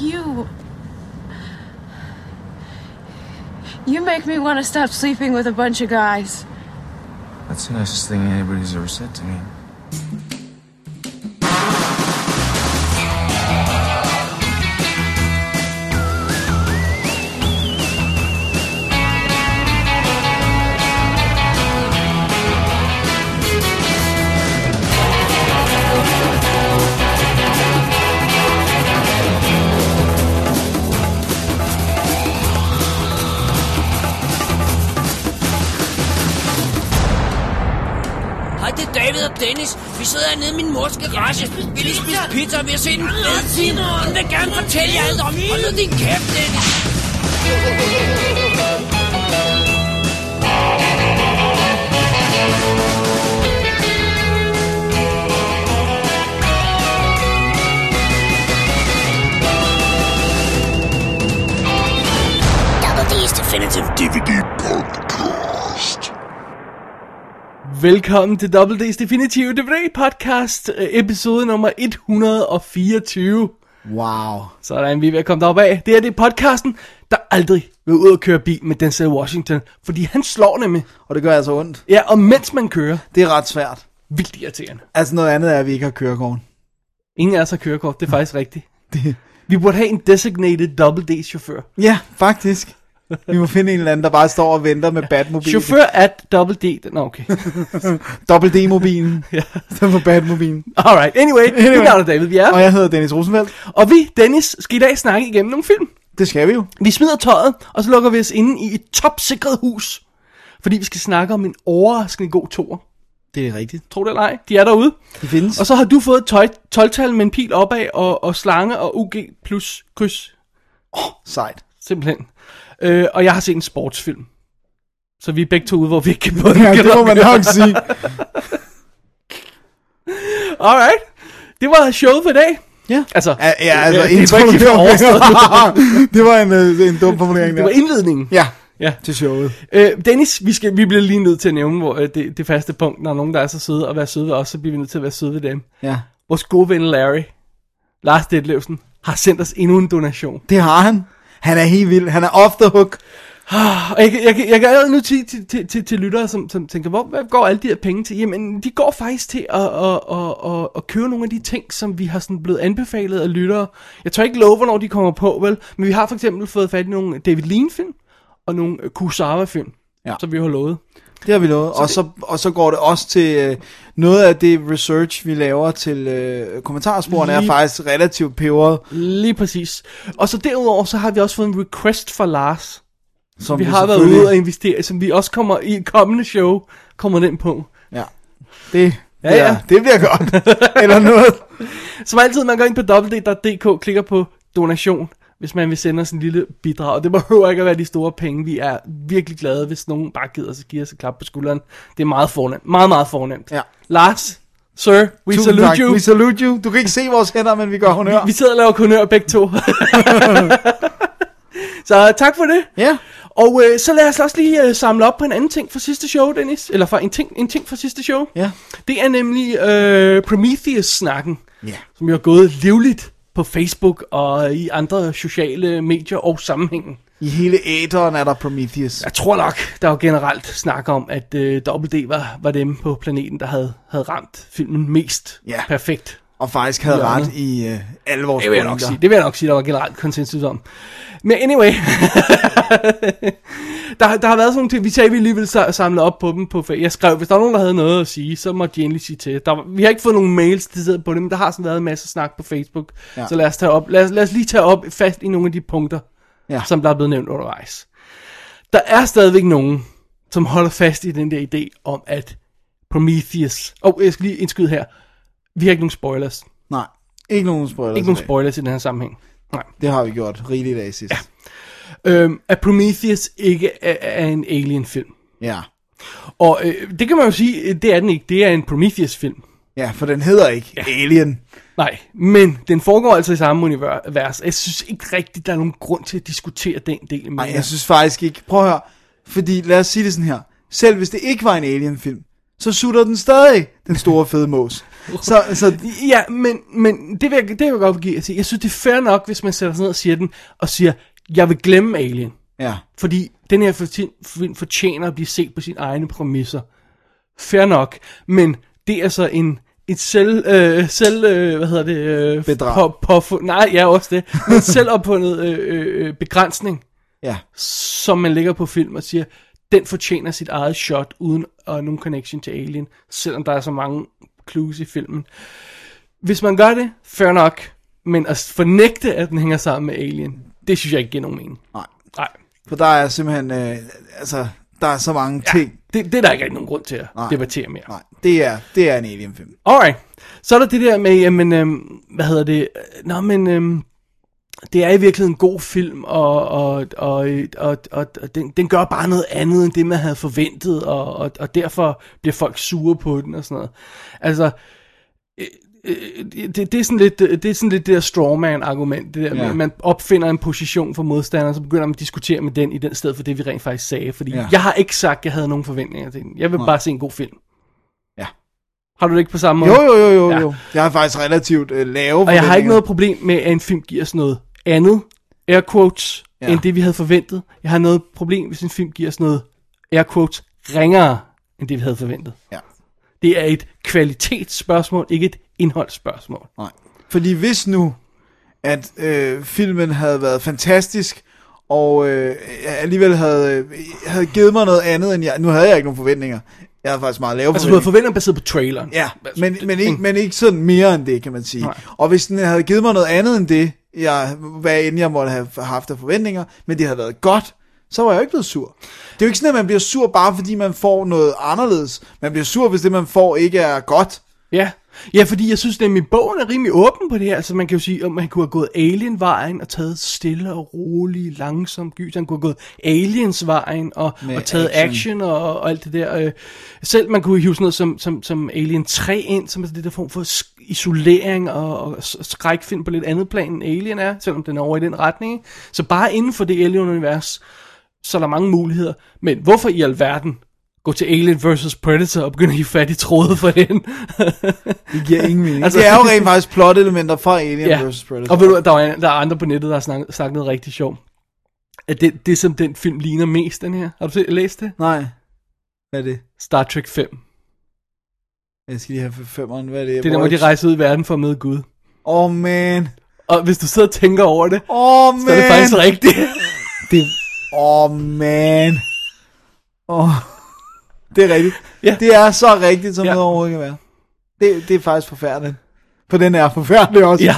You. You make me want to stop sleeping with a bunch of guys. That's the nicest thing anybody's ever said to me. Sidder hernede i min mors garage. Vi lige spise pizza, og vi har set en fed film. Hun vil gerne fortælle jer alt om. Hold nu din kæft. Double D's Definitive DVD Podcast. Velkommen til Double D's Definitive DVD podcast, øh, episode nummer 124. Wow. Sådan, vi er ved at komme derop af. Det er det er podcasten, der aldrig vil ud og køre bil med Denzel Washington, fordi han slår nemlig. Og det gør altså ondt. Ja, og mens man kører, Det er ret svært. vildt irriterende. Altså noget andet er, at vi ikke har kørekort. Ingen af os har kørekort, det er faktisk rigtigt. Vi burde have en designated Double D-chauffør. Ja, faktisk. Vi må finde en eller anden, der bare står og venter med Batmobilen. Chauffør at Double D. Nå, okay. Dobbelt D-mobilen. ja. Så for Batmobilen. Alright, anyway, anyway. Mit navn er David, vi er. Og jeg hedder Dennis Rosenfeldt. Og vi, Dennis, skal i dag snakke igennem nogle film. Det skal vi jo. Vi smider tøjet, og så lukker vi os inde i et topsikret hus. Fordi vi skal snakke om en overraskende god toer. Det er rigtigt. Tro det eller ej, de er derude. De findes. Og så har du fået et tøj, 12-tal med en pil opad, og, og slange og UG plus kryds. Sejt. Simpelthen. Øh, og jeg har set en sportsfilm. Så vi er begge to ude, hvor vi ikke kan både Ja, det må man nok sige. Alright. Det var showet for i dag. Ja. Altså, Ja, ja altså, det, det, var ikke overstået. det var en, øh, en dum formulering det var indledningen. Ja, Ja. til showet. Øh, Dennis, vi, skal, vi bliver lige nødt til at nævne hvor, øh, det, det faste punkt. Når nogen, der er så søde og være søde ved os, så bliver vi nødt til at være søde ved dem. Ja. Vores gode ven Larry, Lars Detlevsen, har sendt os endnu en donation. Det har han. Han er helt vild. Han er off the hook. Og jeg, jeg, kan- jeg kan allerede nu sige til, til, til, til lyttere, som, som tænker, hvor hvad går alle de her penge til? Jamen, de går faktisk til at, at, at, at, at købe nogle af de ting, som vi har sådan blevet anbefalet af lyttere. Jeg tør ikke love, hvornår de kommer på, vel? Men vi har for eksempel fået fat i nogle David Lean-film, og nogle Kurosawa-film, Ja. som vi har lovet. Det har vi lovet. Og så, og så går det også til øh, noget af det research, vi laver til øh, kommentarsporene, er Lige- faktisk relativt peberet. Lige præcis. Og så derudover, så har vi også fået en request fra Lars, Som vi har været ude og investere, som vi også kommer i et kommende show, kommer den på. Ja. Det, Ja, ja. det bliver godt. Eller noget. Som altid, man går ind på www.dk, klikker på donation, hvis man vil sende os en lille bidrag. Det behøver ikke at være de store penge. Vi er virkelig glade, hvis nogen bare gider så give os et klap på skulderen. Det er meget fornemt. Meget, meget fornemt. Ja. Lars, sir, we Tusind salute tak. you. We salute you. Du kan ikke se vores hænder, men vi gør honør. Vi sidder og laver kunør begge to. så tak for det. Ja. Og øh, så lad os også lige øh, samle op på en anden ting fra sidste show, Dennis. Eller fra en ting, en ting fra sidste show. Ja. Det er nemlig øh, Prometheus-snakken. Ja. Som jo er gået livligt på Facebook og i andre sociale medier og sammenhængen. I hele æderen er der Prometheus. Jeg tror nok, der var generelt snak om, at øh, WD var, var dem på planeten, der havde, havde ramt filmen mest Ja. perfekt. Og faktisk havde ret i øh, alle vores Det vil jeg nok sige. Det vil jeg nok sige, der var generelt konsensus om. Men anyway. der, der har været sådan nogle ting, vi sagde, at vi lige ville sa- samle op på dem på Jeg skrev, hvis der var nogen, der havde noget at sige, så måtte de endelig sige til. Der, var- vi har ikke fået nogen mails til på det, men der har sådan været en masse snak på Facebook. Ja. Så lad os, tage op, lad, os, lad os lige tage op fast i nogle af de punkter, Ja. som der er blevet nævnt undervejs. Der er stadigvæk nogen, som holder fast i den der idé om, at Prometheus... Åh, oh, jeg skal lige indskyde her. Vi har ikke nogen spoilers. Nej, ikke nogen spoilers. Ikke nogen spoilers i den her sammenhæng. Nej. Det har vi gjort rigeligt af sidst. Ja. Øhm, at Prometheus ikke er, er en alien-film. ja. Og øh, det kan man jo sige, øh, det er den ikke. Det er en Prometheus-film. Ja, for den hedder ikke ja. Alien. Nej, men den foregår altså i samme univers. Jeg synes ikke rigtigt, der er nogen grund til at diskutere den del. Nej, jeg synes faktisk ikke. Prøv at høre. Fordi lad os sige det sådan her. Selv hvis det ikke var en Alien-film, så sutter den stadig den store fede mås. Så, så Ja, men, men det, vil jeg, det vil jeg godt give at sige. Jeg synes, det er fair nok, hvis man sætter sig ned og siger den, og siger, jeg vil glemme Alien. ja, Fordi den her film fortjener at blive set på sine egne præmisser. Fair nok, men det er så en et selv, øh, selv øh, hvad hedder det? Øh, Bedrag. På, på, nej, ja, også det. Men en selvopfundet øh, øh, øh, begrænsning, ja, som man lægger på film og siger, den fortjener sit eget shot, uden uh, nogen connection til Alien, selvom der er så mange clues i filmen. Hvis man gør det, fair nok, men at fornægte, at den hænger sammen med Alien, det synes jeg ikke giver nogen mening. nej. Nej. For der er simpelthen, øh, altså, der er så mange Ja, ting. det, det er der ikke rigtig nogen grund til at Nej. debattere mere. Nej, det er, det er en alien-film. Alright. Så er der det der med, jamen, øhm, hvad hedder det? Nå, men øhm, det er i virkeligheden en god film, og, og, og, og, og, og den, den gør bare noget andet, end det man havde forventet, og, og, og derfor bliver folk sure på den og sådan noget. Altså, øh, det, det, er sådan lidt, det er sådan lidt det der strawman-argument, det der med, Ja. at man opfinder en position for modstanderen, så begynder man at diskutere med den i den sted for det, vi rent faktisk sagde. Fordi Ja. jeg har ikke sagt, at jeg havde nogen forventninger til den. Jeg vil Nej. bare se en god film. Ja. Har du det ikke på samme måde? Jo, jo, jo, jo, Ja. jo. Jeg har faktisk relativt øh, lave Og jeg har ikke noget problem med, at en film giver os noget andet, air quotes, ja. end det vi havde forventet. Jeg har noget problem, hvis en film giver os noget, air quotes, ringere, end det vi havde forventet. Ja. Det er et kvalitetsspørgsmål, ikke et indholdsspørgsmål. Nej. Fordi hvis nu, at øh, filmen havde været fantastisk, og øh, alligevel havde, øh, havde givet mig noget andet end jeg... Nu havde jeg ikke nogen forventninger. Jeg havde faktisk meget lave Altså, du havde forventninger. baseret på traileren. Ja, men, men, ikke, men ikke sådan mere end det, kan man sige. Nej. Og hvis den havde givet mig noget andet end det, jeg, hvad end jeg måtte have haft af forventninger, men det havde været godt, så var jeg jo ikke blevet sur. Det er jo ikke sådan, at man bliver sur bare fordi man får noget anderledes. Man bliver sur, hvis det man får ikke er godt. Ja. ja, fordi jeg synes nemlig, bogen er rimelig åben på det her. Altså man kan jo sige, at man kunne have gået Alien-vejen og taget stille og rolig, langsomt gys. Han kunne have gået Aliens-vejen og, Med og taget action. action, og, og alt det der. Øh. Selv man kunne hive sådan noget som, som, som Alien 3 ind, som er det der form for isolering og, og skrækfilm på lidt andet plan end Alien er, selvom den er over i den retning. Så bare inden for det Alien-univers, så er der mange muligheder. Men hvorfor i alverden gå til Alien vs. Predator og begynde at hive fat i trådet for den? Det giver ingen mening. Altså- det er jo rent faktisk plot-elementer fra Alien ja. vs. Predator. Og ved du, der er, der er andre på nettet, der har snakket, sagt noget rigtig sjovt. At det, det, som den film ligner mest, den her. Har du set, læst det? Nej. Hvad er det? Star Trek 5. Jeg skal lige have femmeren. Hvad er det? Det er der, hvor de rejser ud i verden for at møde Gud. Åh, oh, man. Og hvis du sidder og tænker over det, oh, man. så er det faktisk rigtigt. Det... Åh, oh, man. Åh. Oh. Det er rigtigt. Ja. Det er så rigtigt, som Ja. noget overhovedet kan være. Det, det er faktisk forfærdeligt. For den er forfærdelig også. ja.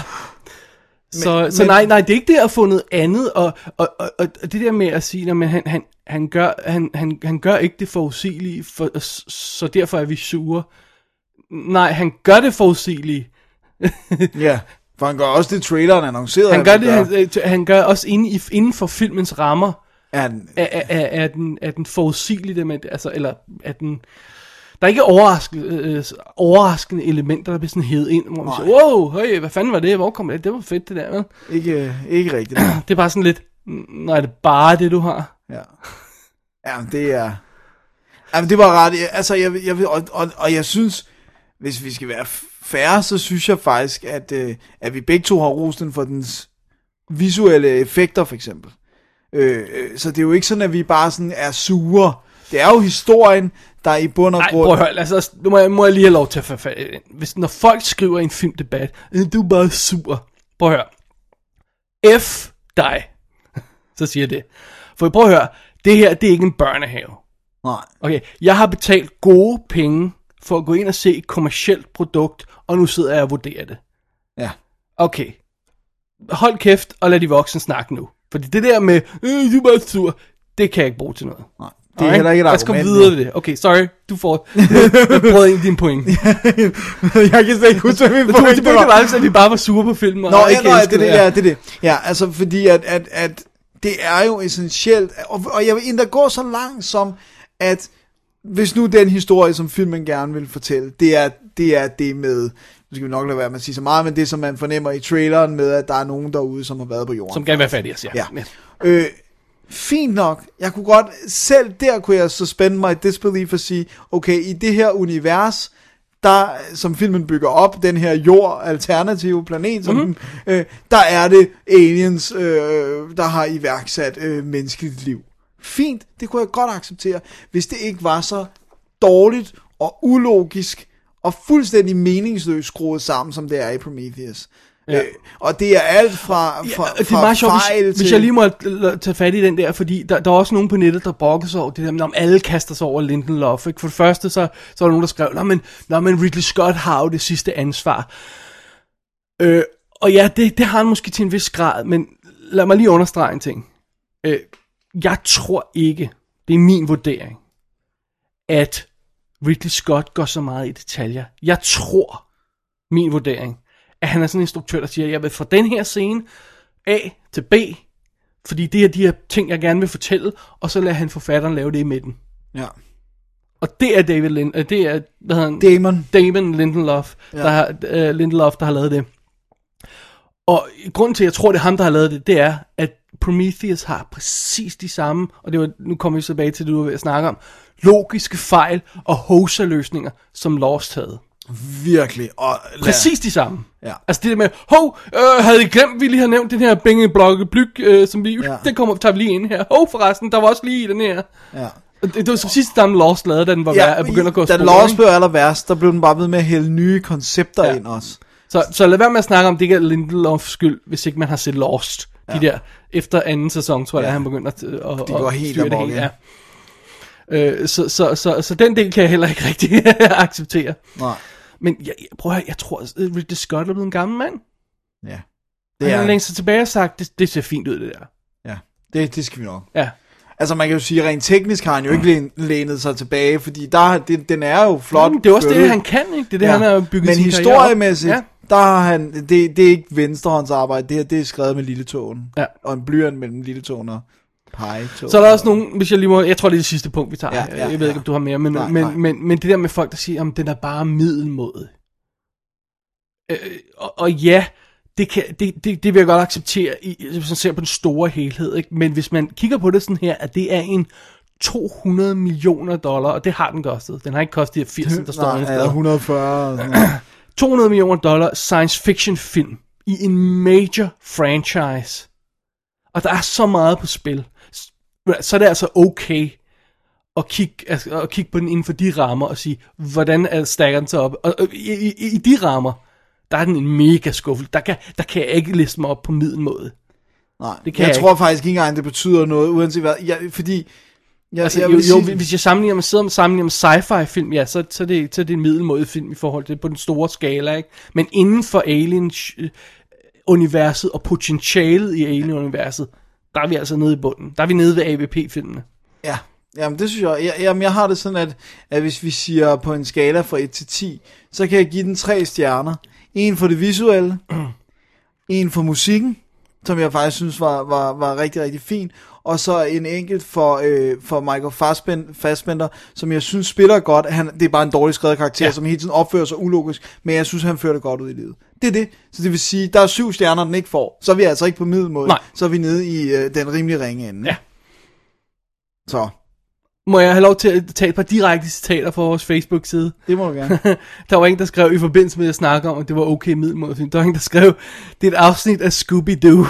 Så, Men- så men- nej, nej, det er ikke det at få noget andet, og, og, og, og det der med at sige, at han, han, han, gør, han, han, han gør ikke det forudsigelige, for, så derfor er vi sure. Nej, han gør det forudsigelige. ja. For han gør også det, traileren annoncerede. Han gør det, han, øh, han gør også inden, i, inden for filmens rammer, Er den, er, er, er, den, er den forudsigelig, det med, altså, eller er den, der er ikke overraskende, øh, overraskende elementer, der bliver sådan hævet ind, hvor man Nej. siger, wow, hey, hvad fanden var det, hvor kom det, det var fedt det der, vel? ikke, ikke rigtigt. Det er bare sådan lidt, nej, det er bare det, du har. Ja. Ja, det er... Jamen, det var ret... Altså, jeg, jeg, og, og, og jeg synes, hvis vi skal være færre, så synes jeg faktisk, at, øh, at vi begge to har rost den for dens visuelle effekter, for eksempel. Øh, øh, så det er jo ikke sådan, at vi bare sådan er sure. Det er jo historien, der i bund og Nej, grund... prøv at høre, altså, nu må jeg, må jeg lige have lov til at i den. Hvis, når folk skriver en filmdebat, "Øh, du er bare sur. Prøv at høre. F dig. Så siger det. For prøv at høre, det her, det er ikke en børnehave. Nej. Okay, jeg har betalt gode penge for at gå ind og se et kommercielt produkt, og nu sidder jeg og vurderer det. Ja. Okay. Hold kæft og lad de voksne snakke nu. Fordi det der med, øh, du er bare sur, det kan jeg ikke bruge til noget. Nej. Det er heller ikke et Lad os komme argument, videre med det. Okay, sorry, du får... jeg prøvede ind din point. jeg kan slet ikke huske, hvad min Du, point det var. være, at vi bare var sure på filmen. Nå, og ja, ikke nej, elskede det, er det, ja, det er det. Ja, altså fordi at, at, at det er jo essentielt, og, og jeg vil endda gå så langt som, at hvis nu den historie, som filmen gerne vil fortælle, det er det, er det med, nu skal vi nok lade være med at sige så meget, men det som man fornemmer i traileren med, at der er nogen derude, som har været på jorden. Som gerne vil være fattig, ja. Ja. Øh, fint nok. Jeg kunne godt, selv der kunne jeg suspend my disbelief og sige, okay, i det her univers, der, som filmen bygger op, den her jord-alternative planet, som Mhm. den, øh, der er det aliens, øh, der har iværksat øh, menneskeligt liv. Fint, det kunne jeg godt acceptere, hvis det ikke var så dårligt og ulogisk og fuldstændig meningsløst skruet sammen, som det er i Prometheus. Ja. Øh, og det er alt fra, fra, Ja, det er fra meget sjovt, fejl hvis, til... hvis jeg lige må tage fat i den der, fordi der, der er også nogen på nettet, der brokker sig over det der, om alle kaster sig over Lindelof. Ikke? For det første, så, så var der nogen, der skrev, Nå, men, Nå, men Ridley Scott har jo det sidste ansvar. Øh, og ja, det, det har han måske til en vis grad, men lad mig lige understrege en ting. Øh, jeg tror ikke, det er min vurdering, at Ridley Scott går så meget i detaljer. Jeg tror, min vurdering, at han er sådan en instruktør, der siger, jeg vil fra den her scene A til B, fordi det er de her ting, jeg gerne vil fortælle, og så lader han forfatteren lave det i midten. Ja. Og det er David Lind, øh, det er, hvad hedder han? Damon. Damon Lindelof, ja. der har, uh, Lindelof, der har lavet det. Og grunden til, at jeg tror, det er ham, der har lavet det, det er, at Prometheus har præcis de samme, og det var, nu kommer vi tilbage til det, du var ved at snakke om, logiske fejl og hoser-løsninger, som Lost havde. Virkelig. Og lad, Præcis de samme. Ja. Altså det der med, hov, øh, havde I glemt, vi lige har nævnt den her Binge Blokke Blyg, øh, som vi, Ja. den kommer, tager vi lige ind her. Hov forresten, der var også lige i den her. Ja. Det, det var så sidste samme Lost lavede, da den var ja, begyndt at gå Da spor, Lost blev aller værst, der blev den bare ved med at hælde nye koncepter ja. Ind også. Så, så lad være med at snakke om, det ikke er Lindelofs skyld, hvis ikke man har set Lost. Ja. De der, efter anden sæson, tror jeg, Ja. ja. han begynder at, at, at går helt styre det hele. ja. Øh, så, så, så, så den del kan jeg heller ikke rigtig acceptere. Nej. Men jeg, jeg, prøv at høre, jeg tror, at Ridley Scott er blevet en gammel mand. Ja. Det han har sig tilbage og sagt, det, det ser fint ud, det der. ja. Det, det skal vi nok. Ja. Altså man kan jo sige, rent teknisk har han jo ikke læn, lænet sig tilbage, fordi der, det, den er jo flot. Jamen, det er også det, han kan, ikke? Det er det, ja. han har bygget Men sin historiemæssigt, ja. Der har han, det, det er ikke venstrehåndsarbejde, det her det er skrevet med lille tåen. Ja. Og en blyant mellem lille tåen og pegetåen. Så er der også nogen, hvis jeg lige må, jeg tror det er det sidste punkt, vi tager. Ja, Ja, jeg ved ja. ikke, om du har mere, men, Nej, men, nej. men, men det der med folk, der siger, om den er bare middelmåde. Øh, og, og ja, det, kan, det, det, det vil jeg godt acceptere, i, hvis man ser på den store helhed. Ikke? Men hvis man kigger på det sådan her, at det er en 200 millioner dollar, og det har den kostet. Den har ikke kostet 80, der står Nej, ja, sted. 140. og sådan noget. 200 millioner dollar science fiction film i en major franchise. Og der er så meget på spil. Så er det altså okay at kigge, altså, at kigge på den inden for de rammer og sige, hvordan er stakker den så op? Og, og i, i, i de rammer, der er den en mega skuffel. Der kan, der kan jeg ikke liste mig op på middelmåde. Nej, Det kan jeg, jeg tror faktisk ikke engang, det betyder noget, uanset hvad. Jeg, fordi, jeg, Altså, jeg jo, vil jo, sige, hvis jeg sammenligner med, sidder og sammenligner med sci-fi film, ja, så, så, er det, så er det en film i forhold til på den store skala, ikke? Men inden for Alien-universet og potentialet i Alien-universet, der er vi altså nede i bunden. Der er vi nede ved AVP-filmene. Ja, jamen det synes jeg, jeg, jamen jeg har det sådan, at, at hvis vi siger på en skala fra 1 til 10, så kan jeg give den tre stjerner. En for det visuelle, en for musikken, som jeg faktisk synes var, var, var rigtig, rigtig fin, og så en enkelt for, øh, for Michael Fassbender, Fassbender, som jeg synes spiller godt. Han, det er bare en dårlig skrevet karakter, ja. Som hele tiden opfører sig ulogisk, men jeg synes, han fører det godt ud i livet. Det er det. Så det vil sige, der er syv stjerner, den ikke får. Så er vi altså ikke på middelmåde. Nej. Så er vi nede i øh, den rimelige ringe ende. Ja. Så, Må jeg have lov til at tage et par direkte citater fra vores Facebook-side? det må du gerne. Der var en, der skrev i forbindelse med at snakke om, at det var okay middelmåde. Der var en, der skrev, det er et afsnit af Scooby-Doo.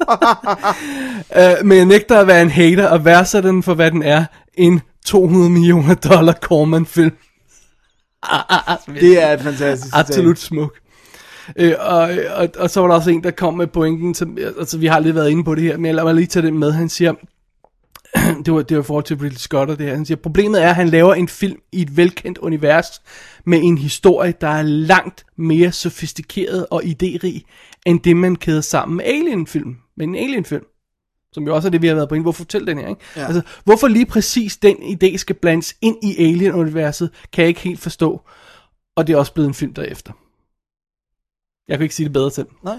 Uh, men jeg nægter at være en hater og værdsætter den for, hvad den er. En 200 millioner dollar Corman-film. Det er et fantastisk. Absolut smuk. Øh, og, og, og så var der også en, der kom med pointen, som, altså vi har lidt været inde på det her, men lad mig lige tage det med. Han siger, det var, det var i forhold til Ridley Scott og det her. Han siger, problemet er, at han laver en film i et velkendt univers med en historie, der er langt mere sofistikeret og idérig, end det man kæder sammen med Alien-film. Med en Alien-film. Som jo også er det, vi har været på inde. Hvorfor fortælle den her, ikke? Ja. Altså, hvorfor lige præcis den idé skal blandes ind i Alien-universet, kan jeg ikke helt forstå. Og det er også blevet en film derefter. Jeg kan ikke sige det bedre selv. Nej,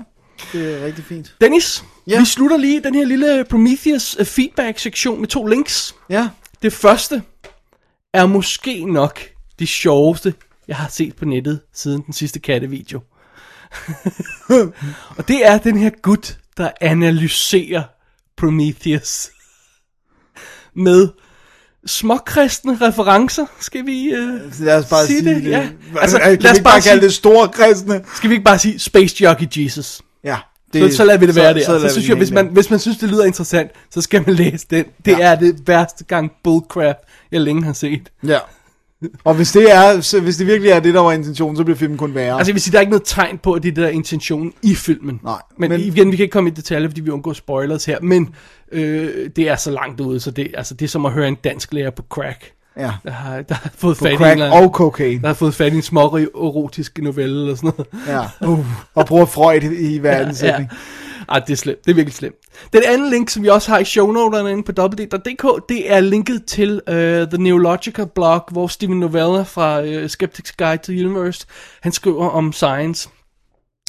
det er rigtig fint. Dennis, Ja. ja. vi slutter lige den her lille Prometheus øh, feedback-sektion med to links. Ja, Det første er måske nok det sjoveste, jeg har set på nettet siden den sidste kattevideo. og det er den her gut, der analyserer Prometheus med småkristne referencer, skal vi uh, Lad os bare sige, sige, det? det. Ja. Altså, Altså, kan lad os vi bare bare kalde sige, det store kristne? skal vi ikke bare sige Space Jockey Jesus? Ja. Det, så, så lader vi det være der. Så, så vi synes jeg, hvis man, hvis man synes, det lyder interessant, så skal man læse den. Det Ja. er det værste gang bullcrap, jeg længe har set. Ja. Og hvis det, er, så, hvis det virkelig er det, der var intentionen, så bliver filmen kun værre. Altså jeg vil sige, der er ikke noget tegn på, at det er der er intentionen i filmen. Nej, Men, men- igen, vi kan ikke komme i detaljer, fordi vi undgår spoilers her. Men øh, det er så langt ude, så det, altså, det er som at høre en dansk lærer på crack. ja. Der har, der har fået På fat i en crack anden- og cocaine. der har fået fat i en små erotisk novelle eller sådan noget. Ja. Uh. Og bruger Freud i, i hver anden Ja sætning. Ej, det er slemt. Det er virkelig slemt. Den anden link, som vi også har i shownoterne inde på www.dk, det er linket til uh, The Neurological blog, hvor Steven Novella fra uh, Skeptics Guide to the Universe, han skriver om science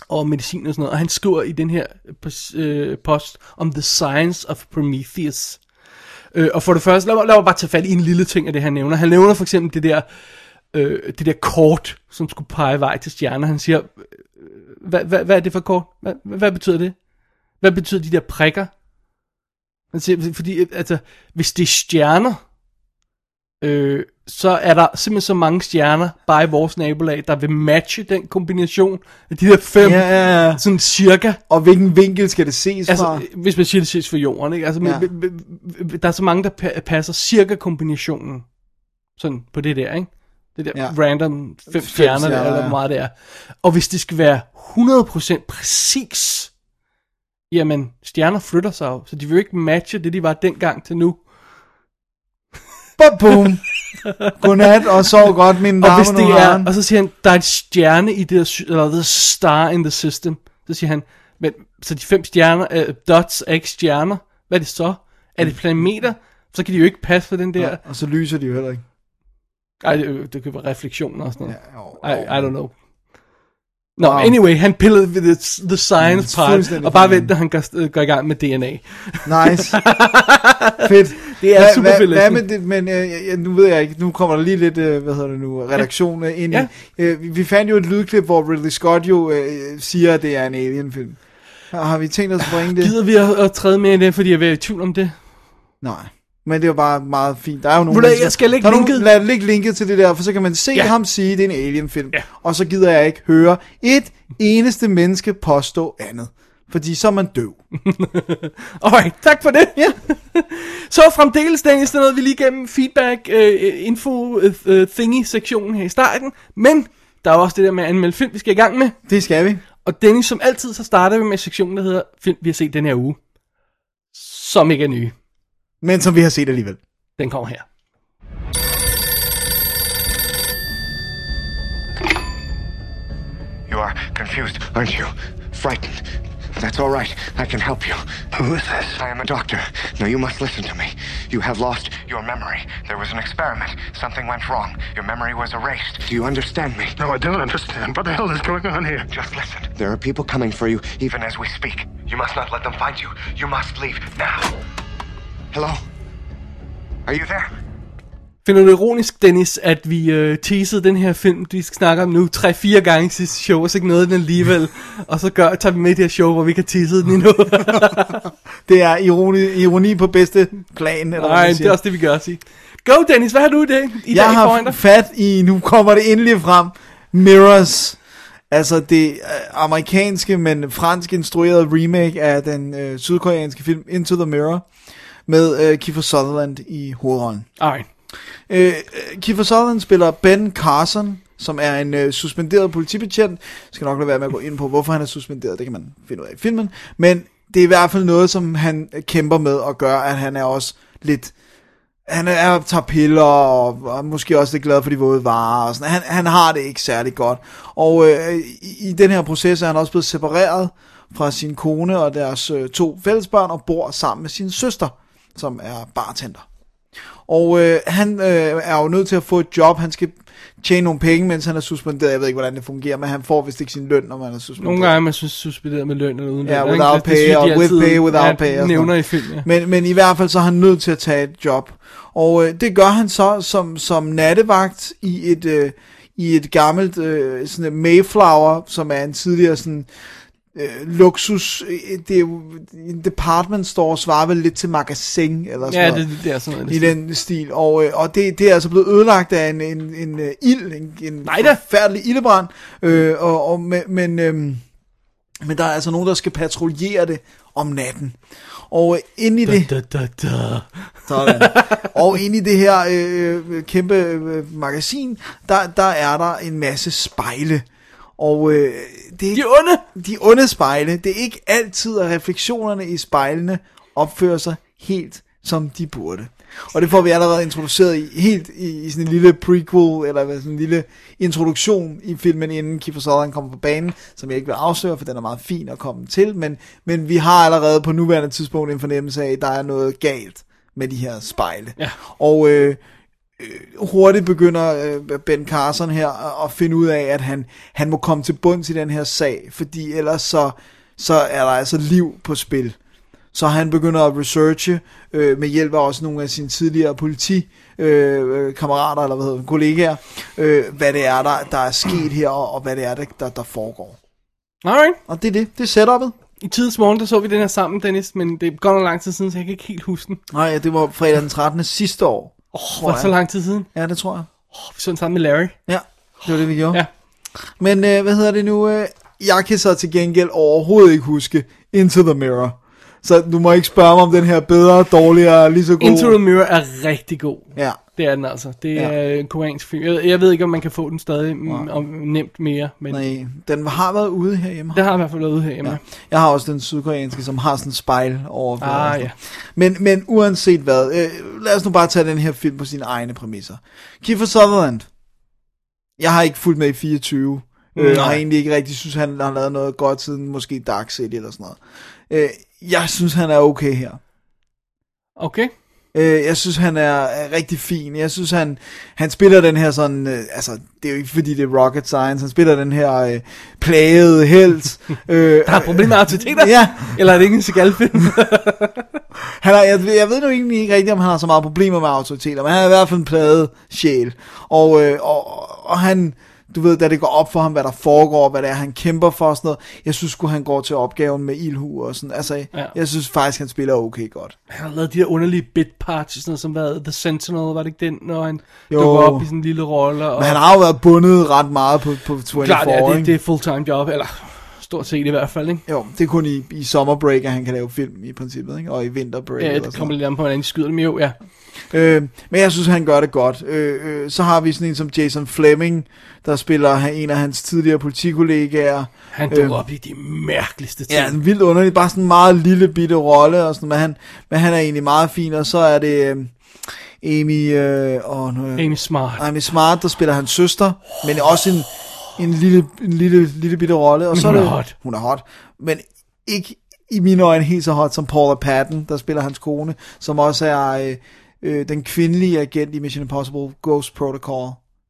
og medicin og sådan noget, og han skriver i den her pos- post om The Science of Prometheus. Uh, og for det første, lad mig, lad mig bare tage fat i en lille ting af det, han nævner. Han nævner for eksempel det der, øh, det der kort, som skulle pege vej til stjerner. Han siger, hvad, hvad, hvad er det for kort? Hvad, hvad betyder det? Hvad betyder de der prikker? Siger, fordi altså, hvis det er stjerner, øh, så er der simpelthen så mange stjerner bare i vores nabolag, der vil matche den kombination af de der fem, Ja, ja, ja. sådan cirka. Og hvilken vinkel skal det ses fra? Altså, hvis man siger det ses for jorden, ikke? Altså, Ja. ja. der er så mange, der pa- passer cirka kombinationen. Sådan på det der, ikke? Det der Ja. random fem, Fem stjerner, stjerner, der, eller hvor meget det er. Og hvis det skal være 100% præcis, jamen, stjerner flytter sig jo, så de vil jo ikke matche det, de var dengang til nu. Bum, bum. Godnat, og sov godt, mine Og damer hvis og det herrer. er, og så siger han, der er en stjerne i det, der eller the star in the system. Så siger han, men, så de fem stjerner, uh, dots er ikke stjerner. Hvad er det så? Er det planeter? Så kan de jo ikke passe for den der. Ja, og så lyser de jo heller ikke. Ej, det, det kan være refleksioner og sådan noget. Ja, jo, I, I don't know. Nå, Wow. anyway, han pillede ved the, the science part, fuldstændig og bare vent, når han går, går i gang med DNA. Nice. Fedt. Det er super fedt hvad med det, men øh, nu ved jeg ikke, nu kommer der lige lidt, øh, hvad hedder det nu, redaktion ja. ind Ja. i. Øh, vi- fandt jo et lydklip, hvor Ridley Scott jo øh, siger, at det er en alien-film. Har, har vi tænkt os at bringe det? Gider vi at, at træde med i det, fordi jeg er i tvivl om det? Nej. Men det var bare meget fint. Der er jo nogle mennesker- jeg skal lægge linket. Nogle, lad lægge linket til det der, for så kan man se ja. Ham sige, at det er en alien-film. Ja. Og så gider jeg ikke høre et eneste menneske påstå andet. Fordi så er man døv. Alright, tak for det. Ja. så fremdeles, Dennis, der noget vi lige gennem feedback, uh, info, uh, thingy-sektionen her i starten. Men der er også det der med at anmelde film, vi skal i gang med. Det skal vi. Og Dennis, som altid, så starter vi med sektionen, der hedder Film, vi har set den her uge. Som ikke er nye. Men som vi har set alligevel. Den kommer her. You are confused, aren't you? Frightened. That's all right. I can help you. Who is this? I am a doctor. Now you must listen to me. You have lost your memory. There was an experiment. Something went wrong. Your memory was erased. Do you understand me? No, I don't understand. What the hell is going on here? Just listen. There are people coming for you, even as we speak. You must not let them find you. You must leave now. Hello? Are you there? Finder du det ironisk, Dennis, at vi øh, teasede den her film, vi skal snakke om nu, tre-fire gange i sidste show, og så ikke noget den alligevel. og så gør, tager vi med i det her show, hvor vi kan tease den endnu. Det er ironi, ironi på bedste plan. Eller Nej, det er også det, vi gør, sige. Go, Dennis, hvad har du i dag? I jeg dag har dig? fat i, nu kommer det endelig frem, Mirrors. Altså det øh, amerikanske, men fransk instruerede remake af den øh, sydkoreanske film Into the Mirror. Med øh, Kiefer Sutherland i hovedrollen. Alright. Øh, øh, Kiefer Sutherland spiller Ben Carson, som er en øh, suspenderet politibetjent. Jeg skal nok lade være med at gå ind på, hvorfor han er suspenderet. Det kan man finde ud af i filmen. Men det er i hvert fald noget, som han kæmper med og gør, at han er også lidt... Han er, tager piller og, og måske også lidt glad for de våde varer. Og sådan. Han, han har det ikke særlig godt. Og øh, i, i den her proces er han også blevet separeret fra sin kone og deres øh, to fællesbørn og bor sammen med sin søster, som er bartender. Og øh, han øh, er jo nødt til at få et job. Han skal tjene nogle penge, mens han er suspenderet. Jeg ved ikke, hvordan det fungerer, men han får vist ikke sin løn, når man er suspenderet. Nogle gange er man suspenderet med løn eller uden Ja, løn. ikke? without Det- det synes pay og with pay, without ja, pay og nævner i film, ja. Men, men i hvert fald så er han nødt til at tage et job. Og øh, det gør han så som, som nattevagt i et, øh, i et gammelt øh, sådan et Mayflower, som er en tidligere sådan øh, luksus, øh, det er jo, en department store svarer vel lidt til magasin, eller sådan Ja, noget. det, det er sådan noget. i den stil, og, øh, og det, det er altså blevet ødelagt af en, en, en uh, ild, en, en Nej da. forfærdelig ildebrand, øh, og, og, men, men, øh, men der er altså nogen, der skal patruljere det om natten. Og øh, inde i det... Da, da, da. Sådan. og inde i det her øh, kæmpe øh, magasin, der, der er der en masse spejle. Og øh, det er De er onde! de onde spejle, det er ikke altid, at refleksionerne i spejlene opfører sig helt, som de burde. Og det får vi allerede introduceret i, helt i, i sådan en lille prequel, eller sådan en lille introduktion i filmen, inden Kiefer Sutherland kommer på banen, som jeg ikke vil afsløre, for den er meget fin at komme til, men, men vi har allerede på nuværende tidspunkt en fornemmelse af, at der er noget galt med de her spejle. Ja. Og øh, hurtigt begynder øh, Ben Carson her at, finde ud af, at han, han må komme til bunds i den her sag, fordi ellers så, så er der altså liv på spil. Så han begynder at researche øh, med hjælp af også nogle af sine tidligere politi øh, øh, eller hvad hedder kollegaer, øh, hvad det er, der, der er sket her, og, hvad det er, der, der, der foregår. Alright. Og det er det. Det er setup'et. I tidens morgen, der så vi den her sammen, Dennis, men det er godt nok lang tid siden, så jeg kan ikke helt huske den. Nej, det var fredag den 13. sidste år. Oh, var det så lang tid siden? Ja, det tror jeg. Oh, vi så den sammen med Larry. Ja, det var det, vi gjorde. Ja. Men øh, hvad hedder det nu? Øh, jeg kan så til gengæld overhovedet ikke huske Into the Mirror. Så du må ikke spørge mig om den her bedre, dårligere, lige så god. Into the Mirror er rigtig god. Ja. Det er den altså. Det Ja. er en koreansk film. Jeg, jeg ved ikke, om man kan få den stadig mm, om, nemt mere, men Nej, den har været ude herhjemme. det har jeg i hvert fald været ude herhjemme. Ja. Jeg har også den sydkoreanske, som har sådan en spejl over. Ah, ja. Men, men uanset hvad, øh, lad os nu bare tage den her film på sine egne præmisser. Kiefer Sutherland. Jeg har ikke fulgt med i 24. Øh, Nej. og har egentlig ikke rigtig synes, han har lavet noget godt siden måske Dark City eller sådan noget. Øh, jeg synes, han er okay her. Okay. Øh, jeg synes, han er, rigtig fin. Jeg synes, han, han spiller den her sådan... Øh, altså, det er jo ikke fordi, det er rocket science. Han spiller den her øh, plagede helt. øh, Der er problemer med autoriteter? Ja. Eller er det ikke en Seagal-film? Han er, jeg, jeg ved nu egentlig ikke rigtigt, om han har så meget problemer med autoriteter, men han er i hvert fald en plade sjæl. Og, øh, og, og han, du ved, da det går op for ham, hvad der foregår, hvad det er, han kæmper for og sådan noget, jeg synes sgu, han går til opgaven med ildhu og sådan. Altså, ja. jeg synes faktisk, han spiller okay godt. han har lavet de der underlige bit parts, sådan noget som hvad, The Sentinel, var det ikke den, når han Jo. dukker op i sådan en lille rolle? Og, Men han har jo været bundet ret meget på, på 24, Klart, ja, det, ikke? det er full-time job, eller stort set i hvert fald, ikke? Jo, det er kun i, i sommerbreak, at han kan lave film i princippet, ikke? Og i vinterbreak. Ja, det kommer lidt an på, hvordan de skyder dem jo, ja. Øh, men jeg synes, han gør det godt. Øh, øh, så har vi sådan en som Jason Fleming, der spiller en af hans tidligere politikollegaer. Han dukker Øh, op i de mærkeligste ting. Ja, en vildt underlig, bare sådan en meget lille bitte rolle, og sådan, men, han, men han er egentlig meget fin, og så er det øh, Amy, øh, åh, nu, Amy Smart. Amy Smart, der spiller hans søster, men også en, en, lille, en lille, lille bitte rolle. Og så hun er er det, hot. Hun er hot, men ikke i mine øjne helt så hot som Paula Patton, der spiller hans kone, som også er øh, øh, den kvindelige agent i Mission Impossible Ghost Protocol.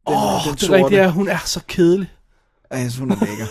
Den, Åh, den det er rigtigt, ja, hun er så kedelig. Ja, jeg synes, hun er lækker.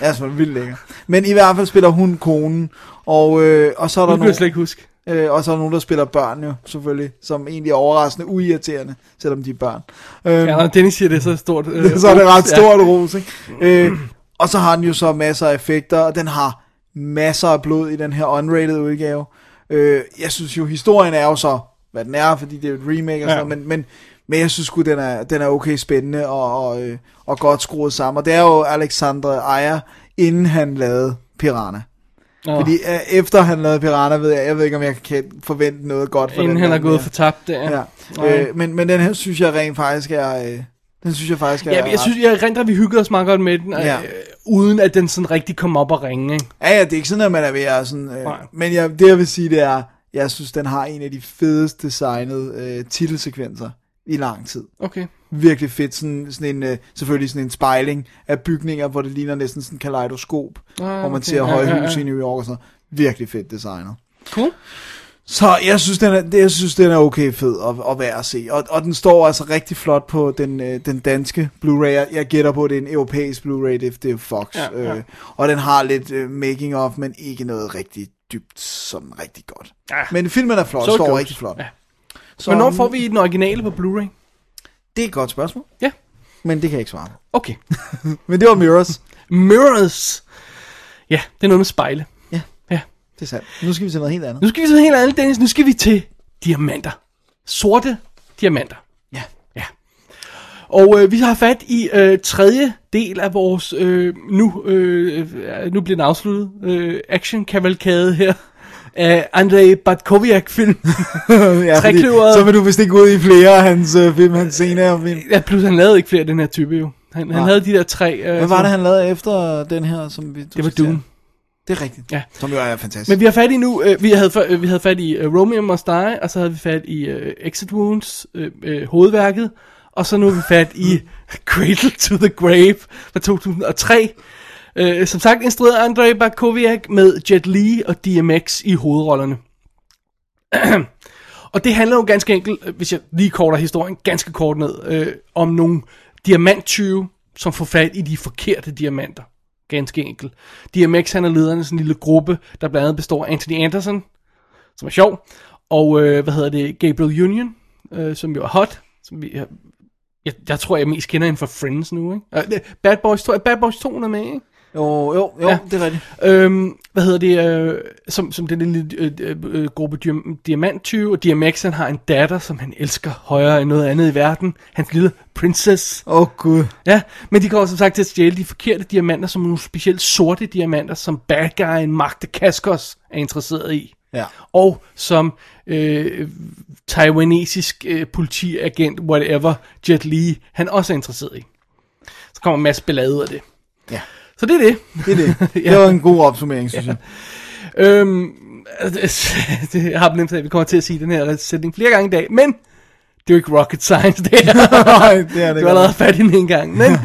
jeg synes, hun er vildt lækker. Men i hvert fald spiller hun konen, og, øh, og så er der nogen, slet ikke huske. øh, og så er der nogen, der spiller børn jo, selvfølgelig, som egentlig er overraskende uirriterende, selvom de er børn. Øh, Ja, når Dennis siger det, så er det stort. Øh, så er det ret ja. stort ros, ikke? Øh, og så har den jo så masser af effekter, og den har masser af blod i den her unrated udgave. Øh, jeg synes jo, historien er jo så, hvad den er, fordi det er et remake og Ja. sådan noget, men, men, men jeg synes sgu, den er, den er okay spændende og, og, øh, og godt skruet sammen. Og det er jo Alexandre Ayer, inden han lavede Piranha. Nå, Fordi øh, efter han lavede Piranha, ved jeg, jeg ved ikke, om jeg kan forvente noget godt for inden den han er gået for tabt. Ja. Nej. Øh, men, men den her synes jeg rent faktisk er... Øh, den synes jeg faktisk er... Ja, jeg synes, jeg rent, at vi hyggede os meget godt med den, Ja. ja. øh, uden at den sådan rigtig kom op og ringe. Ikke? Ja, ja, det er ikke sådan, at man er ved at sådan... Øh, Nej. men jeg, det jeg vil sige, det er, jeg synes, den har en af de fedest designede øh, titelsekvenser i lang tid. Okay. Virkelig fedt, sådan, sådan en, øh, selvfølgelig sådan en spejling af bygninger, hvor det ligner næsten sådan en kaleidoskop, Ah, hvor man okay. ser Ja, høje ja, ja. huse i New York og sådan. Virkelig fedt designet. Cool. Så jeg synes, den er, det, jeg synes, den er okay fed at, at være at se. Og, og den står altså rigtig flot på den, øh, den danske Blu-ray. Jeg, jeg gætter på, at det er en europæisk Blu-ray, det, det er Fox. Ja, ja. Øh, og den har lidt øh, making of, men ikke noget rigtig dybt, sådan rigtig godt. Ja. Men filmen er flot, Så står rigtig flot. Ja. Så, Hvornår får vi den originale på Blu-ray? Det er et godt spørgsmål, Ja. men det kan jeg ikke svare. Okay. Men det var Mirrors. Mirrors. Ja, det er noget med spejle. Ja. Ja. Det er sandt. Nu skal vi til noget helt andet. Nu skal vi til noget helt andet, Dennis. Nu skal vi til diamanter. Sorte diamanter. Og øh, vi har fat i øh, tredje del af vores, øh, nu, øh, nu bliver den afsluttet, øh, action-kavalkade her af Andrei Batkoviak-film. ja, fordi, så vil du vist ikke ud i flere af hans øh, film, hans senere film. ja, plus han lavede ikke flere af den her type jo. Han, han havde de der tre. Øh, Hvad var det, han lavede efter den her, som vi... du Det var? Doom. Det er rigtigt. Ja. Som jo er fantastisk. Men vi har fat i nu, øh, vi, havde, øh, vi havde fat i øh, Romeo Must Die, og så havde vi fat i øh, Exit Wounds, øh, øh, hovedværket, og så nu er vi fat i Cradle to the Grave fra 2003. Øh, som sagt instrueret af Andrei Barkoviak med Jet Li og DMX i hovedrollerne. og det handler jo ganske enkelt, øh, hvis jeg lige korter historien ganske kort ned, øh, om nogle diamanttyve, som får fat i de forkerte diamanter. Ganske enkelt. DMX han er lederen af sådan en lille gruppe, der blandt andet består af Anthony Anderson, som er sjov, og øh, hvad hedder det, Gabriel Union, øh, som jo er hot, som vi, jeg, jeg, jeg tror, jeg mest kender hende fra Friends nu, ikke? Øh, Bad Boys 2, Bad Boys 2 er med, ikke? Jo, jo, jo, Ja. det er rigtigt. Øhm, hvad hedder det, øh, som, som den lille øh, øh, øh, gruppe diam- diamanttyve, og DMX han har en datter, som han elsker højere end noget andet i verden, hans lille princess. Åh, oh, gud. Ja, men de kommer som sagt til at stjæle de forkerte diamanter, som nogle specielt sorte diamanter, som bad guyen Mark Dacascos er interesseret i. Ja. Og som øh, taiwanesisk øh, politiagent, whatever, Jet Li, han også er interesseret i. Så kommer en masse ballade ud af det. Ja. Så det er det. Det er det. Ja. Det var en god opsummering, synes jeg. Øhm, det, jeg har nemt at vi kommer til at sige den her sætning flere gange i dag, men det er jo ikke rocket science, det her. Nej, det er det Du har allerede fat i den en gang. Men,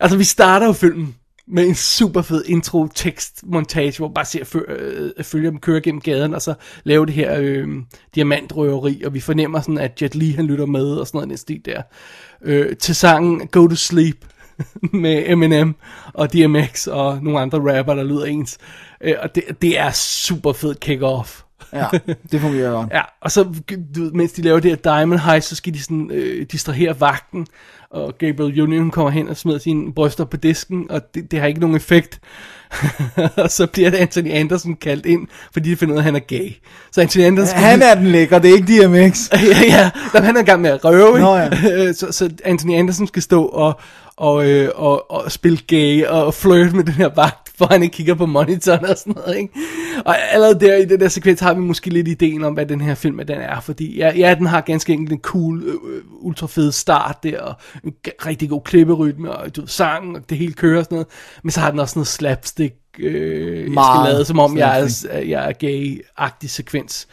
altså, vi starter jo filmen med en super fed intro tekst montage, hvor man bare ser fø- øh, følger dem køre gennem gaden, og så lave det her øh, diamantrøveri, og vi fornemmer sådan, at Jet Li han lytter med, og sådan noget i den stil der. Øh, til sangen Go to Sleep med Eminem og DMX og nogle andre rapper, der lyder ens. Øh, og det, det er super fed kick-off. Ja, det fungerer godt. Ja, og så, du ved, mens de laver det her Diamond Heist, så skal de sådan øh, distrahere vagten, og Gabriel Union kommer hen og smider sine bryster på disken, og det, det har ikke nogen effekt. og så bliver det Anthony Anderson kaldt ind, fordi de finder ud af, at han er gay. Så Anthony Anderson... Han er den lækre, det er ikke DMX. ja, ja, han er i gang med at røve, Nå, ikke? så, så Anthony Anderson skal stå og, og, øh, og, og spille gay og flirte med den her vagt, hvor han ikke kigger på monitoren og sådan noget, ikke? Og allerede der i den der sekvens har vi måske lidt ideen om, hvad den her film den er, fordi ja, ja den har ganske enkelt en cool, øh, ultra fed start der, og en rigtig god klipperytme, og du ved, sang, og det hele kører og sådan noget, men så har den også noget slapstick, øh, jeg skal Meget lade, som om jeg er, jeg er gay-agtig sekvens.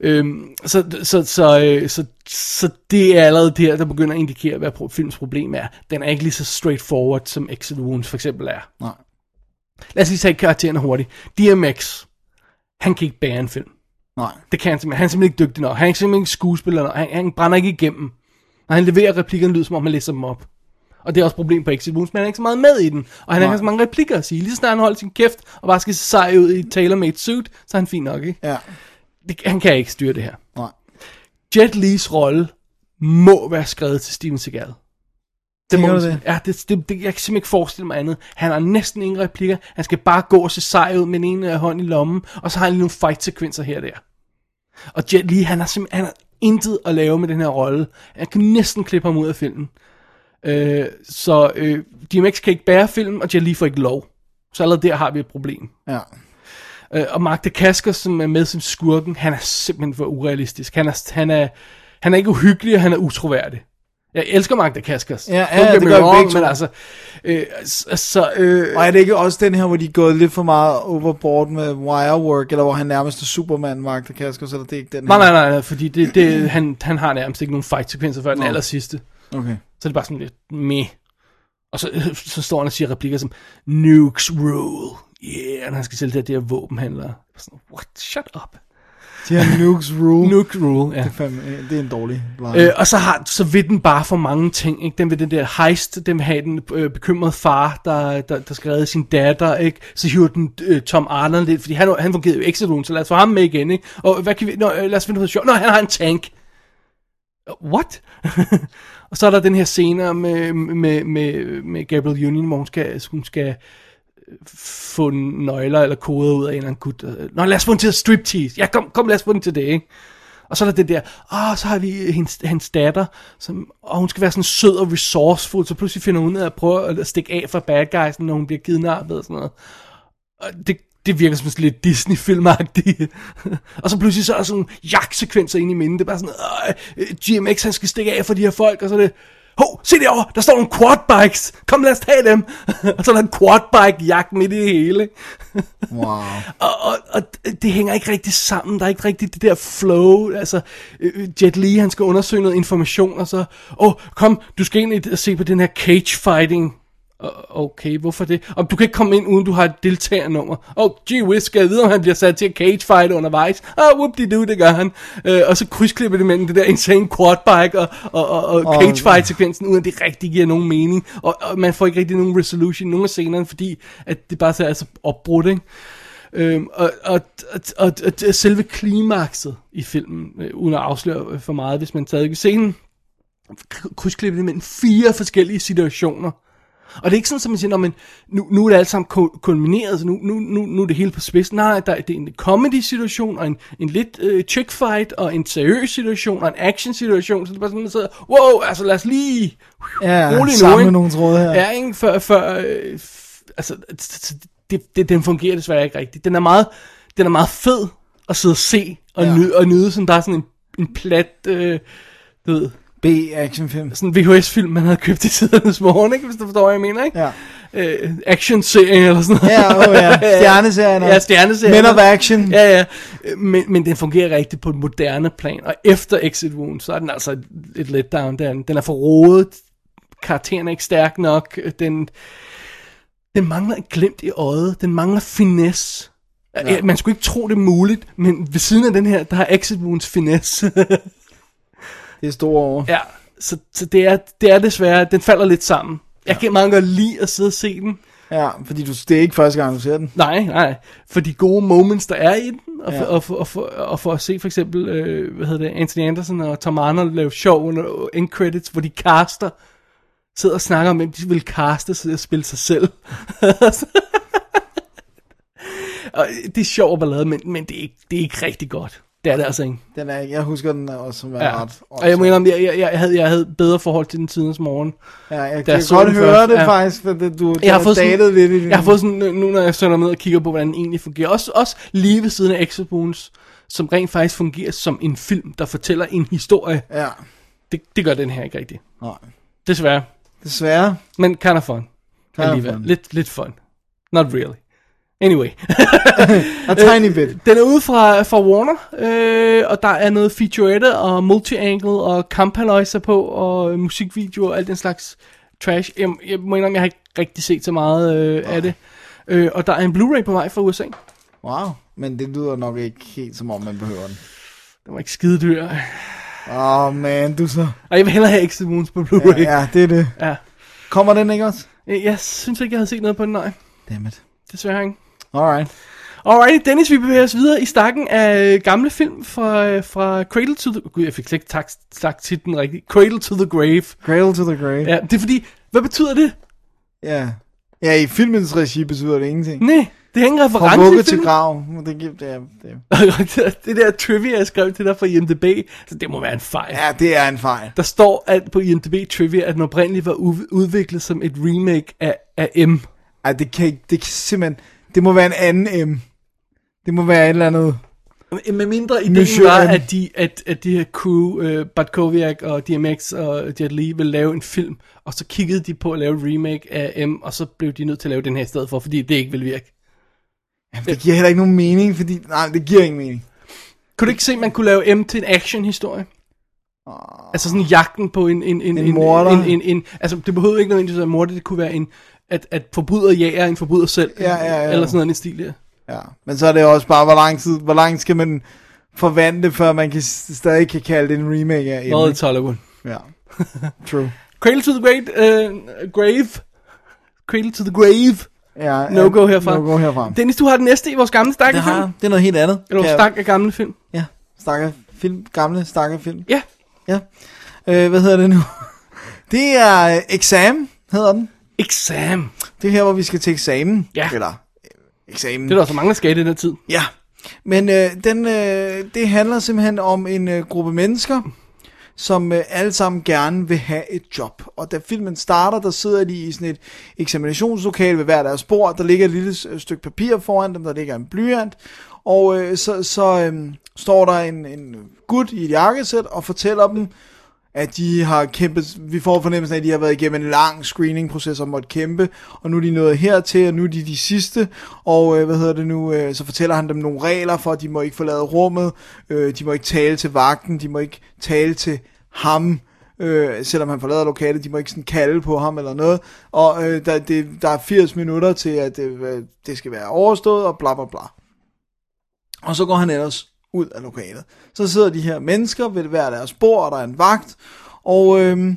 Øhm, så, så, så, øh, så, så det er allerede der, der begynder at indikere, hvad films problem er. Den er ikke lige så straightforward, som Exit Wounds for eksempel er. Nej. Lad os lige tage karaktererne hurtigt. DMX, han kan ikke bære en film. Nej. Det kan han simpelthen. Han er simpelthen ikke dygtig nok. Han er simpelthen ikke skuespiller nok. Han, han brænder ikke igennem. Når han leverer replikkerne, lyder som om han læser dem op. Og det er også et problem på Exit Wounds, men han er ikke så meget med i den. Og han har Nej. ikke så mange replikker at sige. Lige så snart han holder sin kæft og bare skal se sej ud i et tailor-made suit, så er han fint nok, ikke? Ja. Det, han kan ikke styre det her. Nej. Jet Lees rolle må være skrevet til Steven Seagal. Det må det? Ja, det, det, det, jeg kan simpelthen ikke forestille mig andet. Han har næsten ingen replikker. Han skal bare gå og se sej ud med den ene hånd i lommen, og så har han lige nogle fight-sekvenser her og der. Og Jet Li, han har simpelthen han har intet at lave med den her rolle. Han kan næsten klippe ham ud af filmen. Øh, så øh, DMX kan ikke bære filmen, og Jet Li får ikke lov. Så allerede der har vi et problem. Ja. Øh, og Mark Dacascos, som er med som skurken, han er simpelthen for urealistisk. Han er, han er, han er ikke uhyggelig, og han er utroværdig. Jeg elsker Mark Dacascos. Ja, ja, det gør wrong. Men altså, øh, så, øh, Og er det ikke også den her, hvor de er gået lidt for meget overboard med wirework, eller hvor han nærmest er Superman, Mark Dacascos, eller det er ikke den nej, her? nej, nej, nej, fordi det, det, han, han har nærmest ikke nogen fight-sekvenser før den aller sidste. Okay. Så er det bare sådan lidt meh. Og så, så står han og siger replikker som, Nukes rule. Yeah, han skal sælge det, her våbenhandler. Sådan, What? Shut up. De har Nukes Rule. Nuke rule, ja. Det, er fandme, det er en dårlig line. Øh, og så, har, så vil den bare for mange ting. Ikke? Den vil den der heist, den vil have den øh, bekymrede far, der, der, der skal redde sin datter. Ikke? Så hiver den øh, Tom Arnold lidt, fordi han, han fungerede jo Exit så lad os få ham med igen. Ikke? Og hvad kan vi, nå, øh, lad os finde noget sjovt. Nå, han har en tank. What? og så er der den her scene med, med, med, med Gabriel Union, hvor hun skal, hun skal få nøgler eller koder ud af en eller anden gut. Nå, lad os få den til at striptease. Ja, kom, kom, lad os få den til det, ikke? Og så er der det der, ah, så har vi hendes, hans datter, som, og hun skal være sådan sød og resourceful, så pludselig finder hun ud af at prøve at stikke af fra bad guysen, når hun bliver kidnappet og sådan noget. Og det, det virker som sådan lidt Disney-filmagtigt. og så pludselig så er der sådan jagtsekvenser ind i minden. Det er bare sådan, øh, GMX han skal stikke af for de her folk, og så er det, Hov, se derovre, der står nogle quadbikes. Kom, lad os tage dem. og så er der en quadbike-jagt midt i det hele. Wow. og, og, og det hænger ikke rigtig sammen. Der er ikke rigtig det der flow. Altså, øh, Jet Li, han skal undersøge noget information, og så, åh, oh, kom, du skal ind og se på den her cage fighting. O- Okay, hvorfor det? Og du kan ikke komme ind, uden du har et deltagernummer. Åh, oh, gee whiz, skal jeg vide, om han bliver sat til at cagefight undervejs? Åh, oh, whoop-de-doo, det gør han. Øh, og så krydsklipper det mellem det der insane quadbike og, og, og, og Og- cagefight-sekvensen, uden at det rigtig giver nogen mening. Og, og man får ikke rigtig nogen resolution i nogle af scenerne, fordi at det bare så er så opbrudt, ikke? Øhm, og, og, og, og, og selve klimakset i filmen, øh, uden at afsløre for meget, hvis man stadig kan se den, krydsklippet mellem fire forskellige situationer. Og det er ikke sådan, at man siger, "Nå, men nu, nu er det alt sammen kul- kulmineret, så nu, nu, nu, nu er det hele på spidsen. Nej, der, det er en comedy-situation, og en, en lidt øh, chick fight, og en seriøs situation, og en action-situation, så det er bare sådan, man sidder, wow, altså lad os lige Ja, rolig nu, ikke? nogle tråde her. Ja, ikke? Før, før øh, altså, det, det, den fungerer desværre ikke rigtigt. Den er meget, den er meget fed at sidde og se, og, ja. nyde, og nyde, som der er sådan en, en plat, øh, du ved, B-actionfilm. sådan en VHS-film, man havde købt i tidernes morgen, ikke? Hvis du forstår, hvad jeg mener, ikke? Ja. Øh, action-serie eller sådan noget. Ja, åh ja. Stjerneserien. Ja, stjerneserien. Men of Action. Ja, ja. Men, men den fungerer rigtigt på et moderne plan. Og efter Exit Wound, så er den altså et, et letdown. Den, den er for rodet. Karakteren er ikke stærk nok. Den, den mangler et glimt i øjet. Den mangler finesse. Ja. Man skulle ikke tro det er muligt, men ved siden af den her, der har Exit Wounds finesse. Det er store år. ja, så, så det, er, det er desværre, den falder lidt sammen. Jeg kan meget godt lide at sidde og se den. Ja, fordi du, det er ikke første gang, du ser den. Nej, nej. For de gode moments, der er i den, og for, Ja. ja. og for, og for, og for at se for eksempel, øh, hvad hedder det, Anthony Anderson og Tom Arnold lave sjov under end credits, hvor de caster, sidder og snakker om, hvem de vil caste til at spille sig selv. og det er sjovt ballade, men, men det, er ikke, det er ikke rigtig godt. Det er det altså ikke. Den er, jeg husker den også som var Ja. ret. Og jeg mener, jeg, jeg, jeg, havde, jeg havde bedre forhold til den tidens morgen. ja, jeg jeg kan så godt høre først, det ja. faktisk, for det, du, Jeg har fået sådan- i din... Jeg har fået sådan, nu når jeg sønder ned og kigger på, hvordan den egentlig fungerer, også, også lige ved siden af Wounds, som rent faktisk fungerer som en film, der fortæller en historie. Ja, Det, det gør den her ikke rigtigt. nej. Desværre. Desværre. Men kind of fun. Kind of fun. Lidt, lidt fun. Not really. Anyway. A tiny bit. Den er ude fra, fra Warner, øh, og der er noget featurette og multi-angle og kamphalløjser på, og øh, musikvideo og alt den slags trash. Jeg, jeg må indrømme, jeg har ikke rigtig set så meget øh, af det. Øh, og der er en Blu-ray på vej fra USA. Wow. Men det lyder nok ikke helt som om, man behøver den. Den var ikke skide dyr. Åh, oh, man, du så... Og jeg vil hellere have Exit Wounds på Blu-ray. Ja, ja, det er det. ja. Kommer den ikke også? Jeg, jeg synes ikke, jeg havde set noget på den, nej. Dammit. Desværre ikke. Alright. Alright, Dennis, vi bevæger os videre i stakken af gamle film fra, fra Cradle to the... Gud, jeg fik slet ikke sagt, sagt titlen rigtigt. Cradle to the Grave. Cradle to the Grave. Ja, det er fordi... Hvad betyder det? Ja. Ja, i filmens regi betyder det ingenting. Nej, det er ingen Fra reference vugge i til grav. Det, det, det, er- det der trivia, jeg skrev til dig fra IMDb, så det må være en fejl. ja, det er en fejl. Der står at på IMDb trivia, at den oprindeligt var udviklet som et remake af, af M. Ej, det kan ikke, det kan simpelthen, det må være en anden M. Det må være et eller andet. Med mindre ideen Monsieur var, M. at de, at, at de her crew, uh, Bartkoviak og DMX og Jet Li, ville lave en film, og så kiggede de på at lave remake af M, og så blev de nødt til at lave den her i stedet for, fordi det ikke ville virke. Jamen, det giver heller ikke nogen mening, fordi, nej, det giver ingen mening. Kunne du ikke se, at man kunne lave M til en action-historie? Altså sådan jagten på en... En, en, En morder. En, en, en, altså, det behøvede ikke nødvendigvis at være en morder, det kunne være en... At, at forbryder jager en forbryder selv. Ja, ja, ja. Eller sådan noget i den stil der. Ja, men så er det også bare, hvor lang tid, hvor langt skal man forvente, før man kan, stadig kan kalde det en remake af. Noget ikke? i Hollywood. Ja, true. Cradle to the Great uh, Grave. Cradle to the Grave. Ja, No ja, go herfra. No go herfra. Dennis, du har den næste i vores gamle stakke film. har, det er noget helt andet. Eller vores af gamle film. Ja, stakker film, gamle stakker film. Ja. Ja. Øh, hvad hedder det nu? Det er øh, Exam, hedder den. Exam. Det er her, hvor vi skal til eksamen. Ja. Eller øh, eksamen. Det er der så mange, der skal i den her tid. Ja, men øh, den, øh, det handler simpelthen om en øh, gruppe mennesker, som øh, alle sammen gerne vil have et job. Og da filmen starter, der sidder de i sådan et eksaminationslokale ved hver deres bord. Der ligger et lille øh, stykke papir foran dem, der ligger en blyant. Og øh, så, så øh, står der en, en gut i et jakkesæt og fortæller dem, at de har kæmpet, vi får fornemmelsen af, at de har været igennem en lang screening-proces og måtte kæmpe, og nu er de nået hertil, og nu er de de sidste, og øh, hvad hedder det nu, øh, så fortæller han dem nogle regler for, at de må ikke forlade rummet, øh, de må ikke tale til vagten, de må ikke tale til ham, øh, selvom han forlader lokalet, de må ikke sådan kalde på ham eller noget, og øh, der, det, der er 80 minutter til, at øh, det skal være overstået, og bla bla bla. Og så går han ellers ud af lokalet. Så sidder de her mennesker ved hver deres bord, og der er en vagt, og, øhm,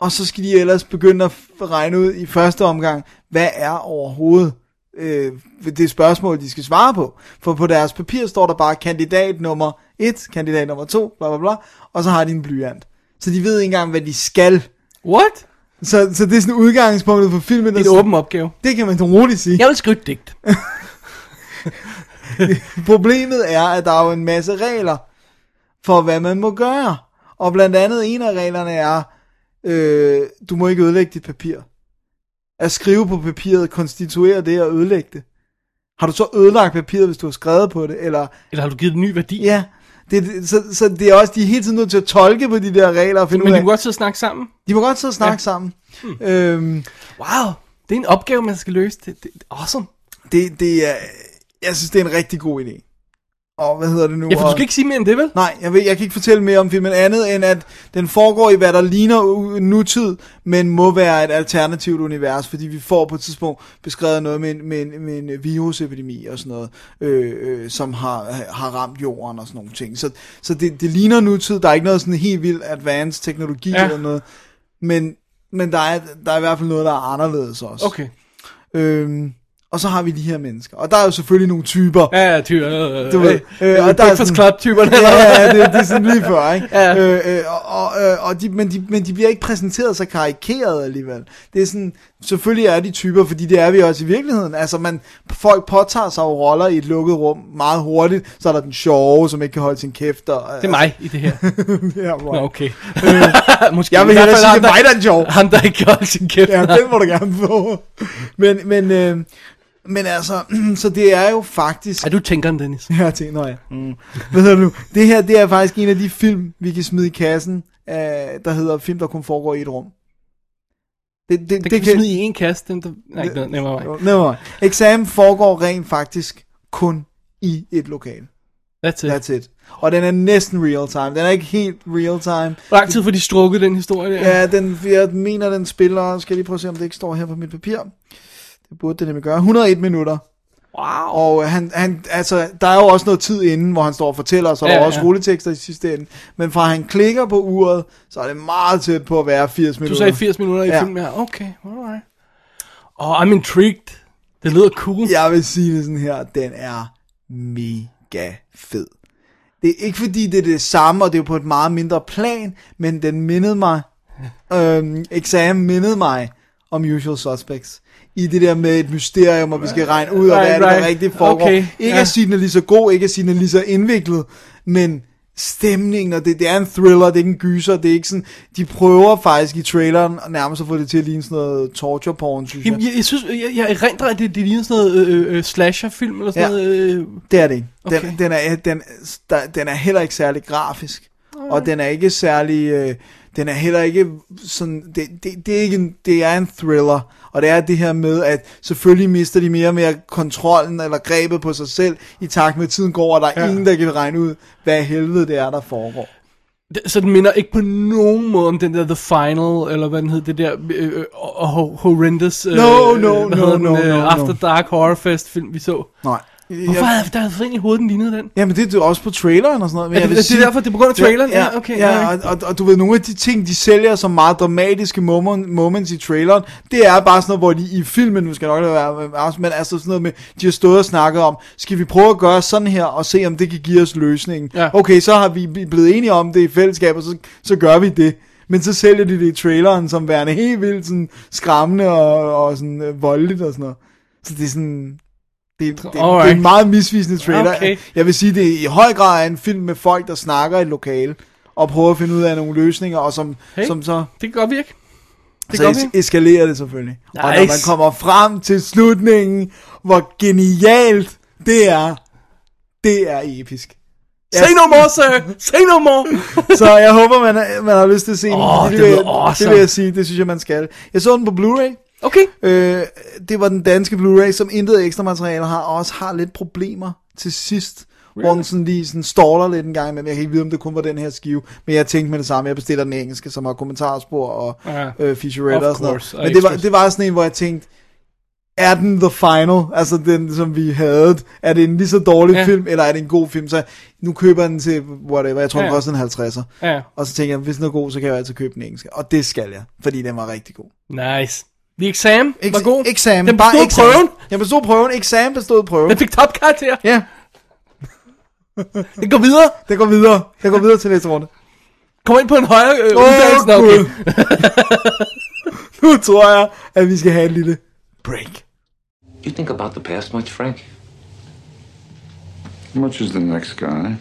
og så skal de ellers begynde at regne ud i første omgang, hvad er overhovedet øh, det spørgsmål, de skal svare på. For på deres papir står der bare kandidat nummer 1, kandidat nummer 2, bla bla bla, og så har de en blyant. Så de ved ikke engang, hvad de skal. What? Så, så det er sådan udgangspunktet for filmen. der En sådan- åben opgave. Det kan man roligt sige. Jeg vil skrive et digt. Problemet er, at der er jo en masse regler for, hvad man må gøre. Og blandt andet en af reglerne er, øh, du må ikke ødelægge dit papir. At skrive på papiret konstituerer det at ødelægge det. Har du så ødelagt papiret, hvis du har skrevet på det? Eller, Eller har du givet det ny værdi? ja, det, så, så det er også, de er hele tiden nødt til at tolke på de der regler og finde Men ud de af, kan godt sidde og snakke sammen. de må godt sidde og snakke ja. sammen. Hmm. Øhm, Wow, det er en opgave, man skal løse. Det, det, awesome. det, det er, jeg synes, det er en rigtig god idé. Og hvad hedder det nu? Ja, for du skal ikke sige mere end det, vel? Nej, jeg, ved, jeg kan ikke fortælle mere om filmen andet, end at den foregår i, hvad der ligner nutid, men må være et alternativt univers, fordi vi får på et tidspunkt beskrevet noget med en, med en, med en virusepidemi og sådan noget, øh, øh, som har, har ramt jorden og sådan nogle ting. Så, så det, det ligner nutid, der er ikke noget sådan helt vildt advanced teknologi ja. eller noget, men, men der, er, der er i hvert fald noget, der er anderledes også. Okay. Øhm, og så har vi de her mennesker, og der er jo selvfølgelig nogle typer, Ja, ja, typer. Øh, Du ved, øh, øh, øh, og der er sådan- Club-typerne. ja, ja, det, det er sådan lige før, ikke? Ja. Øh, øh, og, og, øh, og de, men, de, men de bliver ikke præsenteret så karikeret alligevel. Det er sådan, selvfølgelig er de typer, fordi det er vi også i virkeligheden. Altså, man, folk påtager sig jo roller i et lukket rum meget hurtigt, så er der den sjove, som ikke kan holde sin kæft. Og, Det er mig i det her. ja, Nå, okay. Måske Jeg vil hellere sige, det er mig, der er den sjov. Ham, der ikke kan holde sin kæft. Ja, den må du gerne få. Men, men, øh, men altså, så det er jo faktisk... Er du tænkeren, Dennis? Jeg har tænkt, nå ja. Mm. Hvad hedder nu? Det her, det er faktisk en af de film, vi kan smide i kassen, øh, der hedder film, der kun foregår i et rum. Det, det, Det kan vi smide i en kasse. Den, der... Nej, ikke noget. Never mind. Never mind. Eksamen foregår rent faktisk kun i et lokal. That's it. That's it. Og den er næsten real time. Den er ikke helt real time. Hvor lang tid får de strukket den historie der? Ja, den, jeg mener, den spiller... Skal jeg lige prøve at se, om det ikke står her på mit papir. Det burde det nemlig gøre. 101 minutter. Wow. Og han, han, altså, der er jo også noget tid inden, hvor han står og fortæller, så er der Ja, også ja. rulletekster i sidste ende. Men fra han klikker på uret, så er det meget tæt på at være 80 Du minutter. sagde 80 minutter i Ja. filmen her. Okay, alright. Oh, I'm intrigued. Det lyder cool. Jeg vil sige det sådan her, den er mega fed. Det er ikke fordi det er det samme, og det er på et meget mindre plan, men den mindede mig, øhm, eksamen mindede mig om Usual Suspects. I det der med et mysterium, og vi skal regne ud Right, hvad er det, der right. rigtig foregår. Okay, Ikke ja. at sige, den er lige så god, ikke at sige, den er lige så indviklet, men stemningen, og det, det er en thriller, det er ikke en gyser, det er ikke sådan, de prøver faktisk i traileren nærmest at få det til at ligne sådan noget torture porn, synes jeg. Jamen, jeg, jeg synes, jeg, jeg erindrer, at det, det ligner sådan noget øh, øh, slasher-film eller sådan Ja. noget. Øh, Det er det ikke. Den, Okay. den, er, den, der, den er heller ikke særlig grafisk. Og den er ikke særlig... Øh, den er heller ikke sådan... Det, det, det, er ikke en, det er en thriller. Og det er det her med, at selvfølgelig mister de mere og mere kontrollen eller grebet på sig selv, i takt med at tiden går, og der er Ja. ingen, der kan regne ud, hvad helvede det er, der foregår. så den minder ikke på nogen måde om den der The Final, eller hvad den hed, det der øh, øh, ho- horrendous... Øh, No, no, no, hedder den, no, øh, no, no. After Dark Horror Fest film, vi så. Nej. Hvorfor Jeg, havde der havde ind i hovedet, den lignede den? jamen, det er jo også på traileren og sådan noget. Men Er jeg det, vil det er derfor, det er på grund af traileren? Ja, ja, okay. ja og, og, og du ved, nogle af de ting, de sælger som meget dramatiske moment, moments i traileren, det er bare sådan noget, hvor de i filmen, nu skal jeg nok lade være, men altså sådan noget med, de har stået og snakket om, skal vi prøve at gøre sådan her, og se om det kan give os løsningen. Ja. Okay, så har vi blevet enige om det i fællesskab, og så, så gør vi det. men så sælger de det i traileren som værende helt vildt sådan skræmmende og, og sådan øh, voldeligt og sådan noget. Så det er sådan... Det, det, det, det er en meget misvisende trailer. Okay. Jeg vil sige, det er i høj grad er en film med folk, der snakker i et lokale, og prøver at finde ud af nogle løsninger, og som, Hey. som så, Det kan godt virke. Det så es- eskalerer det selvfølgelig. Nice. Og når man kommer frem til slutningen, hvor genialt det er, det er episk. Say no more, sir! Say no more! Så jeg håber, man, man har lyst til at se den. Åh, fordi det vil, awesome. det vil jeg sige, det synes jeg, man skal. Jeg så den på Blu-ray. Okay. Øh, det var den danske Blu-ray, som intet ekstra materiale har, og også har lidt problemer til sidst. Really? Hvor den sådan lige sådan staller lidt en gang, men jeg kan ikke vide, om det kun var den her skive. Men jeg tænkte med det samme, jeg bestiller den engelske, som har kommentarspor og Ja. øh, featurette og sådan course, noget. Men det var, det var sådan en, hvor jeg tænkte, er den the final? Altså den, som vi havde. Er det en lige så dårlig Ja. ja. film, eller er det en god film? Så nu køber jeg den til whatever. Jeg tror, Ja. den koster en 50'er. Ja. Og så tænker jeg, hvis den er god, så kan jeg altid købe den engelske. Og det skal jeg, fordi den var rigtig god. Nice. The Exam var god. Eksamen. Den bare bestod eksamen. prøven. Jeg bestod prøven. Eksamen bestod prøven. Den fik topkarakter. Ja, Den går videre. det går videre. Jeg går videre til næste runde. Kom ind på en højere øh, Åh, uddannelse. Okay. Nu tror jeg, at vi skal have et lille break. You think about the past much, Frank? Much as the next guy.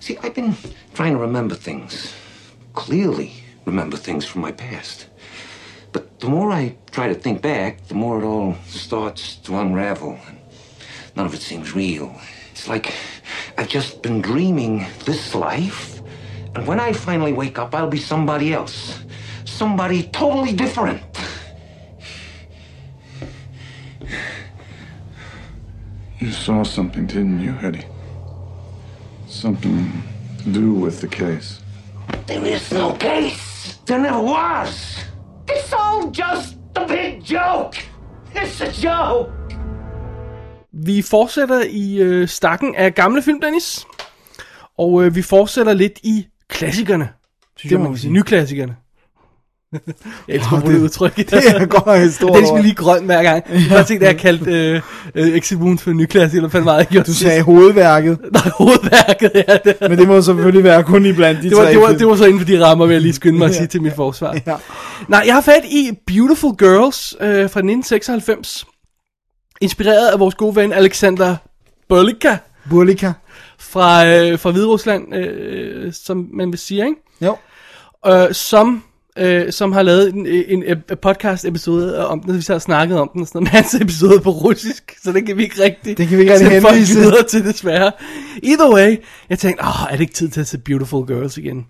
See, I've been trying to remember things. Clearly remember things from my past. But the more I try to think back, the more it all starts to unravel. None of it seems real. It's like I've just been dreaming this life, and when I finally wake up, I'll be somebody else. Somebody totally different. You saw something, didn't you, Eddie? Something to do with the case. There is no case. There never was. It's all just a big joke. It's a joke. Vi fortsætter i øh, stakken af gamle film, Dennis. Og øh, vi fortsætter lidt i klassikerne. Synes jeg, må man man kan sige. sige. Nyklassikerne. Jeg elsker bruge det udtryk. Det er godt nok et stort Det er lige grøn hver gang. Jeg har set, at jeg kaldte øh, øh, Exit Wounds for en nyklassik, eller fandme meget jeg Du sagde hovedværket, Nej, hovedværket, ja. Det, men det må selvfølgelig være kun i blandt de det, var, tre det, var, det var så inden for de rammer, vil jeg lige skynde mig at sige til mit forsvar. Ja. Nej, jeg har fat i Beautiful Girls øh, fra 1996. Inspireret af vores gode ven Alexander Burlika Burlika. fra, øh, fra Hviderusland, øh, som man vil sige, ikke? Jo. øh, som, øh, som har lavet en, en, en podcast episode om den, vi så har snakket om den, og sådan en masse episoder på russisk, så det kan vi ikke rigtig, Det kan vi ikke rigtig henvise. videre til, desværre. Either way, jeg tænkte, åh, er det ikke tid til at se Beautiful Girls igen?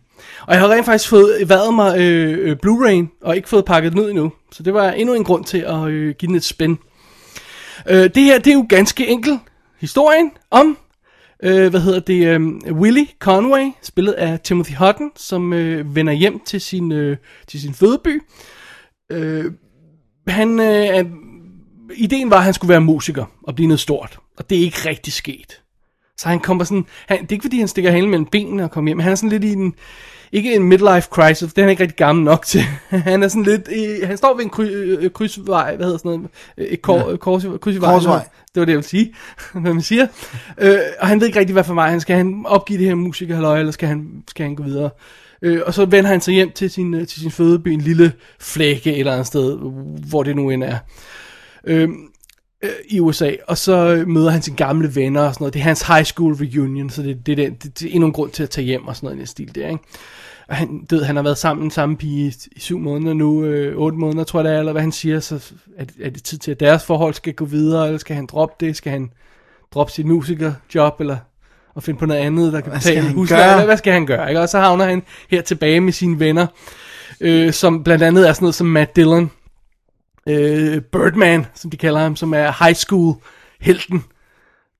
Og jeg har rent faktisk fået været mig øh, øh, Blu-ray, og ikke fået pakket den ud endnu, så det var endnu en grund til at øh, give den et spin. Øh, det her, det er jo ganske enkelt historien om øh, hvad hedder det, øh, Willie Conway, spillet af Timothy Hutton, som øh, vender hjem til sin, øh, til sin fødeby. Øh, han, øh, ideen var, at han skulle være musiker og blive noget stort, og det er ikke rigtig sket. Så han kommer sådan, han, det er ikke fordi, han stikker halen mellem benene og kommer hjem, men han er sådan lidt i en, ikke en midlife crisis, det er han ikke rigtig gammel nok til. han er sådan lidt, i, han står ved en kry, øh, krydsvej, hvad hedder sådan noget, øh, et kor, ja. kors, krydsvej. Korsvej. Det var det, jeg ville sige, hvad man siger. Øh, og han ved ikke rigtig, hvad for mig han skal. Han opgive det her musikerhalløj, eller skal han, skal han gå videre? Øh, og så vender han sig hjem til sin, øh, til sin fødeby, en lille flække et eller andet sted, hvor det nu end er. Øh, øh, i USA, og så møder han sine gamle venner og sådan noget. Det er hans high school reunion, så det, det, det, det, det er endnu en grund til at tage hjem og sådan noget i den stil der, ikke? Og han, ved, han har været sammen samme pige i, syv måneder nu, øh, otte måneder tror jeg det er, eller hvad han siger, så er det, er det tid til, at deres forhold skal gå videre, eller skal han droppe det, skal han droppe sit musikerjob, eller og finde på noget andet, der kan Hvad betale husleje, hvad, hvad skal han gøre, ikke? Og så havner han her tilbage med sine venner, øh, som blandt andet er sådan noget som Matt Dillon, øh, Birdman, som de kalder ham, som er high school helten,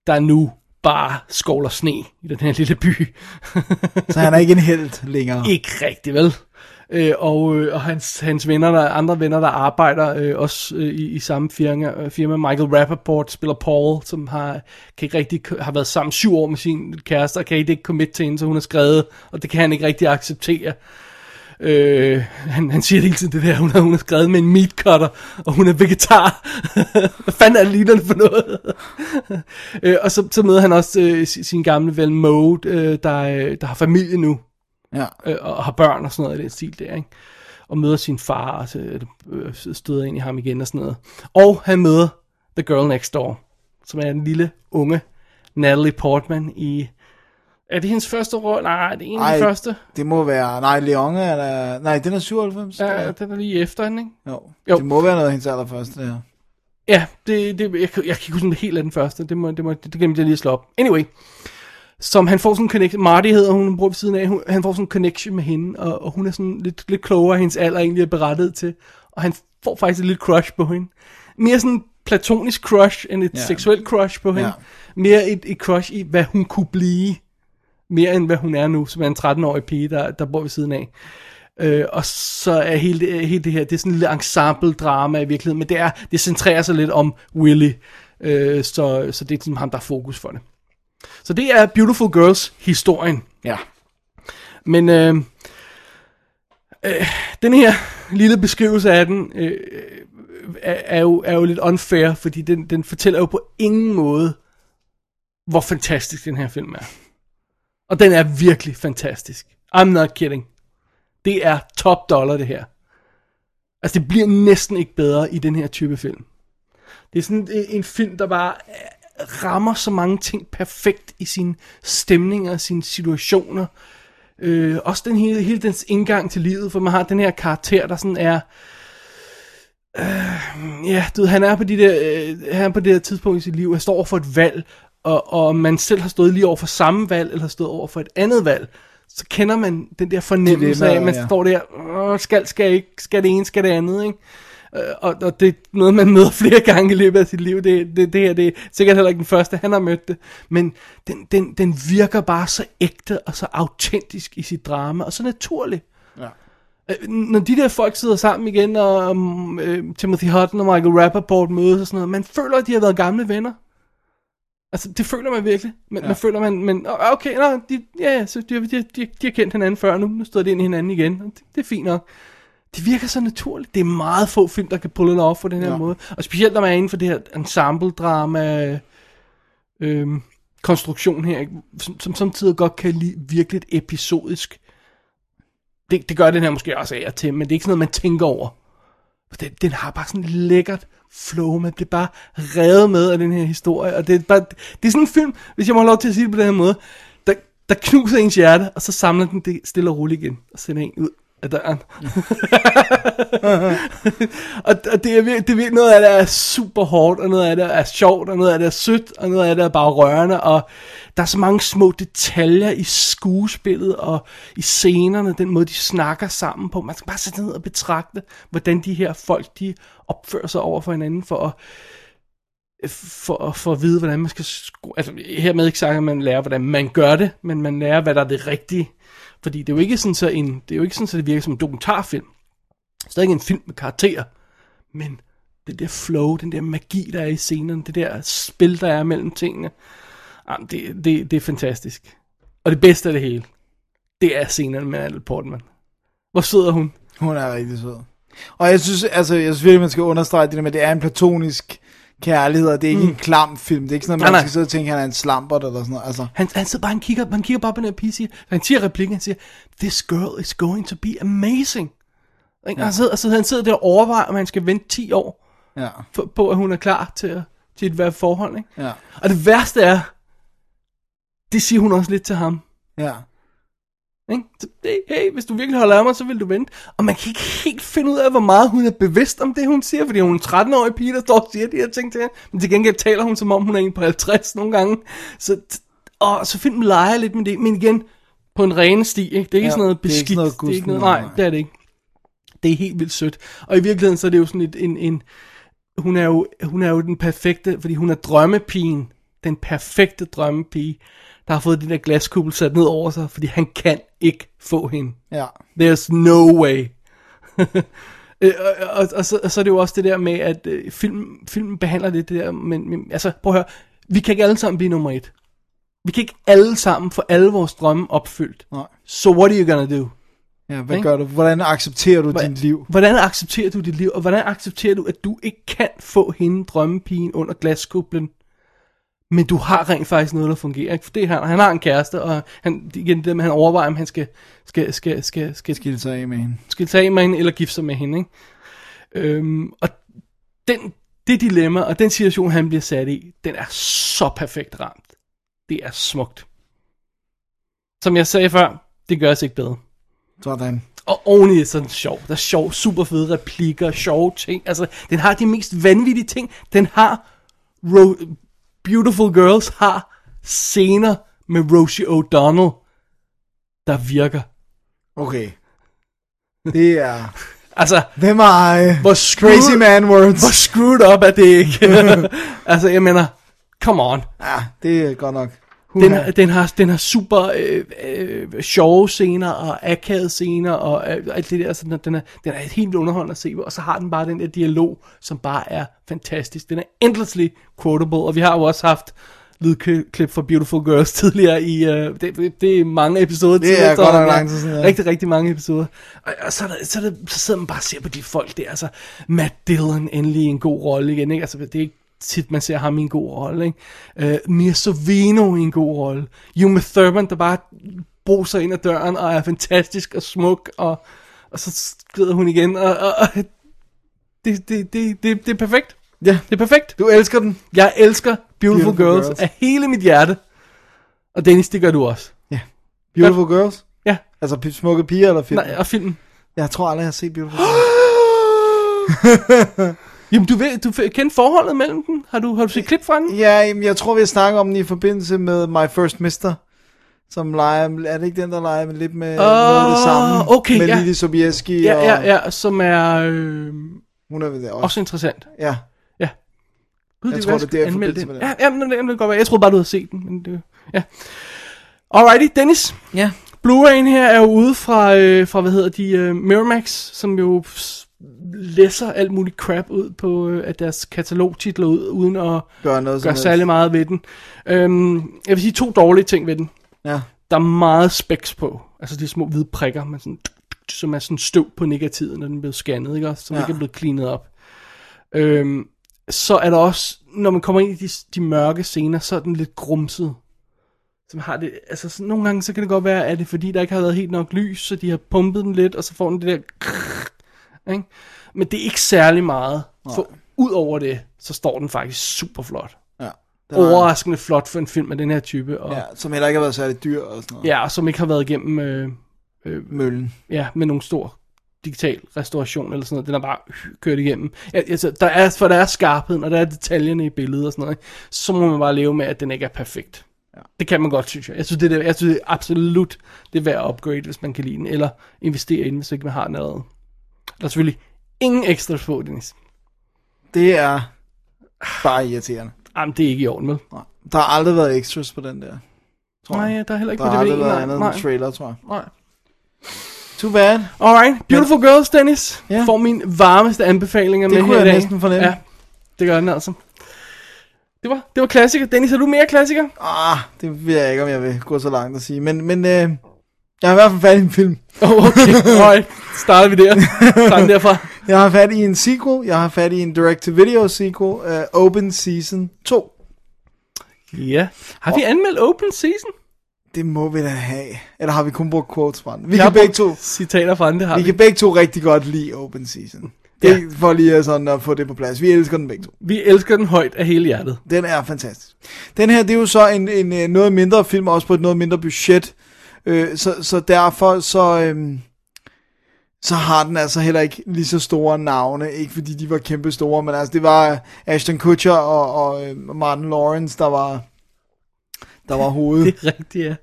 der nu bare skovler sne i den her lille by. Så han er ikke en held længere. Ikke rigtig, vel? Øh, og øh, og hans, hans venner, der andre venner, der arbejder øh, også øh, i, i samme firma, øh, firma, Michael Rappaport spiller Paul, som har, kan ikke rigtig, har været sammen syv år med sin kæreste, og kan ikke commit til hende, så hun har skrevet, og det kan han ikke rigtig acceptere. Øh, han, han siger det hele tiden det der, hun har, hun har skrevet med en meat cutter, og hun er vegetar. Hvad fanden er lignende for noget? øh, og så, så møder han også øh, sin gamle ven Mode, øh, der, øh, der har familie nu. Ja. øh, og har børn og sådan noget i den stil der, ikke? Og møder sin far, og så øh, støder ind i ham igen og sådan noget. Og han møder The Girl Next Door, som er den lille unge Natalie Portman i... Er det hendes første rolle? Nej, det er en af de første. Det må være... Nej, Leon er der... Nej, den er 97. Ja, den er lige efter hende, ikke? Jo. Jo. Det må være noget af hendes allerførste, det her. Ja, det, det, jeg, kan- jeg kan ikke huske helt af den første. Det, må, det, må, det, det glemte jeg lige at slå op. Anyway. Som han får sådan en connection. Marty hedder hun, hun bor ved siden af. Hun, han får sådan en connection med hende. Og, og hun er sådan lidt, lidt klogere, hendes alder egentlig er berettet til. Og han får faktisk et lille crush på hende. Mere sådan platonisk crush, end et ja. seksuelt crush på hende. Ja. Mere et, et crush i, hvad hun kunne blive. Mere end hvad hun er nu, som er en 13-årig pige, der, der bor ved siden af. Øh, og så er hele det, hele det her, det er sådan en lille ensemble-drama i virkeligheden, men det, er, det centrerer sig lidt om Willy, øh, så, så det er sådan ham, der er fokus for det. Så det er Beautiful Girls historien. Ja. Men øh, øh, den her lille beskrivelse af den øh, er, er, jo, er jo lidt unfair, fordi den, den fortæller jo på ingen måde, hvor fantastisk den her film er. Og den er virkelig fantastisk. I'm not kidding. Det er top dollar, det her. Altså, det bliver næsten ikke bedre i den her type film. Det er sådan en, film, der bare øh, rammer så mange ting perfekt i sine stemninger og sine situationer. Øh, også den hele, hele dens indgang til livet, for man har den her karakter, der sådan er... Øh, ja, du ved, han er på, de der, øh, han er på det her tidspunkt i sit liv, han står for et valg, og, og man selv har stået lige over for samme valg, eller har stået over for et andet valg, så kender man den der fornemmelse af, at man ja. står der, "Åh, skal, skal ikke, skal det ene, skal det andet, ikke? Øh, Og, og det er noget, man møder flere gange i løbet af sit liv. Det, det, det her det er sikkert heller ikke den første, han har mødt det. Men den, den, den virker bare så ægte og så autentisk i sit drama, og så naturlig. Ja. Øh, Når de der folk sidder sammen igen, og um, Timothy Hutton og Michael Rappaport mødes og sådan noget, man føler, at de har været gamle venner. Altså, det føler man virkelig. Men, ja. man føler, man, men "Åh, okay, nå, de, ja, ja, så de, de, de, de har kendt hinanden før nu, nu står de ind i hinanden igen, det, det er fint nok. Det virker så naturligt. Det er meget få film, der kan pulle det off på den her ja. måde. Og specielt når man er inden for det her ensemble-drama, øhm, konstruktion her, ikke? som, som samtidig godt kan lide virkelig episodisk. Det, det gør den her måske også af og til, men det er ikke sådan noget, man tænker over. Den, den har bare sådan et lækkert flow, man bliver bare revet med af den her historie, og det er, bare, det er sådan en film, hvis jeg må have lov til at sige det på den her måde, der, der knuser ens hjerte, og så samler den det stille og roligt igen, og sender en ud af døren. og, og det, er, virkelig, det er virkelig, noget af det er super hårdt, og noget af det er sjovt, og noget af det er sødt, og noget af det er bare rørende, og der er så mange små detaljer i skuespillet, og i scenerne, den måde de snakker sammen på. Man skal bare sætte ned og betragte, hvordan de her folk, de opfører sig over for hinanden, for at for, for at vide, hvordan man skal. Altså, hermed ikke sagt, at man lærer, hvordan man gør det, men man lærer, hvad der er det rigtige. Fordi det er jo ikke sådan, så en, det er jo ikke sådan, så det virker som en dokumentarfilm. Det er en film med karakterer. Men det der flow, den der magi, der er i scenen, det der spil, der er mellem tingene, ah, jamen, det, det, det er fantastisk. Og det bedste af det hele, det er scenerne med Natalie Portman. Hvor sød er hun? Hun er rigtig sød. Og jeg synes, altså, jeg synes virkelig, man skal understrege det der med, at det er en platonisk kærlighed, og det er ikke mm. en klam film. Det er ikke sådan, at Nej, man nej. skal sidde og tænke, at han er en slampert eller sådan noget. Altså, Han, han sidder bare, han kigger, han kigger bare på den her pige, siger, han siger replikken, han siger, this girl is going to be amazing. Ja. Han, sidder, altså, han sidder der og overvejer, om han skal vente 10 år, ja, for, på at hun er klar til, at- til et hvert forhold. Ikke? ja, Og det værste er, det siger hun også lidt til ham. ja. Ikke? Hey, hvis du virkelig holder af mig, så vil du vente. Og man kan ikke helt finde ud af, hvor meget hun er bevidst om det, hun siger, fordi hun er en 13-årig pige, der står og siger de her ting til hende. Men til gengæld taler hun, som om hun er en på 50 nogle gange. Så, og så filmen leger lidt med det, men igen, på en ren sti, ikke? Det er ikke Ja, sådan noget det er ikke beskidt. noget det er ikke noget, nej, nej. det er det ikke. Det er helt vildt sødt. Og i virkeligheden, så er det jo sådan et, en, en, hun er jo, hun er jo den perfekte, fordi hun er drømmepigen. Den perfekte drømmepige, der har fået den der glaskuppel sat ned over sig, fordi han kan ikke få hende. ja. There's no way. Øh, og, og, og, så, og så er det jo også det der med, at øh, film, filmen behandler det, det der, men, men altså prøv at høre, vi kan ikke alle sammen blive nummer et. Vi kan ikke alle sammen få alle vores drømme opfyldt. Nej. So what are you gonna do? Ja, hvad Ikke? gør du? Hvordan accepterer du Hvordan- dit liv? Hvordan accepterer du dit liv, og hvordan accepterer du, at du ikke kan få hende drømmepigen under glaskublen? Men du har rent faktisk noget, der fungerer. Ikke? For det, han, han har en kæreste, og han, igen, det, med, han overvejer, om han skal, skal, skal, skal, skal, Skille sig af med hende. skal tage med hende, eller gifte sig med hende. Ikke? Øhm, og den, det dilemma, og den situation, han bliver sat i, den er så perfekt ramt. Det er smukt. Som jeg sagde før, det gør os ikke bedre. Sådan. Og oveni er sådan sjov. Der er sjov, super fede replikker, sjove ting. Altså, den har de mest vanvittige ting. Den har... Ro- Beautiful Girls har scener med Rosie O'Donnell, der virker. Okay. Det er... Altså, Hvem er hvor screwed, Crazy man words. Hvor screwed up er det ikke? altså, jeg mener, come on. Ja, det er godt nok. Den, har- den, har, den har super øh, øh, sjove scener og akavede scener og øh, alt det der. Altså, den, er, den er helt underholdende at se. Og så har den bare den der dialog, som bare er fantastisk. Den er endlessly quotable. Og vi har jo også haft lydklip fra Beautiful Girls tidligere i... Øh, det, det er mange episoder. Det er godt nok lang tid siden, ja. Rigtig, rigtig mange episoder. Og, og så, er der, så, er der, så sidder man bare og ser på de folk der. Altså, Matt Dillon endelig i en god rolle igen. Ikke? Altså, det er ikke tit, man ser ham i en god rolle. Uh, Mia Sorvino i en god rolle. Uma Thurman, der bare bruser ind ad døren og er fantastisk og smuk, og, og så skrider hun igen, og, og, og det, det, det, det, det er perfekt. Ja. Det er perfekt. Du elsker den. Jeg elsker Beautiful, Beautiful Girls, Girls. af hele mit hjerte. Og Dennis, det gør du også. Beautiful Girls. Ja. Altså smukke piger eller film? Nej, og filmen. Jeg tror aldrig, jeg har set Beautiful Girls. Jamen, du, ved, du kender forholdet mellem dem? Har du, har du set klip fra den? ja, jamen, jeg tror, vi har snakket om den i forbindelse med My First Mister. Som leger, er det ikke den, der leger med lidt med uh, noget af det samme? okay, med ja. Lili Sobieski Ja, og... ja, ja, som er øh, Hun er ved det også. også interessant. Ja. Ja. Gud, Jeg det tror, det er jeg der den. med Ja, ja, men det, det kan godt være. Jeg troede bare, du havde set den. Men det, ja. Alrighty, Dennis. Ja. Blu-ray'en her er jo ude fra, øh, fra hvad hedder de, øh, Miramax, som jo læsser alt muligt crap ud på øh, af deres katalogtitler ud, uden at Gør noget gøre særlig meget ved den. Øhm, jeg vil sige to dårlige ting ved den. Ja. Der er meget specs på. Altså de små hvide prikker, med sådan, som er sådan støv på negativet, når den blevet scannet, ikke? Som Ja. ikke er blevet cleanet op. Øhm, så er der også, når man kommer ind i de, de mørke scener, så er den lidt grumset. Som har det, altså sådan, nogle gange så kan det godt være, at det er fordi, der ikke har været helt nok lys, så de har pumpet den lidt, og så får den det der ikke? Men det er ikke særlig meget. For ud over det, så står den faktisk super flot. Ja. Den er- Overraskende flot for en film af den her type. Og, Ja, som heller ikke har været særlig dyr og sådan noget. ja, og som ikke har været igennem øh, Møllen. ja, med nogen stor digital restauration eller sådan noget. Den er bare kørt igennem. Altså, der er, for der er skarpheden, og der er detaljerne i billedet og sådan noget. Så må man bare leve med, at den ikke er perfekt. Ja. Det kan man godt, synes jeg. Jeg synes, det er, jeg synes det er absolut det er værd at upgrade, hvis man kan lide den, eller investere i den, hvis ikke man har den allerede. Der er selvfølgelig ingen ekstra på, Dennis. Det er bare irriterende. Jamen, det er ikke i orden, vel? Nej. Der har aldrig været extras på den der. Tror Nej, jeg. der er heller ikke Der på har aldrig DVD'en, været andet nej. end trailer, tror jeg. Nej. Too bad. Alright, Beautiful Girls, Dennis. Ja. Får min varmeste anbefalinger Det med kunne her i jeg dag. næsten fornemme. Ja, det gør den altså. Det var, det var klassiker. Dennis, har du mere klassiker? Ah, det ved jeg ikke, om jeg vil gå så langt at sige. Men, men øh, jeg har i hvert fald fat i en film. Oh, okay, alright. Starter vi der. Tager den derfra. Jeg har fat i en sequel. Jeg har fat i en direct-to-video sequel. Uh, Open Season 2. Ja. Har vi anmeldt Open Season? Det må vi da have. Eller har vi kun brugt quotes fra den? Vi, Jeg kan begge to, Citater fra den, det har vi vi. kan begge to rigtig godt lide Open Season. Det er for lige sådan at få det på plads. Vi elsker den begge to. Vi elsker den højt af hele hjertet. Den er fantastisk. Den her, det er jo så en, en, øh, noget mindre film, også på et noget mindre budget. Øh, så, så derfor så, øhm, så har den altså heller ikke lige så store navne. Ikke fordi de var kæmpe store, men altså det var Ashton Kutcher og, og øh, Martin Lawrence, der var, der var hovedet. Det er rigtigt, ja.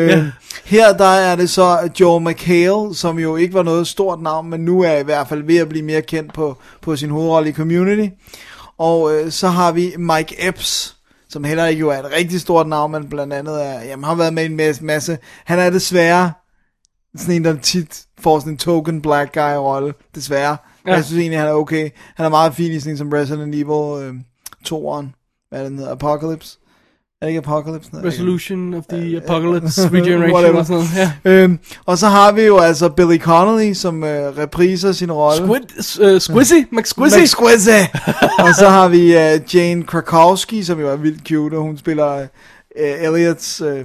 Øh, Ja. Her der er det så Joe McHale, som jo ikke var noget stort navn, men nu er i hvert fald ved at blive mere kendt på, på sin hovedrolle i Community. Og øh, så har vi Mike Epps, som heller ikke jo er et rigtig stort navn, men blandt andet er, jamen, har været med i en masse, masse. Han er desværre sådan en, der tit får sådan en token black guy rolle, desværre. Ja. Jeg synes egentlig, han er okay. Han er meget fin i sådan en som Resident Evil øh, 2'eren, hvad er den hedder, Apocalypse. det ikke Apocalypse? Nej, Resolution of the Apocalypse, Regeneration Whatever. og sådan noget. Ja. Øhm, og så har vi jo altså Billy Connolly, som øh, repriser sin rolle. Squid, uh, Squizzy, McSquizzy. McSquizzy. og så har vi uh, Jane Krakowski, som jo er vildt cute, og hun spiller uh, Elliots uh,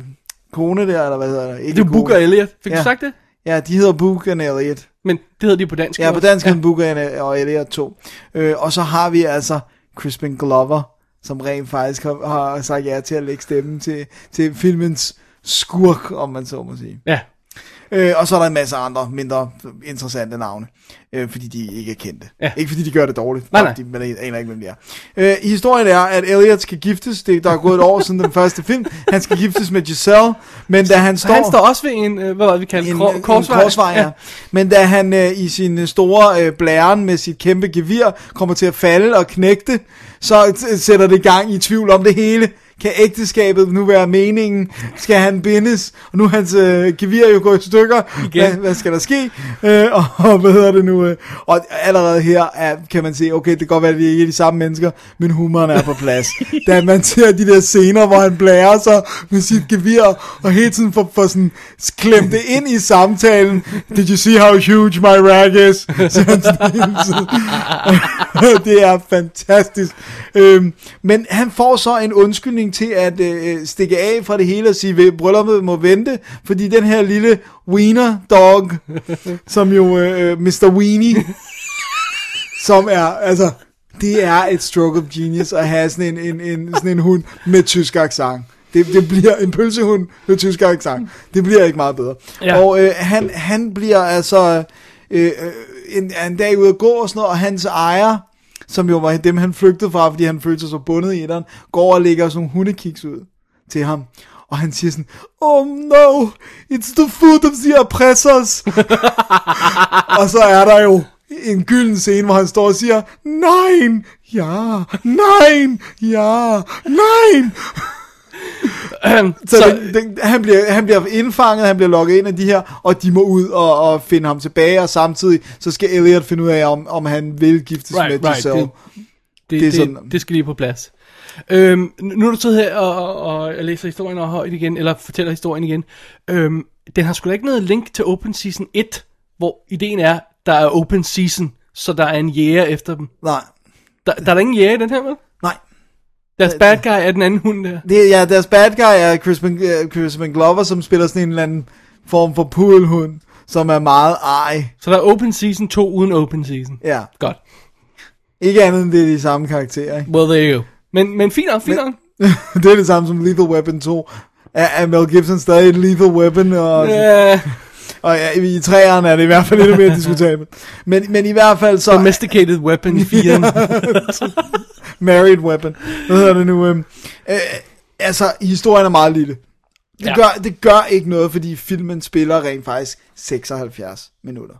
kone der, eller hvad hedder det? Ikke Det er Book og Elliot. Fik Ja. du sagt det? Ja, de hedder Book and Elliot. Men det hedder de på dansk. Ja, på dansk ja. Book and, og Elliot 2. Øh, og så har vi altså Crispin Glover, som rent faktisk har, har sagt ja til at lægge stemmen til, til filmens skurk, om man så må sige. Ja. Øh, og så er der en masse andre mindre interessante navne, øh, fordi de ikke er kendte. Ja. Ikke fordi de gør det dårligt, Nej, nej. De, man aner ikke, hvem de er. Øh, historien er, at Elliot skal giftes, det, der er gået et år siden den første film, han skal giftes med Giselle, men da han står... han står også ved en, øh, hvad var det, vi kaldte, en, Kor- en korsvej. korsvej ja. Men da han øh, i sin store øh, blæren med sit kæmpe gevir kommer til at falde og knægte, så sætter det gang i tvivl om det hele. Kan ægteskabet nu være meningen? Skal han bindes? Og nu er hans øh, gevir jo gået i stykker. Igen. Hvad, hvad skal der ske? Øh, og, og hvad hedder det nu? Øh, og allerede her er, kan man se, okay, det kan godt være, at de ikke er de samme mennesker, men humoren er på plads. da man ser de der scener, hvor han blærer sig med sit gevir, og hele tiden får, får sådan klemt det ind i samtalen. Did you see how huge my rag is? Siger han sådan hele tiden. det er fantastisk. Øhm, men han får så en undskyldning til at øh, stikke af fra det hele og sige, at brylluppet må vente, fordi den her lille wiener dog, som jo øh, Mr. Weenie, som er, altså, det er et stroke of genius at have sådan en, en, en, sådan en hund med tysk accent. Det, det bliver en pølsehund med tysk accent. Det bliver ikke meget bedre. Ja. Og øh, han, han bliver altså øh, øh, en, en dag ude at gå og sådan noget, og hans ejer, som jo var dem, han flygtede fra, fordi han følte sig så bundet i etteren, går og lægger sådan nogle hundekiks ud til ham. Og han siger sådan, oh no, it's the food of the oppressors. og så er der jo en gylden scene, hvor han står og siger, nej, ja, nej, ja, nej. Så, Så- det, det, han, bliver, han bliver indfanget, han bliver lukket ind af de her, og de må ud og, og finde ham tilbage, og samtidig så skal Elliot finde ud af, om, om han vil giftes Right, med right, Giselle. det- Det, Det det, det, sådan- det, det skal lige på plads. Øhm, nu er du siddet her og, og, og jeg læser historien og højt igen, eller fortæller historien igen. Øhm, den har sgu da ikke noget link til Open Season 1, hvor ideen er, der er Open Season, så der er en jæger efter dem. Nej, Der, der er der ingen jæger i den her, vel? nej. Deres bad guy er den anden hund der. Det, ja, deres bad guy er Crispin, uh, Crispin Glover, som spiller sådan en eller anden form for pudelhund, som er meget ej. Så der er Open Season 2 uden Open Season. Ja, Godt. ikke andet end det er de samme karakterer. Ikke? Well, there you go. Men, men fint nok, fint nok. det er det samme som Lethal Weapon 2. Er, er Mel Gibson stadig et Lethal Weapon? Og, Ja, og ja, i træerne er det i hvert fald lidt mere diskutabelt. Men, men i hvert fald så... domesticated weapon i 4'eren. Married Weapon. Hvad hedder det nu? Øhm, øh, altså, historien er meget lille. Det, Ja. gør, det gør ikke noget, fordi filmen spiller rent faktisk 76 minutter.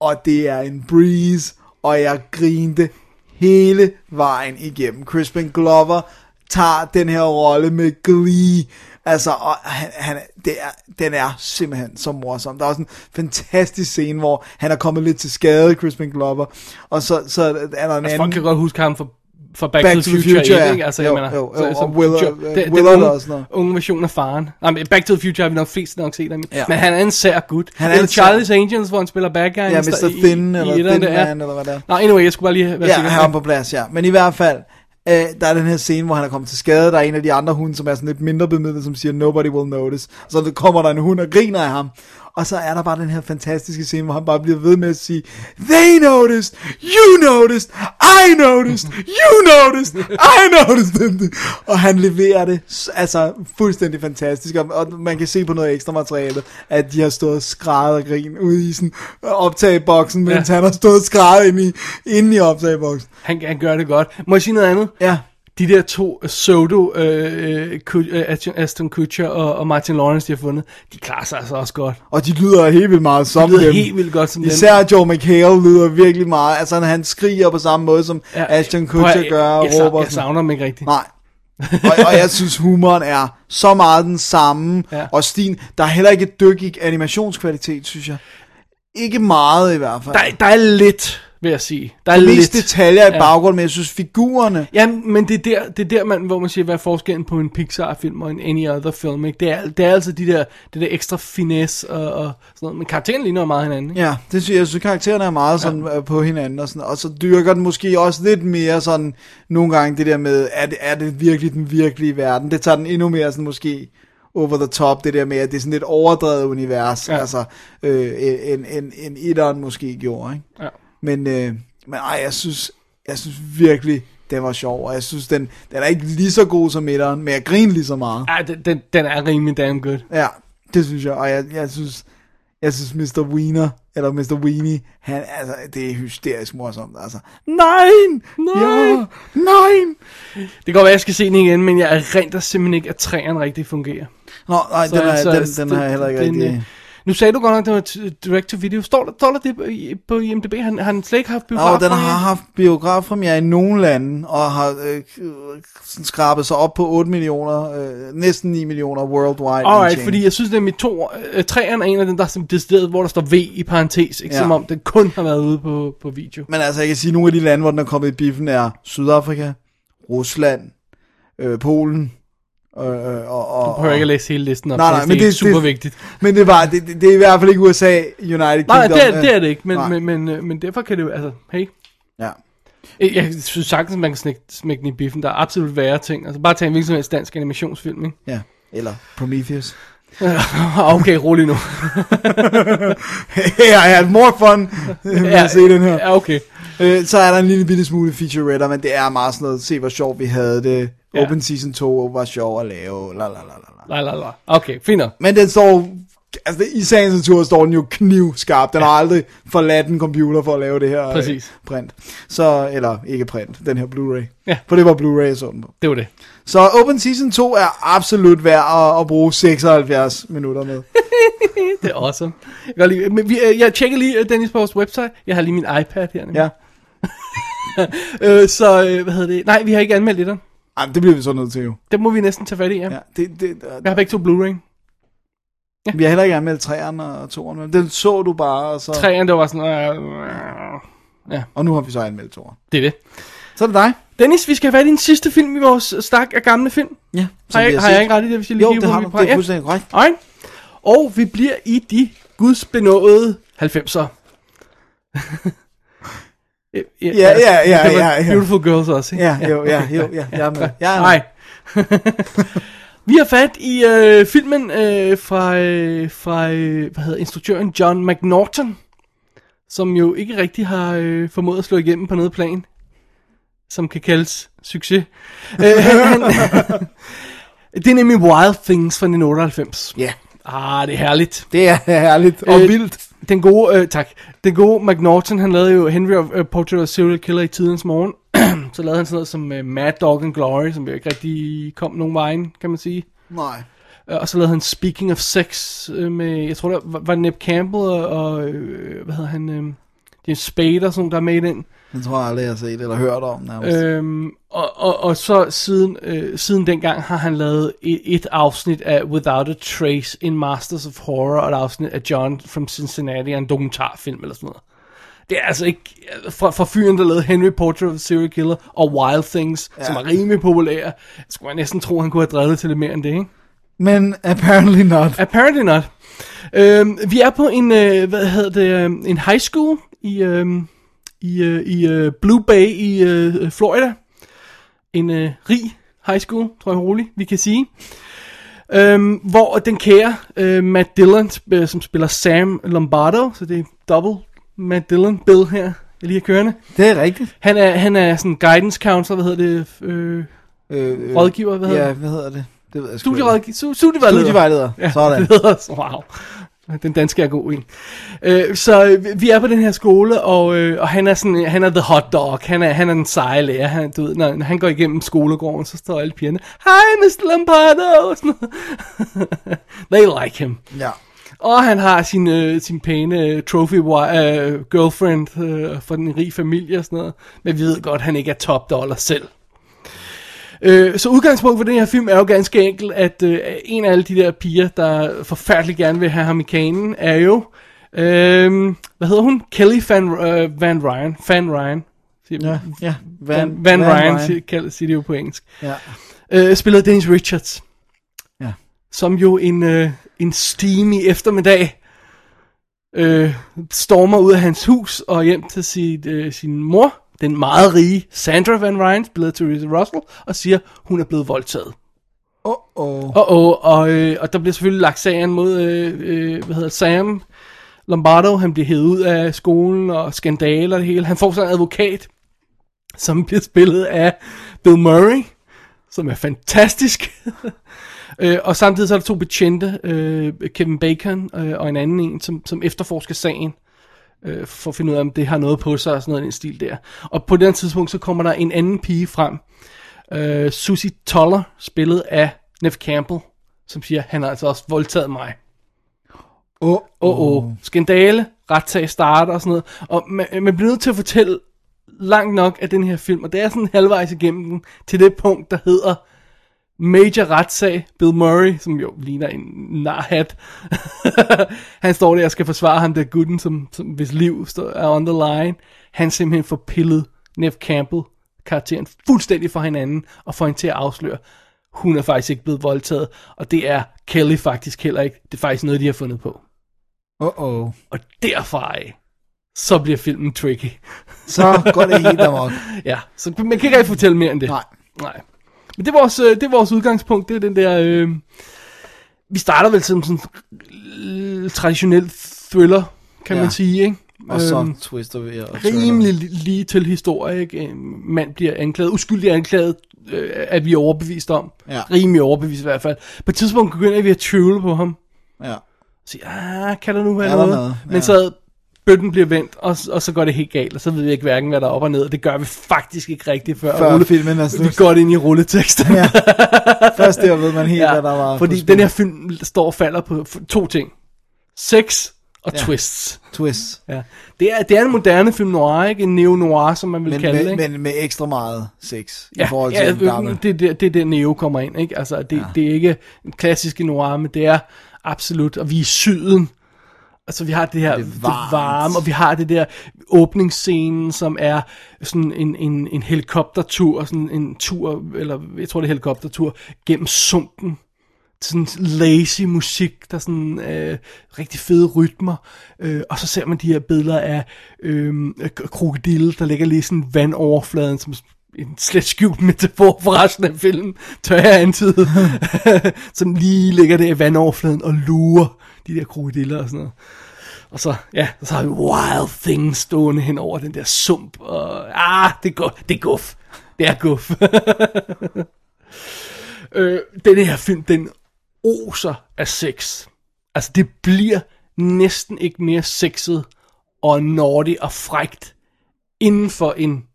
Og det er en breeze, og jeg grinte hele vejen igennem. Crispin Glover tager den her rolle med glee. Altså, og han, han, det er, den er simpelthen så morsom. Der er også en fantastisk scene, hvor han er kommet lidt til skade, Crispin Glover. Og så, så er der en altså, anden... folk kan godt huske ham fra, fra Back, Back to, the Future, Future, 1, ja. ikke? Altså, Jo, jeg mener, jo, så- jo, som og Willard- Future- det- den Willard unge- og sådan noget. Unge version af faren. Nej, men Back to the Future har vi nok flest nok set, men, Ja. men han er en sær gut. Han er eller en sær- Charlie's Angels, hvor han spiller bad guy. Ja, Mr. Thin, eller Thin Man, eller hvad det er. Nå, anyway, jeg skulle bare lige være Ja, sikker. have ham på plads, ja. Men i hvert fald, øh, der er den her scene, hvor han er kommet til skade. Der er en af de andre hunde, som er sådan lidt mindre bemidlet, som siger, nobody will notice. Så der kommer der en hund og griner af ham. Og så er der bare den her fantastiske scene, hvor han bare bliver ved med at sige, They noticed, you noticed, I noticed, you noticed, I noticed. og han leverer det altså fuldstændig fantastisk. Og, og man kan se på noget ekstra materiale, at de har stået og skrædet og grin ude i sådan optageboksen, mens Ja. han har stået og skrædet inde i, inde i optageboksen. Han, han gør det godt. Må jeg sige noget andet? Ja. De der to uh, Soto, øh, uh, Aston Kutcher og, og Martin Lawrence, de har fundet, de klarer sig altså også godt. Og de lyder helt vildt meget som De lyder dem. helt vildt godt som dem. Især Joe McHale lyder virkelig meget. Altså han, han skriger på samme måde som ja, Ashton prøv Kutcher at- gør og jeg, jeg, råber. jeg savner dem ikke rigtigt. Nej. og, og jeg synes humoren er så meget den samme. Ja. Og Stine, der er heller ikke et dyk i animationskvalitet, synes jeg. Ikke meget i hvert fald. Der, der er lidt, vil jeg sige. Der er er lidt... mest detaljer i Ja. baggrunden, men jeg synes figurerne... Ja, men det er der, det er der man, hvor man siger, hvad er forskellen på en Pixar-film og en any other film, ikke? Det er, det er altså de der, det der ekstra finesse og, og sådan noget, men karakteren ligner meget hinanden, ikke? Ja, det synes jeg, synes, karaktererne er meget sådan ja. på hinanden og sådan, og så dyrker den måske også lidt mere sådan, nogle gange det der med, er det, er det virkelig den virkelige verden? Det tager den endnu mere sådan måske over the top, det der med, at det er sådan lidt overdrevet univers. Ja. altså, øh, en, en, en etteren måske gjorde, ikke? Ja. Men, øh, men ej, jeg synes, jeg synes virkelig, den var sjov, og jeg synes, den, den er ikke lige så god som etteren, men jeg griner lige så meget. Ja, den, den, den er rimelig damn good. Ja, det synes jeg, og jeg, jeg synes, jeg synes Mr. Wiener, eller Mr. Weenie, han, altså, det er hysterisk morsomt, altså. Nej! Nej! Ja, nej! Det kan godt være, at jeg skal se den igen, men jeg erindrer simpelthen ikke, at træerne rigtig fungerer. Nå, nej, Så- den, er, så- den, den har jeg heller ikke den, rigtig... Nu sagde du godt nok, det var t- direct to video. Står der, står der det på, IMDb? Han, har han slet ikke haft biograf? Og den har haft biografpremiere i nogle lande, og har øh, sådan skrabet sig op på 8 millioner, øh, næsten 9 millioner worldwide. Alright, indtjening. fordi jeg synes nemlig to, øh, træerne er en af dem, der er decideret, hvor der står V i parentes, ikke Ja. som om den kun har været ude på, på video. Men altså, jeg kan sige, at nogle af de lande, hvor den er kommet i biffen, er Sydafrika, Rusland, øh, Polen, øh, øh, og... og Du behøver ikke at læse hele listen op, Nej, nej, det er men det- super det- vigtigt. Men det, var, det, det, det er i hvert fald ikke USA, United Nej, Kingdom. det er, øh, det er det ikke, men, nej. men, men, øh, men derfor kan det jo, altså, hey. Ja. Jeg, synes sagtens, man kan smække, smække den i biffen. Der er absolut værre ting. Altså bare tage en hvilken som helst dansk animationsfilm, ikke? Ja, eller Prometheus. okay, rolig nu. I had more fun med at se den her. Ja, okay. Øh, så er der en lille bitte smule featurette, men det er meget sådan noget, se hvor sjovt vi havde det. Ja. Open Season 2 var sjov at lave, la la la la la. La, la. Okay, fint. Men den står, altså i sagens natur står den jo knivskarp. Den har aldrig forladt en computer for at lave det her øh, Præcis. print. Så, eller ikke print, den her Blu-ray. Ja. For det var Blu-ray, så den på. Det var det. Så Open Season 2 er absolut værd at, at bruge 76 minutter med. Det er awesome. Jeg, lide, men vi, jeg tjekker lige øh, Dennis på vores website. Jeg har lige min iPad her. nemlig. Ja. Øh, så, øh, hvad hedder det? Nej, vi har ikke anmeldt det Ej, det bliver vi så nødt til jo. Det må vi næsten tage fat i, ja. Ja, det, det, Jeg har begge to Blu-ray. Vi har heller ikke anmeldt 3'eren og 2'eren, men den så du bare, og så... Træerne, det var sådan... Øh, Og nu har vi så anmeldt 2'eren. det er det. Så er det dig. Dennis, vi skal have fat i den sidste film i vores stak af gamle film. Ja, Har jeg, har jeg ikke ret i det, hvis jeg lige Jo, det har du. Det er ja. fuldstændig korrekt. Alright. Og vi bliver i de gudsbenåede 90'er. ja, Ja, ja, ja. Beautiful Girls også, ikke? Ja, jo, ja, jo, ja, jeg er med. Jeg er med. Nej. vi har fat i øh, filmen øh, fra, øh, fra øh, hvad hedder instruktøren John McNaughton, som jo ikke rigtig har øh, formået at slå igennem på noget plan, som kan kaldes succes. øh, han, det er nemlig Wild Things fra 1998. Ja, Ah, det er herligt. det er herligt og Øh, vildt. Den gode, øh, tak. Den gode McNaughton, han lavede jo Henry of uh, Portrait of Serial Killer i tidens morgen. så lavede han sådan noget som uh, Mad Dog and Glory, som jo ikke rigtig kom nogen vejen, kan man sige. Nej. Øh, Og så lavede han Speaking of Sex øh, med, jeg tror der var, var Neb Campbell og, og øh, hvad hedder han, øh, James Spade og sådan, der er med i den. Den tror jeg aldrig, jeg har set eller hørt om nærmest. Øhm, og, og, og så siden, øh, siden dengang har han lavet et, et afsnit af Without a Trace in Masters of Horror, og et afsnit af John from Cincinnati, en dokumentarfilm eller sådan noget. Det er altså ikke fra, fra fyren, der lavede Henry Portrait of a Serial Killer og Wild Things, ja. som er rimelig populære. Jeg skulle næsten tro, han kunne have drevet til lidt mere end det, ikke? Men apparently not. Apparently not. Øhm, vi er på en, øh, hvad hedder det, øh, en high school i, øh, i, øh, i øh, Blue Bay i øh, Florida. En øh, rig high school, tror jeg roligt, vi kan sige. Øhm, hvor den kære øh, Matt Dillon, sp- som spiller Sam Lombardo, så det er double Matt Dillon Bill her, jeg lige har kørende. Det er rigtigt. Han er, han er sådan guidance counselor, hvad hedder det, øh, Øh, øh, rådgiver, hvad hedder Ja, det? hvad hedder det? Det ved jeg. Studierådgiver, su- studievejleder. Studievejleder. Sådan. det hedder, wow. Den danske er god en. Øh, så vi er på den her skole, og, øh, og han er sådan, han er the hot dog. Han er, han er den seje lærer. Han, du ved, når, når han går igennem skolegården, så står alle pigerne, Hej, Mr. Lombardo! og Sådan noget. They like him. Ja. Og han har sin, øh, sin pæne øh, trophy øh, girlfriend øh, fra den rig familie og sådan noget. Men vi ved godt, at han ikke er top dollar selv. Øh, så udgangspunkt for den her film er jo ganske enkelt, at øh, en af alle de der piger, der forfærdeligt gerne vil have ham i kanen, er jo Øhm, hvad hedder hun? Kelly Van, øh, Van Ryan. Van Ryan. Siger, Ja, ja. Van, Van, Van Ryan, Ryan. Siger, siger det jo på engelsk. Ja. Øh, spiller Dennis Richards. Ja. Som jo en, øh, en steamy eftermiddag øh, stormer ud af hans hus og hjem til sit, øh, sin mor, den meget rige Sandra Van Ryan, spillet af Theresa Russell, og siger, hun er blevet voldtaget. Åh, åh. Og, øh, og der bliver selvfølgelig lagt sagen mod, øh, øh, hvad hedder Sam Lombardo, han bliver hævet ud af skolen, og skandaler og det hele. Han får så en advokat, som bliver spillet af Bill Murray, som er fantastisk. øh, og samtidig så er der to betjente, øh, Kevin Bacon øh, og en anden en, som, som efterforsker sagen, øh, for at finde ud af, om det har noget på sig og sådan noget i den stil der. Og på det tidspunkt, så kommer der en anden pige frem, øh, Susie Toller, spillet af Neff Campbell, som siger, han har altså også voldtaget mig. Åh, Åh, oh, oh. skandale, retssag starter og sådan noget. Og man, man bliver nødt til at fortælle langt nok af den her film, og det er sådan halvvejs igennem den, til det punkt, der hedder Major retssag, Bill Murray, som jo ligner en narhat. han står der og skal forsvare ham, der gutten, som, som hvis liv står, er on the line. Han simpelthen får pillet Neff Campbell, karakteren, fuldstændig fra hinanden, og får hende til at afsløre, hun er faktisk ikke blevet voldtaget, og det er Kelly faktisk heller ikke. Det er faktisk noget, de har fundet på. åh. Og derfra af, så bliver filmen tricky. Så går det helt amok. ja, så man kan ikke rigtig fortælle mere end det. Nej. Nej. Men det er vores, øh, det er vores udgangspunkt. Det er den der... Øh, vi starter vel som sådan en traditionel thriller, kan Ja. man sige, ikke? Og så Øhm, twister vi og rimelig li- lige til historie, ikke? En mand bliver anklaget, uskyldig anklaget, øh, er vi overbevist om. Ja. Rimelig overbevist i hvert fald. På et tidspunkt begynder vi at tvivle på ham. Ja. sige, ah, kan der nu være Er noget? noget? Men Ja. så bøtten bliver vendt, og, og så går det helt galt, og så ved vi ikke hverken, hvad der er op og ned, og det gør vi faktisk ikke rigtigt, før, Før rulle- filmen er slut. vi går ind i rulleteksten. Ja. Først der ved man helt, ja, hvad der var. fordi den her film står og falder på to ting. Sex og Ja. twists. twist. Ja. Det, er, det er en moderne film noir, ikke? En neo-noir, som man vil Men kalde det, ikke? men med ekstra meget sex i Ja, forhold til ja, den gamle. det, det, det er der Neo kommer ind, ikke? Altså, det, ja. det er ikke en klassisk noir, men det er absolut, og vi er i syden. Altså, vi har det her Det det varme, og vi har det der åbningsscenen, som er sådan en, en, en helikoptertur, sådan en tur, eller jeg tror det er helikoptertur, gennem sumpen. Sådan lazy musik, der er sådan øh, rigtig fede rytmer, øh, og så ser man de her billeder af øh, krokodille, der ligger lige sådan vandoverfladen, som en slet skjult metafor for resten af filmen, tør jeg antyde, som lige ligger der i vandoverfladen og lurer de der krokodiller og sådan noget. Og så, ja, så har vi Wild Things stående hen over den der sump, og ah, det er guf, det er guf, det er guf. øh, den her film, den oser af sex. Altså, det bliver næsten ikke mere sexet og naughty og frægt inden for en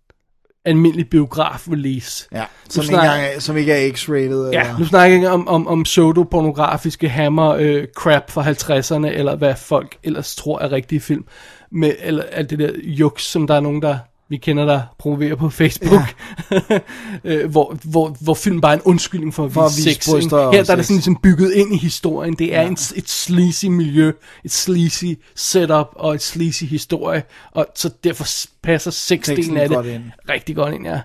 almindelig biograf-release. Ja, som, Nu ikke, snakker- engang er, som ikke er x-rated. Ja, nu snakker jeg ikke om, om, om pseudo-pornografiske hammer øh, crap fra 50'erne, eller hvad folk ellers tror er rigtige film. Med, eller alt det der juks, som der er nogen, der vi kender, der promoverer på Facebook. Ja. øh, hvor, hvor, hvor film bare er en undskyldning for at For at vise vise sex. bryster Her der er det sådan ligesom bygget ind i historien. Det er ja. en, et sleazy miljø, et sleazy setup og et sleazy historie. Og så derfor passer sexdelen af det ind. rigtig godt ind, ja.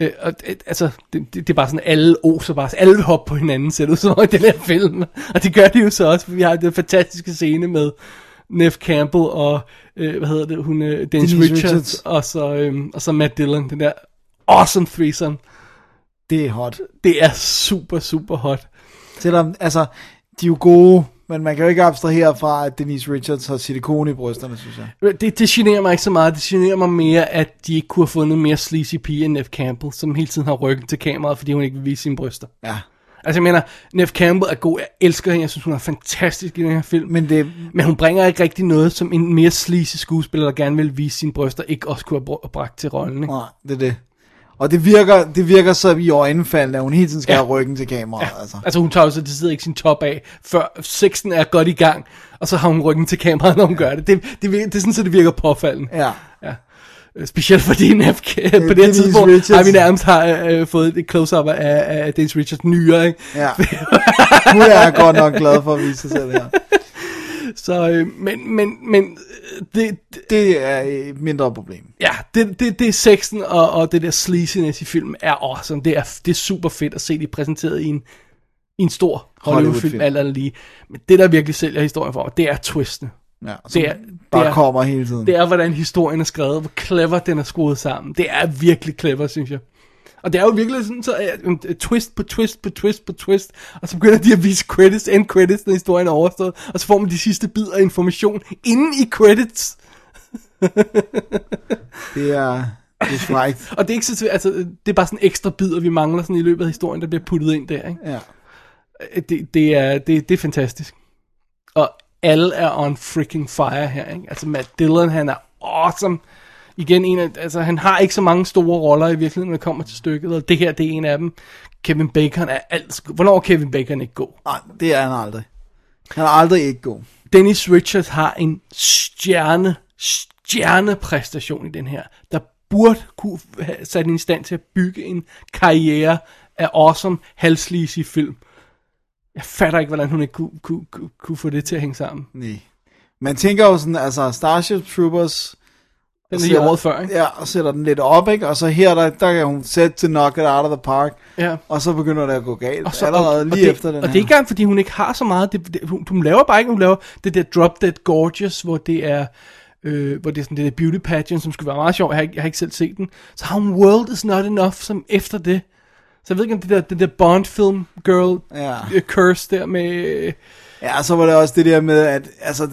Øh, og, altså, det, det, det er bare sådan, alle oser bare, alle vil hoppe på hinanden, ser det ud som om i den her film. Og det gør de jo så også, for vi har den fantastiske scene med Neff Campbell og, øh, hvad hedder det, hun, øh, Dennis, Dennis Richards, Richards. Og, så, øh, og så Matt Dillon, den der awesome threesome. Det er hot. Det er super, super hot. Selvom, altså, de er jo gode, men man kan jo ikke abstrahere fra, at Denise Richards har silikone i brysterne, synes jeg. Det, det generer mig ikke så meget. Det generer mig mere, at de ikke kunne have fundet mere sleazy pige end Neff Campbell, som hele tiden har ryggen til kameraet, fordi hun ikke vil vise sine bryster. Ja. Altså jeg mener, Neff Campbell er god, jeg elsker hende, jeg synes hun er fantastisk i den her film. Men det, Men hun bringer ikke rigtig noget, som en mere sleazy skuespiller, der gerne vil vise sine bryster, ikke også kunne have br- bragt til rollen. Ikke? nej, det er det. Og det virker, det virker så i øjenfaldene, at hun hele tiden skal Ja. ja. have ryggen til kameraet. Ja. Altså. Altså hun tager jo så det sidder ikke sin top af, før sexen er godt i gang, og så har hun ryggen til kameraet, når hun gør det. Det, det, virker, det er sådan, så det virker påfaldende. Ja. Ja. Øh, Specielt fordi Neff, på det Dennis tidspunkt Richards. har vi nærmest har, øh, fået et close-up af, af Dennis Richards nyere, ikke? ja. Hun er godt nok glad for at vise sig selv her. Så, øh, men, men, men øh, det, Det er et mindre problem. Ja, det, det, det er sexen og, og det der sleaziness i filmen er awesome. Det er, det er super fedt at se det præsenteret i en, i en stor Hollywood-film, Hollywood-film. alt andet lige. Men det, der virkelig sælger historien for mig, det er twisten. Ja, som Det er, bare det er, kommer hele tiden. Det er, hvordan historien er skrevet, hvor clever den er skruet sammen. Det er virkelig clever, synes jeg. Og det er jo virkelig sådan, så uh, twist på twist på twist på twist, og så begynder de at vise credits, end credits, når historien er overstået, og så får man de sidste bid af information inden i credits. Det er, det er frækt. Og det er ikke så, altså, det er bare sådan ekstra bidder, vi mangler sådan i løbet af historien, der bliver puttet ind der, ikke? Ja. Det, det, er, det, det er fantastisk. Og alle er on freaking fire her, ikke? Altså Matt Dillon, han er awesome. Igen, en af, altså, han har ikke så mange store roller i virkeligheden, når det kommer til stykket, og det her, det er en af dem. Kevin Bacon er alt... Hvornår er Kevin Bacon ikke god? Nej, det er han aldrig. Han er aldrig ikke god. Dennis Richards har en stjerne, stjernepræstation i den her, der burde kunne have sat en i stand til at bygge en karriere af awesome, halsleasy film. Jeg fatter ikke, hvordan hun ikke kunne, kunne, kunne, kunne få det til at hænge sammen. Nej. Man tænker jo sådan, altså Starship Troopers... Den lige året før, ikke? Ja, og sætter den lidt op, ikke? Og så her, der, der kan hun sætte til knock it out of the park. Ja. Og så begynder det at gå galt. Og så, allerede og, lige og efter det, den Og her. det er ikke engang, fordi hun ikke har så meget. Det, det, hun, hun laver bare ikke, hun laver det der Drop Dead Gorgeous, hvor det er, øh, hvor det er sådan det der beauty pageant, som skulle være meget sjovt. Jeg har, ikke, jeg har ikke selv set den. Så har hun World is Not Enough, som efter det. Så jeg ved ikke, om det der, det der Bond-film girl Ja. øh, curse der med... Ja, så var det også det der med, at altså,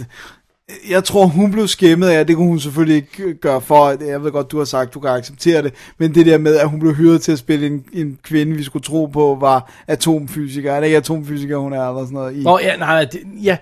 jeg tror, hun blev skæmmet af, det kunne hun selvfølgelig ikke gøre for, jeg ved godt, du har sagt, du kan acceptere det, men det der med, at hun blev hyret til at spille en, en kvinde, vi skulle tro på, var atomfysiker. Er det ikke atomfysiker, hun er, eller sådan noget? I? Nå, ja, nej, det, ja.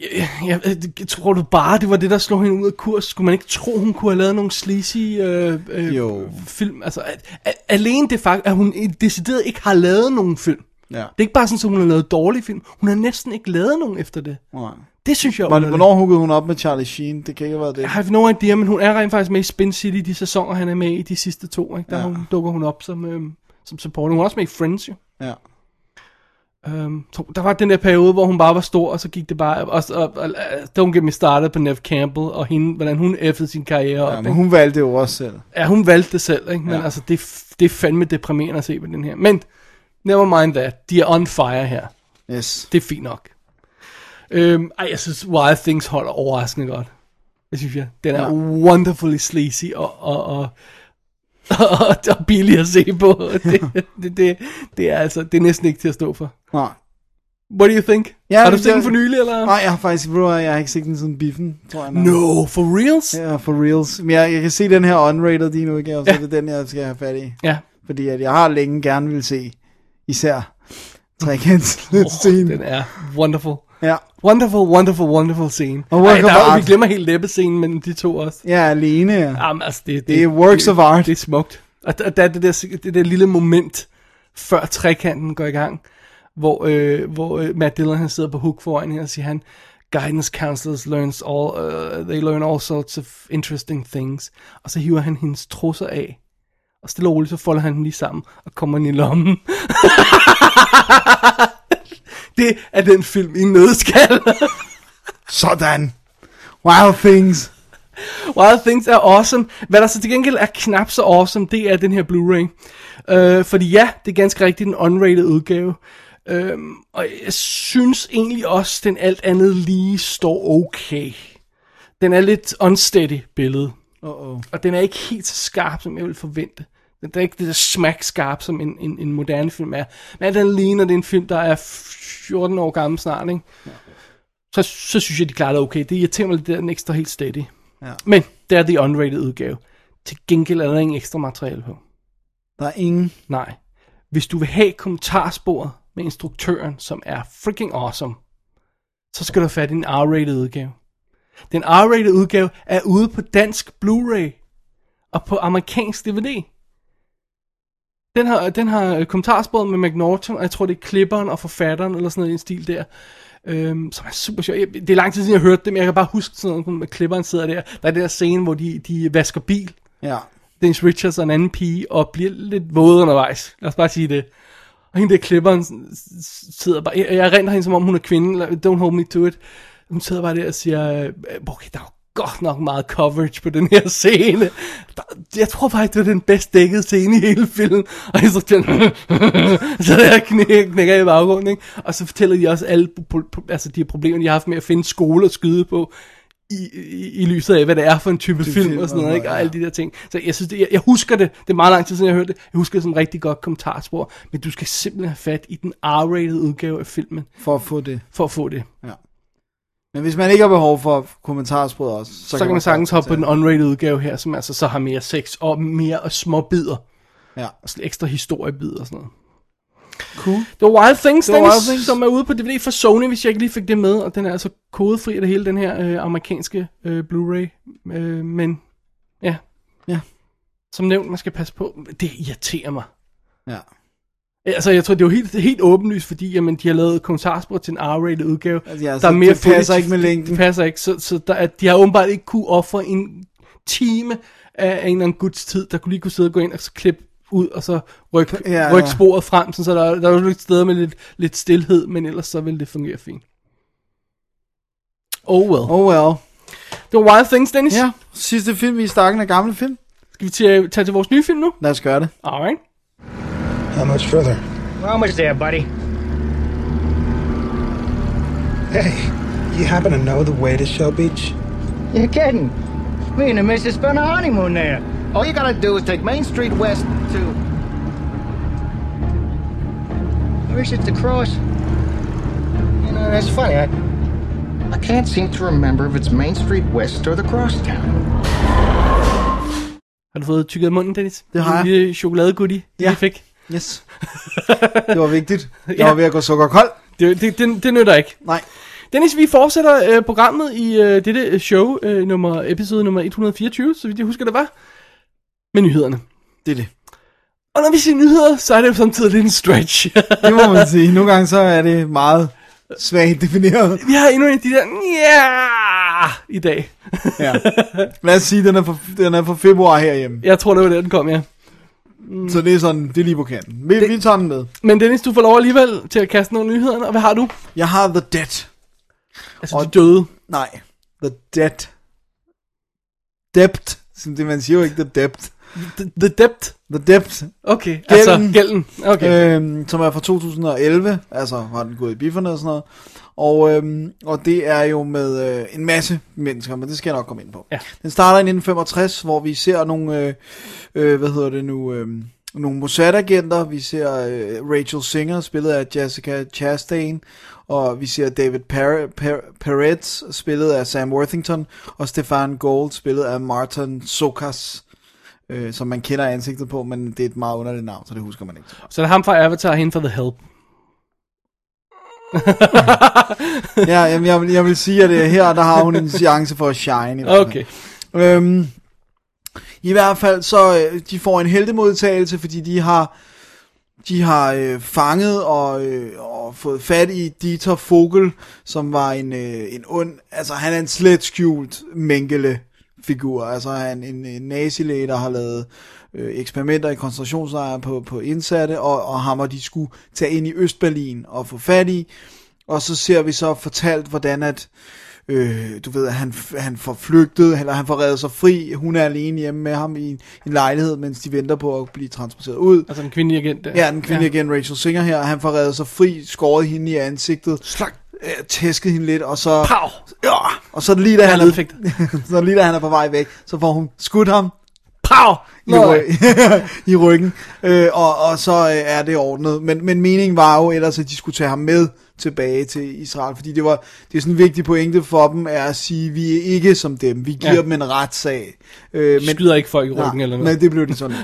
Jeg, jeg, jeg, tror du bare, det var det, der slog hende ud af kurs? Skulle man ikke tro, hun kunne have lavet nogle sleazy øh, øh, Jo. film? Altså, at, at, alene det fakt, at hun decideret ikke har lavet nogen film. Ja. Det er ikke bare sådan, at hun har lavet dårlige film. Hun har næsten ikke lavet nogen efter det. Nej. Det synes jeg underligt. Hvornår huggede hun op med Charlie Sheen? Det kan ikke have været det. Jeg har no idea, men hun er rent faktisk med i Spin City, de sæsoner, han er med i de sidste to. Ikke? Der Ja. hun, dukker hun op som, øhm, som supporter. Hun er også med i Friends, jo. Ja. Um, så der var den der periode, hvor hun bare var stor, og så gik det bare... Og, og, og, don't get me started på Nev Campbell, og hende, hvordan hun effede sin karriere op. ja, men hun valgte det jo også selv. Ja, hun valgte det selv, ikke? Men Ja. altså, det, det er fandme deprimerende at se på den her. Men, never mind that. De er on fire her. Yes. Det er fint nok. Øhm, ej, jeg synes, Wild Things holder overraskende godt. Det synes jeg. Den er Ja. wonderfully sleazy og, og, og, og, og billig at se på. Det, det, det, det, er altså, det er næsten ikke til at stå for. Nej. What do you think? Ja, har du set den for nylig, eller? Nej, jeg har faktisk, hvad, jeg har ikke set den siden biffen, tror jeg. nok. No, for reals? Ja, for reals. Men jeg, jeg kan se den her unrated din udgave, så Ja. det er den, jeg skal have fat i. Ja. Fordi at jeg har længe gerne vil se, især trekants Oh, scene. den er wonderful. Ja. Wonderful, wonderful, wonderful scene. Og Ej, work der of art. vi glemmer helt læbescenen mellem de to også. Er alene. Ja. Jamen, altså, det, Det er works of art. Det er smukt. Og der, der er det der, det der lille moment, før trekanten går i gang, hvor, øh, hvor øh, Matt Dillon han sidder på hook foran hende, og siger han, guidance counselors learns all, uh, they learn all sorts of interesting things. Og så hiver han hendes trusser af, og stille og roligt, så folder han dem lige sammen, og kommer ind i lommen. det er den film i nødskal. Sådan. Wild Things. Wild Things er awesome. Hvad der så til gengæld er knap så awesome, det er den her Blu-ray. Øh, fordi ja, det er ganske rigtigt en unrated udgave. Øhm, og jeg synes egentlig også, den alt andet lige står okay. Den er lidt unsteady billede. Uh-oh. Og den er ikke helt så skarp, som jeg ville forvente. Den er ikke det der smack skarp, som en, en, en moderne film er. Men alt andet lige, når det er en film, der er 14 år gammel snart, ikke? Så, så synes jeg, de klarer det okay. Det irriterer mig lidt, at den ikke står helt steady. Ja. Men det er the unrated udgave. Til gengæld er der ingen ekstra materiale på. Der er ingen. Nej. Hvis du vil have kommentarsporet med instruktøren, som er freaking awesome, så skal du have fat i en R-rated udgave. Den R-rated udgave er ude på dansk Blu-ray og på amerikansk DVD. Den har, den har øh, kommentarsporet med McNaughton, og jeg tror det er klipperen og forfatteren, eller sådan noget i en stil der, øhm, som er super sjov. Det er lang tid siden, jeg har hørt det, men jeg kan bare huske sådan noget, med klipperen sidder der. Der er den der scene, hvor de, de vasker bil, Ja. Dennis Richards og en anden pige, og bliver lidt våde undervejs. Lad os bare sige det. Og hende der klipperen sidder bare, jeg, jeg render hende som om hun er kvinde, don't hold me to it. Hun sidder bare der og siger, øh, okay, der er godt nok meget coverage på den her scene. Der, jeg tror faktisk, det var den bedst dækkede scene i hele filmen. Og jeg så sådan, så der knækker, knækker i baggrunden, ikke? Og så fortæller de også alle altså de her problemer, de har haft med at finde skole at skyde på. I, i, i lyset af, hvad det er for en type film, film og sådan noget, og- ikke? Og ja. alle de der ting. Så jeg synes, det, jeg, jeg husker det. Det er meget lang tid siden, jeg hørte det. Jeg husker det som rigtig godt kommentarspor. Men du skal simpelthen have fat i den R-rated udgave af filmen, For at få det. for at få det. Men hvis man ikke har behov for kommentarspor også, så, Så, kan man sagtens hoppe på den unrated udgave her, som altså så har mere sex og mere små bidder. Ja. Og ekstra historiebidder og sådan noget. Cool. Det var Wild Things, Dennis, Wild Things. som er ude på DVD fra Sony, hvis jeg ikke lige fik det med. Og den er altså kodefri af det hele, den her øh, amerikanske øh, Blu-ray. Øh, men ja. Ja. Som nævnt, man skal passe på. Det irriterer mig. Ja. Altså, jeg tror, det er jo helt, helt åbenlyst, fordi jamen, de har lavet kommentarspor til en R-rated udgave. Altså, ja, der er mere det passer footage. ikke med længden. Det passer ikke, så, så der, er- de har åbenbart ikke kunne ofre en time af en eller anden guds tid, der kunne lige kunne sidde og gå ind og så klippe ud, og så rykke Ja, ja, ryk ja. sporet frem, sådan, så der, der er jo lidt steder med lidt, lidt stillhed, men ellers så vil det fungere fint. Oh well. Oh well. Det var Wild Things, Dennis. Ja, sidste film i stakken af gamle film. Skal vi til, tage til vores nye film nu? Lad os gøre det. Alright. How much further? We're almost there, buddy. Hey, you happen to know the way to Shell Beach? You're kidding. Me and the missus spent our honeymoon there. All you gotta do is take Main Street west to. Or is it the cross? You know, that's funny. I, I can't seem to remember if it's Main Street west or the crosstown. Har du fået tykket af munden, Dennis? Det har jeg. En lille chokoladegoodie, det Ja. vi fik. Yes. det var vigtigt. Jeg Ja. var ved at gå sukkerkold. Det, det, det, det nytter ikke. Nej. Dennis, vi fortsætter øh, programmet i øh, dette show, øh, nummer, episode nummer 124, så vidt jeg husker det var, med nyhederne. Det er det. Og når vi siger nyheder, så er det jo samtidig lidt en stretch. Det må man sige. Nogle gange så er det meget svagt defineret. vi har endnu en af de der, ja i dag. Ja. Lad os sige, den er for, den er for februar herhjemme. Jeg tror, det var der, den kom, ja. Så det er sådan, det er lige på kanten. Vi, det... vi tager den med. Men Dennis, du får lov alligevel til at kaste nogle nyheder, og hvad har du? Jeg har The Dead. Altså, Og- de døde. Nej, The Dead. Debt. Som det man siger jo ikke The Debt. The, the Debt. The Debt. Okay, altså gælden. Okay. Øhm, som er fra 2011. Altså har den gået i bifferne og sådan noget. Og, øhm, og det er jo med øh, en masse mennesker, men det skal jeg nok komme ind på. Ja. Den starter i 1965, hvor vi ser nogle, øh, øh, hvad hedder det nu, øh, nogle Mossad-agenter. Vi ser øh, Rachel Singer, spillet af Jessica Chastain, og vi ser David Per- Per- Peretz, spillet af Sam Worthington, og Stefan Gold, spillet af Martin Sokas, øh, som man kender ansigtet på, men det er et meget underligt navn, så det husker man ikke. Så det er ham fra Avatar, hende fra The Help. ja, jamen, jeg, vil, jeg vil sige, at øh, her der har hun en chance for at shine. I hvert fald. Okay. Øhm, I hvert fald så, øh, de får en heldemodtagelse, fordi de har, de har øh, fanget og, øh, og fået fat i Dieter Vogel, som var en, øh, en ond, altså han er en slet skjult Mengele figur, altså han en, en nazilæge, der har lavet øh, eksperimenter i koncentrationslejre på, på indsatte, og, og ham og de skulle tage ind i Østberlin og få fat i, og så ser vi så fortalt, hvordan at, øh, du ved, at han, han får flygtet, eller han får reddet sig fri, hun er alene hjemme med ham i en, en lejlighed, mens de venter på at blive transporteret ud. Altså en kvindelig agent der. Ja, den kvindelige igen, Rachel Singer her, han får reddet sig fri, skåret hende i ansigtet, Slag. Øh, tæsket hende lidt, og så... Pow! Ja, og så lige da han er, Ledeffekt. så lige da han er på vej væk, så får hun skudt ham Pow! i, ry- i ryggen, øh, og, og så øh, er det ordnet. Men, men meningen var jo ellers, at de skulle tage ham med tilbage til Israel, fordi det var det er sådan en vigtig pointe for dem, er at sige, vi er ikke som dem, vi giver Ja. dem en retssag. Øh, men, skyder ikke folk i ryggen nej, eller noget. Men det blev de sådan.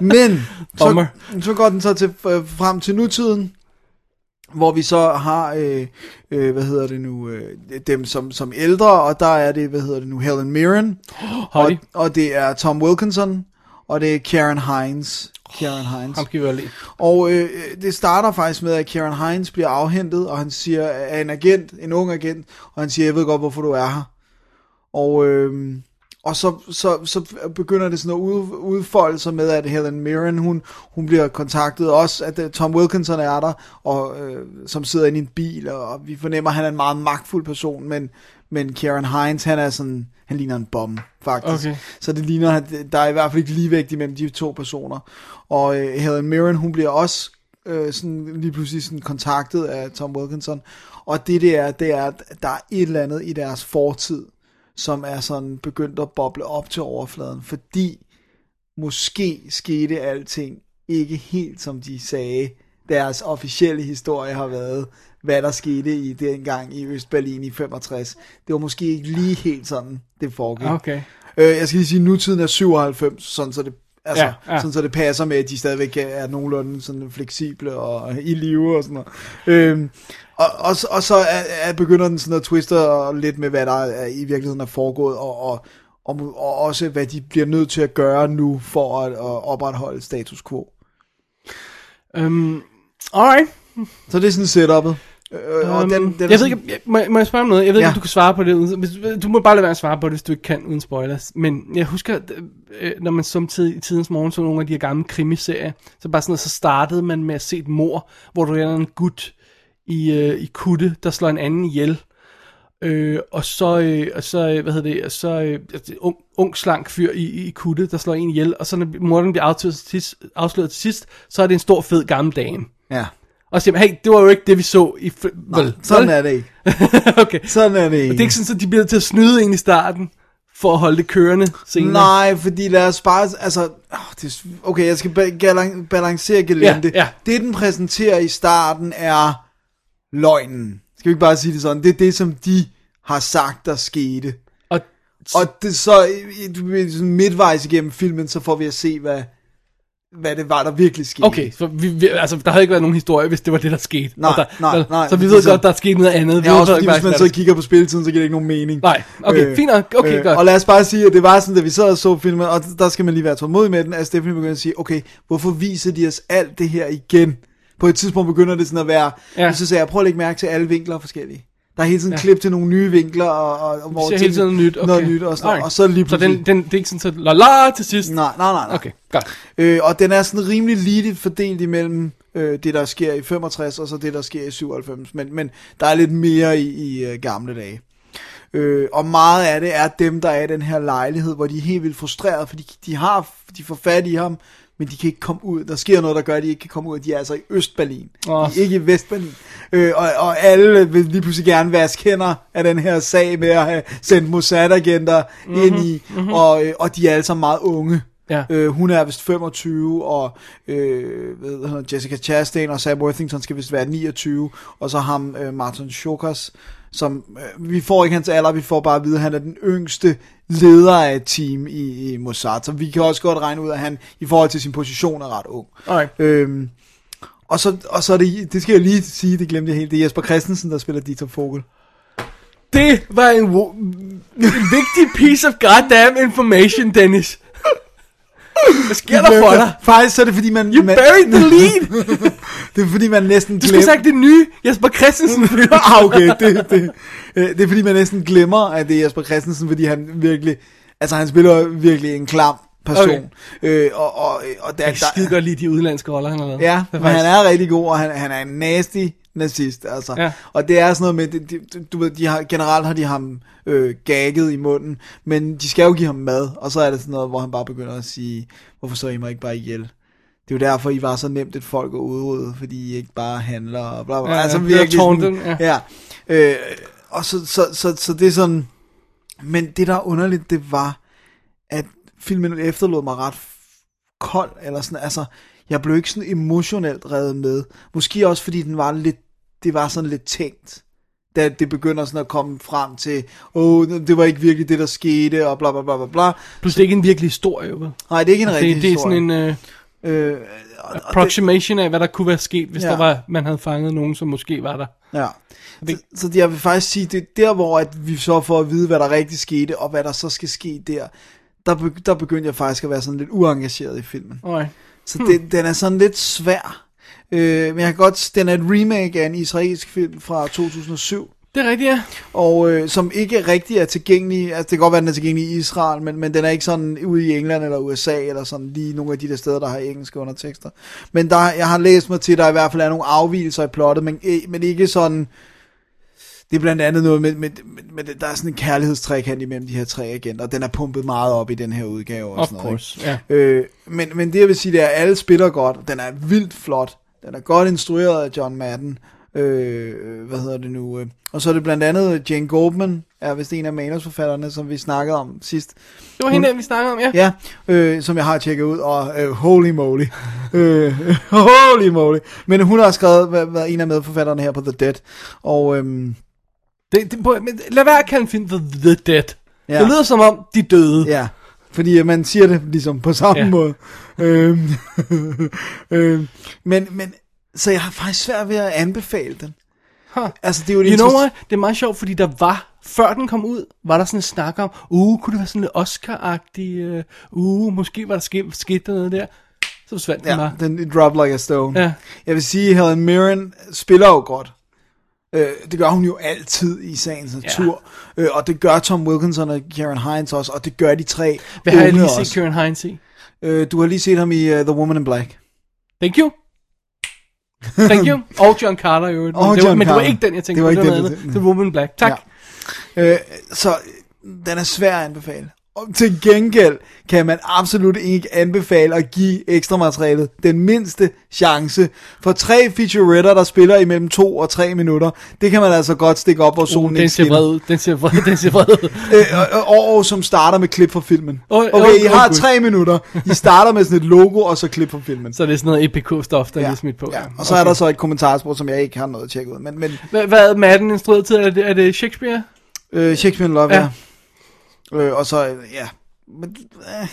men så, så går den så til, øh, frem til nutiden, hvor vi så har, øh, øh, hvad hedder det nu, øh, dem som, som ældre, og der er det, hvad hedder det nu, Helen Mirren, og, Holly. og det er Tom Wilkinson, og det er Karen Hines. Karen Hines. Ham vi. Og øh, det starter faktisk med, at Karen Hines bliver afhentet, og han siger, er en agent, en ung agent, og han siger, jeg ved godt, hvorfor du er her. Og, øh, og så, så, så begynder det sådan at ud, udfolde sig med, at Helen Mirren, hun, hun bliver kontaktet også, at øh, Tom Wilkinson er der, og, øh, som sidder inde i en bil, og vi fornemmer, at han er en meget magtfuld person, men, men Kieran Hines, han er sådan, han ligner en bombe, faktisk. Okay. Så det ligner, at der er i hvert fald ikke ligevægt imellem de to personer. Og øh, Helen Mirren, hun bliver også øh, sådan lige pludselig sådan kontaktet af Tom Wilkinson. Og det det er, det er, at der er et eller andet i deres fortid, som er sådan begyndt at boble op til overfladen, fordi måske skete alting ikke helt som de sagde. Deres officielle historie har været, hvad der skete i dengang i Østberlin i 65. Det var måske ikke lige helt sådan, det foregik. Okay. Øh, jeg skal lige sige, at nutiden er 97, sådan så det Altså, Ja, ja, sådan så det passer med, at de stadigvæk er nogenlunde sådan fleksible og i live og sådan noget. Øhm, og, og, så- og så er, er begynder den sådan at twiste lidt med, hvad der er, i virkeligheden er foregået, og, og, og, og også hvad de bliver nødt til at gøre nu for at, at opretholde status quo. Um, alright. Så det er sådan setup'et. Øh, og Um, den, den er jeg ved ikke, må, må jeg spørge om noget? Jeg ved ikke, Ja. om du kan svare på det. Hvis, du må bare lade være at svare på det, hvis du ikke kan, uden spoilers. Men jeg husker, øh, når man som tid, i tidens morgen så nogle af de her gamle krimiserier, så bare sådan noget, så startede man med at se et mor, hvor der er en gut i, øh, i kutte, der slår en anden ihjel. Øh, og så, øh, og så, øh, hvad hedder det, og så øh, ung, ung slank fyr i, i kutte, der slår en ihjel, og så når morderen bliver afsløret til, sidst, afsløret til sidst, så er det en stor fed gammel dame. Ja. Og siger hey, det var jo ikke det, vi så i... f- Nej, sådan er det ikke. okay. Sådan er det ikke. Og det er ikke sådan, at de bliver til at snyde en i starten, for at holde det kørende senere. Nej, fordi lad os bare, altså, okay, jeg skal ba- balancere gelente. Ja, ja. Det, den præsenterer i starten, er løgnen. Skal vi ikke bare sige det sådan? Det er det, som de har sagt, der skete. Og, og det så, midtvejs igennem filmen, så får vi at se, hvad, hvad det var, der virkelig skete. Okay, så vi, vi, altså, der havde ikke været nogen historie, hvis det var det, der skete. Nej, Og der, nej, der, nej. Så vi ved Ligesom- godt, der er sket noget andet. Vi Ja, også fordi, hvis man så er kigger på spilletiden, så giver det ikke nogen mening. Øh, Nej, okay, fint nok. Okay, godt. Og lad os bare sige, at det var sådan, da vi sad og så filmen, og der skal man lige være tålmodig med den, at Stephanie begynder at sige, okay, hvorfor viser de os alt det her igen? På et tidspunkt begynder det sådan at være, Ja. ja. så sagde jeg, prøv at lægge mærke til, at alle vinkler er forskellige. Der er hele tiden Ja. klip til nogle nye vinkler, og, og, og hvor ting- hele tiden nyt. Okay. noget nyt, og, sådan, Alright. og så lige Så pludselig... den, den, det er ikke sådan, så la la til sidst? Nej, nej, nej. nej. Okay, godt. Øh, og den er sådan rimelig ligeligt fordelt imellem øh, det, der sker i 65, og så det, der sker i 97. Men, men der er lidt mere i, i øh, gamle dage. Øh, og meget af det er dem, der er i den her lejlighed, hvor de er helt vildt frustrerede, fordi de har, de får fat i ham, men de kan ikke komme ud. Der sker noget, der gør, at de ikke kan komme ud. De er altså i Østberlin. Åh. De er ikke i Vestberlin. Øh, og, og alle vil lige pludselig gerne vaske hænder af den her sag med at have sendt Mossad-agenter mm-hmm, ind i. Mm-hmm. Og, øh, og de er alle sammen meget unge. Ja. Øh, hun er vist 25, og øh, hvad Jessica Chastain og Sam Worthington skal vist være 29, og så ham øh, Martin Shokas, som, øh, vi får ikke hans alder, vi får bare at vide, at han er den yngste leder af et team i, i Mossad, så vi kan også godt regne ud, at han i forhold til sin position er ret ung. Alright. Øhm, og så, og så er det, det skal jeg lige sige, det glemte jeg helt, det er Jesper Christensen, der spiller Dieter Vogel. Det var en, en vigtig piece of goddamn information, Dennis. Hvad sker der for dig? Faktisk så er det fordi man... You man, buried the lead! det er fordi man næsten Du skulle sagt det nye Jesper Christensen. ah, okay, det, det, øh, det er fordi man næsten glemmer, at det er Jesper Christensen, fordi han virkelig, altså han spiller virkelig en klam person. Okay. Øh, og, og, og der, Jeg kan skide godt lide de udenlandske roller, han har lavet. Ja, men han er rigtig god, og han, han er en nasty nazist, altså. Ja. Og det er sådan noget med, det, det, du ved, de har, generelt har de ham øh, gagget i munden, men de skal jo give ham mad, og så er det sådan noget, hvor han bare begynder at sige, hvorfor så I mig ikke bare ihjel? Det er jo derfor, I var så nemt et folk at udrydde, fordi I ikke bare handler og bla bla. Ja, altså virkelig sådan, ja. ja. Øh, og så, så, så, så det er sådan, men det der er underligt, det var, at filmen efterlod mig ret kold, eller sådan, altså, jeg blev ikke sådan emotionelt revet med. Måske også, fordi den var lidt, det var sådan lidt tænkt, da det begynder sådan at komme frem til, åh, oh, det var ikke virkelig det, der skete, og bla bla bla bla bla. Plus det er ikke en virkelig historie, jo. Nej, det er ikke en Altså, rigtig det, det er historie. sådan en uh, Øh, og- approximation af, hvad der kunne være sket, hvis Ja. der var, man havde fanget nogen, som måske var der. Ja. Så, så jeg vil faktisk sige, det er der, hvor at vi så får at vide, hvad der rigtig skete, og hvad der så skal ske der, der, be, der begyndte jeg faktisk at være sådan lidt uengageret i filmen. Alright. Så den, den er sådan lidt svær. Øh, men jeg kan godt, den er et remake af en israelsk film fra 2007. Det er rigtigt, ja. og øh, som ikke rigtig er tilgængelig. Altså, det kan godt være, at den er tilgængelig i Israel, men, men den er ikke sådan ude i England eller USA, eller sådan lige nogle af de der steder, der har engelske undertekster. Men der, jeg har læst mig til, at der i hvert fald er nogle afvielser i plottet, men, eh, men ikke sådan... Det er blandt andet noget med, med, med, med der er sådan en kærlighedstrækant imellem de her tre agenter, og den er pumpet meget op i den her udgave. Og Of sådan noget, course, ikke? ja. Øh, men, men det jeg vil sige, det er, at alle spiller godt. Den er vildt flot. Den er godt instrueret af John Madden. Øh, hvad hedder det nu? øh. Og så er det blandt andet Jane Goldman, er vist en af manusforfatterne, som vi snakkede om sidst. Det var hende, der, vi snakkede om, ja. Ja, øh, som jeg har tjekket ud, og øh, holy moly. øh, holy moly. Men hun har skrevet, været, en af medforfatterne her på The Dead. Og øhm, Det, det, men lad være at kalde en film The, The Dead. Ja. Det lyder som om, de døde. Ja, fordi øh, man siger det ligesom på samme ja. Måde. øhm, øhm, men, men, så jeg har faktisk svært ved at anbefale den. Huh. Altså, det er jo You know what? Det er meget sjovt, fordi der var, før den kom ud, var der sådan en snak om, uh, kunne det være sådan lidt Oscar-agtig, uh, uh, måske var der sket, sket noget der. Så forsvandt den Ja, bare. den it drop like a stone. Ja. Jeg vil sige, Helen Mirren spiller jo godt. Øh, det gør hun jo altid i sagens natur. Ja. Øh, og det gør Tom Wilkinson og Karen Hines også, og det gør de tre Hvad har jeg lige set også. Kieran Hines i? Øh, du har lige set ham i uh, The Woman in Black. Thank you. Thank you. Og John Carter. Og Men, det var, men det var ikke den, jeg tænkte Det var på. ikke Det noget tænkte- andet. The Woman Black. Tak. Ja. Øh, så den er svær at anbefale. Og til gengæld kan man absolut ikke anbefale at give ekstra materialet den mindste chance. For tre featuretter, der spiller imellem to og tre minutter, det kan man altså godt stikke op, hvor solen Uh, ikke den ser skinner. vred. Den ser vred, den ser vred ud. øh, og, og, som starter med klip fra filmen. Åh, Okay, åh, I har Gud. tre minutter. I starter med sådan et logo, og så klip fra filmen. Så det er sådan noget EPK-stof, der ja. er smidt på. Ja, og så okay. er der så et kommentarspor, som jeg ikke har noget at tjekke ud. Men, men Hvad, hvad er Madden instrueret til? Er det, er det Shakespeare? øh, Shakespeare Love, ja. Ja. Øh, og så, ja. Men, øh,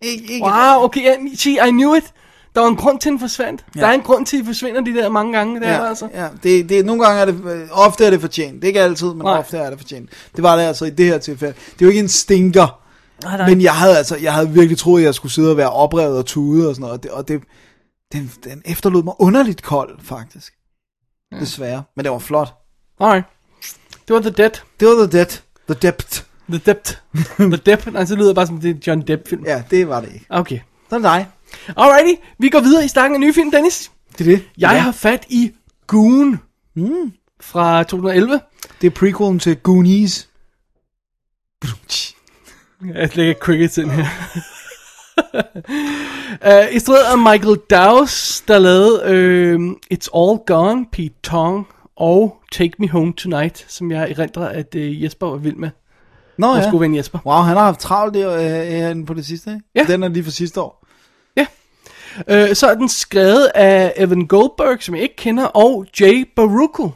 ikke, ikke, Wow, okay, yeah, see, I knew it. Der var en grund til, den forsvandt. Ja. Der er en grund til, at de forsvinder de der mange gange. Der, Ja, altså. ja det, det, nogle gange er det, øh, ofte er det fortjent. Det er ikke altid, men Nej. ofte er det fortjent. Det var det altså i det her tilfælde. Det er jo ikke en stinker. Nej, nej. Men jeg havde altså, jeg havde virkelig troet, at jeg skulle sidde og være oprevet og tude og sådan noget. Og det, og det den, den efterlod mig underligt kold, faktisk. Ja. Desværre. Men det var flot. Alright. Det var The Dead. Det var The Dead. The Depth. The Dept. The Depp. Nej, så lyder det bare som det er John Depp-film. Ja, det var det ikke. Okay. Så er det dig. Alrighty, vi går videre i stakken af nye film, Dennis. Det er det. Jeg ja. har fat i Goon Mm. fra 2011. Det er prequelen til Goonies. Jeg lægger crickets ind her. uh, Instrueret af Michael Dowse, der lavede uh, It's All Gone, Pete Tong og Take Me Home Tonight, som jeg erindrer, at uh, Jesper var vild med. Nå Vores ja. gode ven Jesper. Wow, han har haft travlt der, øh, på det sidste, ikke? Ja. Den er lige for sidste år. Uh, så er den skrevet af Evan Goldberg, som jeg ikke kender, og Jay Baruchel.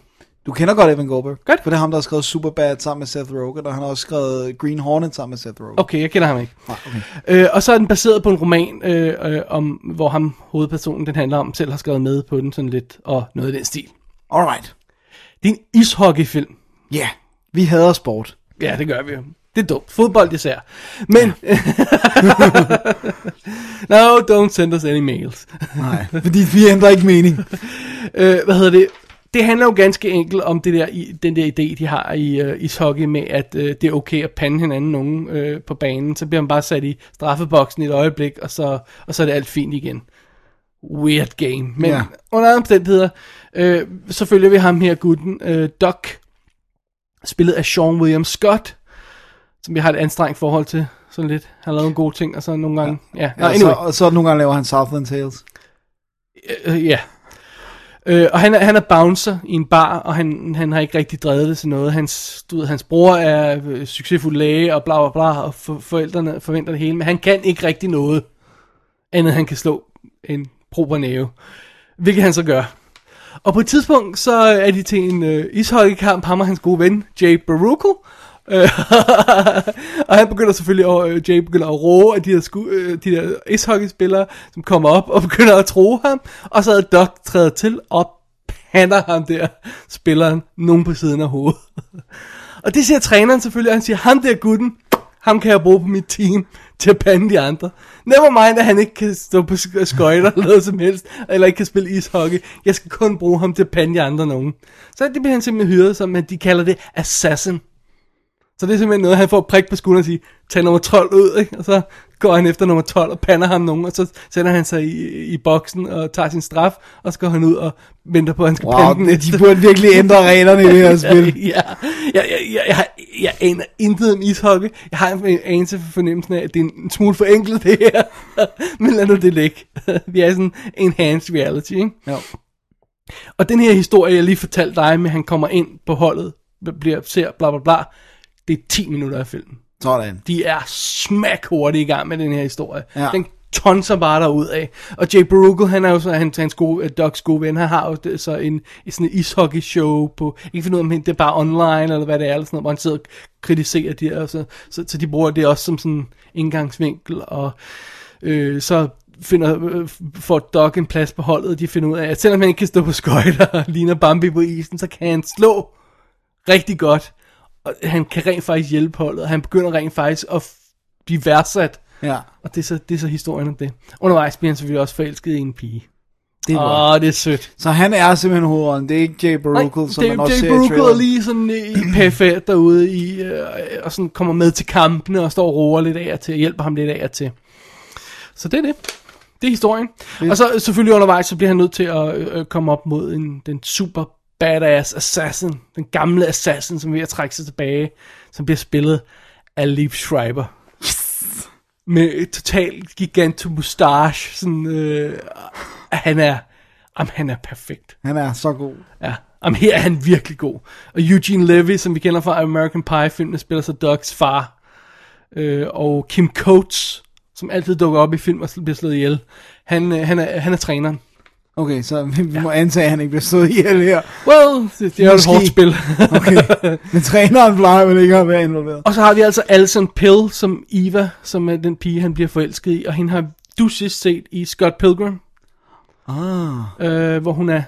Du kender godt Evan Goldberg. Godt. For det er ham, der har skrevet Superbad sammen med Seth Rogen, og han har også skrevet Green Hornet sammen med Seth Rogen. Okay, jeg kender ham ikke. Nej, okay. Øh, og så er den baseret på en roman, øh, øh, om, hvor ham, hovedpersonen, den handler om, selv har skrevet med på den sådan lidt, og noget i den stil. Alright. Det er en ishockeyfilm. Ja, yeah. vi hader sport. Ja, det gør vi jo. Det er dumt. Fodbold især. Men... no, don't send us any mails. Nej, fordi vi ændrer ikke mening. øh, hvad hedder det? Det handler jo ganske enkelt om det der, i, den der idé, de har i uh, ishockey med, at uh, det er okay at pande hinanden nogen uh, på banen. Så bliver man bare sat i straffeboksen i et øjeblik, og så, og så er det alt fint igen. Weird game. Men Ja. ja. under andre omstændigheder, øh, så følger vi ham her, gutten, øh, Doc, spillet af Sean William Scott, som jeg har et anstrengt forhold til, sådan lidt. Han lavet nogle gode ting, og så nogle gange, ja. ja. Ja, anyway. så, og så nogle gange laver han Southland Tales. Øh, ja. Øh, og han er, han er bouncer i en bar, og han, han har ikke rigtig drevet det til noget. Hans, du ved, hans bror er øh, succesfuld læge, og bla bla bla, og for, forældrene forventer det hele, men han kan ikke rigtig noget, andet han kan slå en proper næve. Hvilket han så gør. Og på et tidspunkt, så er de til en øh, ishockeykamp, ham og hans gode ven, Jay Baruchel. Øh, og han begynder selvfølgelig, at, øh, Jay begynder at roe af de der, sku, øh, de der ishockeyspillere, som kommer op og begynder at tro ham. Og så er Doc træder til og pander ham der, spilleren, nogen på siden af hovedet. og det siger træneren selvfølgelig, og han siger, ham der gutten, ham kan jeg bruge på mit team til at pande de andre. Never mind, at han ikke kan stå på sk- skøjter eller noget som helst, eller ikke kan spille ishockey. Jeg skal kun bruge ham til at pande de andre nogen. Så det bliver han simpelthen hyret som, at de kalder det assassin. Så det er simpelthen noget, han får prik på skulderen og siger, tag nummer 12 ud, ikke? Og så går han efter nummer 12 og pander ham nogen, og så sætter han sig i, i boksen og tager sin straf, og så går han ud og venter på, at han skal Wow, pande den næste. de burde virkelig ændre reglerne i det her spil. ja, jeg, jeg, jeg, jeg, jeg aner intet om ishockey. Jeg har en anelse for fornemmelsen af, at det er en smule for enkelt det her. Men lad nu det ligge. Vi er sådan enhanced reality, ikke? Jo. Og den her historie, jeg lige fortalte dig med, han kommer ind på holdet, bliver, ser bla bla bla, det er 10 minutter af filmen. Sådan. De er smak hurtigt i gang med den her historie. Ja. Den tonser bare derud af. Og Jay Baruchel, han er jo så han, hans gode, øh, uh, Docs gode ven, han har jo det, så en, en sådan en ishockey show på, jeg kan ikke finde ud af, om det er bare online, eller hvad det er, eller sådan noget, hvor han sidder og kritiserer de her, så, så, så de bruger det også som sådan indgangsvinkel, og øh, så finder, øh, får Doc en plads på holdet, og de finder ud af, at selvom han ikke kan stå på skøjter og ligner Bambi på isen, så kan han slå rigtig godt, og han kan rent faktisk hjælpe holdet, og han begynder rent faktisk at blive værdsat, Ja. og det er, så, det er så historien om det. Undervejs bliver han selvfølgelig også forelsket i en pige. Det er Åh, godt. det er sødt. Så han er simpelthen hovedånden. Det er ikke Jay Baruchel, som det, man også Jay ser i Baruchel er lige sådan i PFA derude i, øh, og sådan kommer med til kampene og står og roer lidt af og til, hjælper ham lidt af og til. Så det er det. Det er historien. Og så selvfølgelig undervejs, så bliver han nødt til at øh, komme op mod en, den super badass assassin, den gamle assassin, som er ved at trække sig tilbage, som bliver spillet af Liv Schreiber. Med et totalt giganto mustache, sådan, øh, han er, jamen, han er perfekt. Han er så god. Ja, Jamen, her er han virkelig god. Og Eugene Levy, som vi kender fra American Pie-filmen, spiller så Docs far. Øh, og Kim Coates, som altid dukker op i film og bliver slået ihjel. Han, øh, han, er, han er træneren. Okay, så vi, vi må antage, at han ikke bliver stået ihjel her. Well, det, det er jo et hårdt spil. Okay. Men træneren plejer vel ikke at være involveret. og så har vi altså Alison Pill som Eva, som er den pige, han bliver forelsket i. Og hende har du sidst set i Scott Pilgrim, Ah. øh, hvor hun er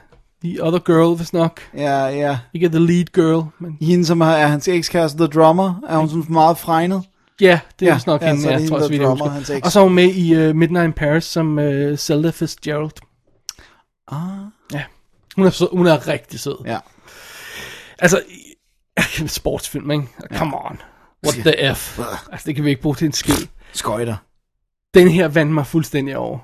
the other girl, hvis nok. Ja, ja. Ikke the lead girl, men Hende, som er hans ekskæreste, The Drummer, er hun sådan meget fregnet. Ja, det er Ja, vist nok ja, hende, er ja, tror jeg, så vidt der jeg drummer husker. hans eks. Og så er hun med i uh, Midnight in Paris som uh, Zelda Fitzgerald. Ah. Ja, hun er, sød, hun er rigtig sød. Ja. Altså, sportsfilm, ikke? Come on. What the F? Altså, det kan vi ikke bruge til en skid. Skøjter. Den her vandt mig fuldstændig over.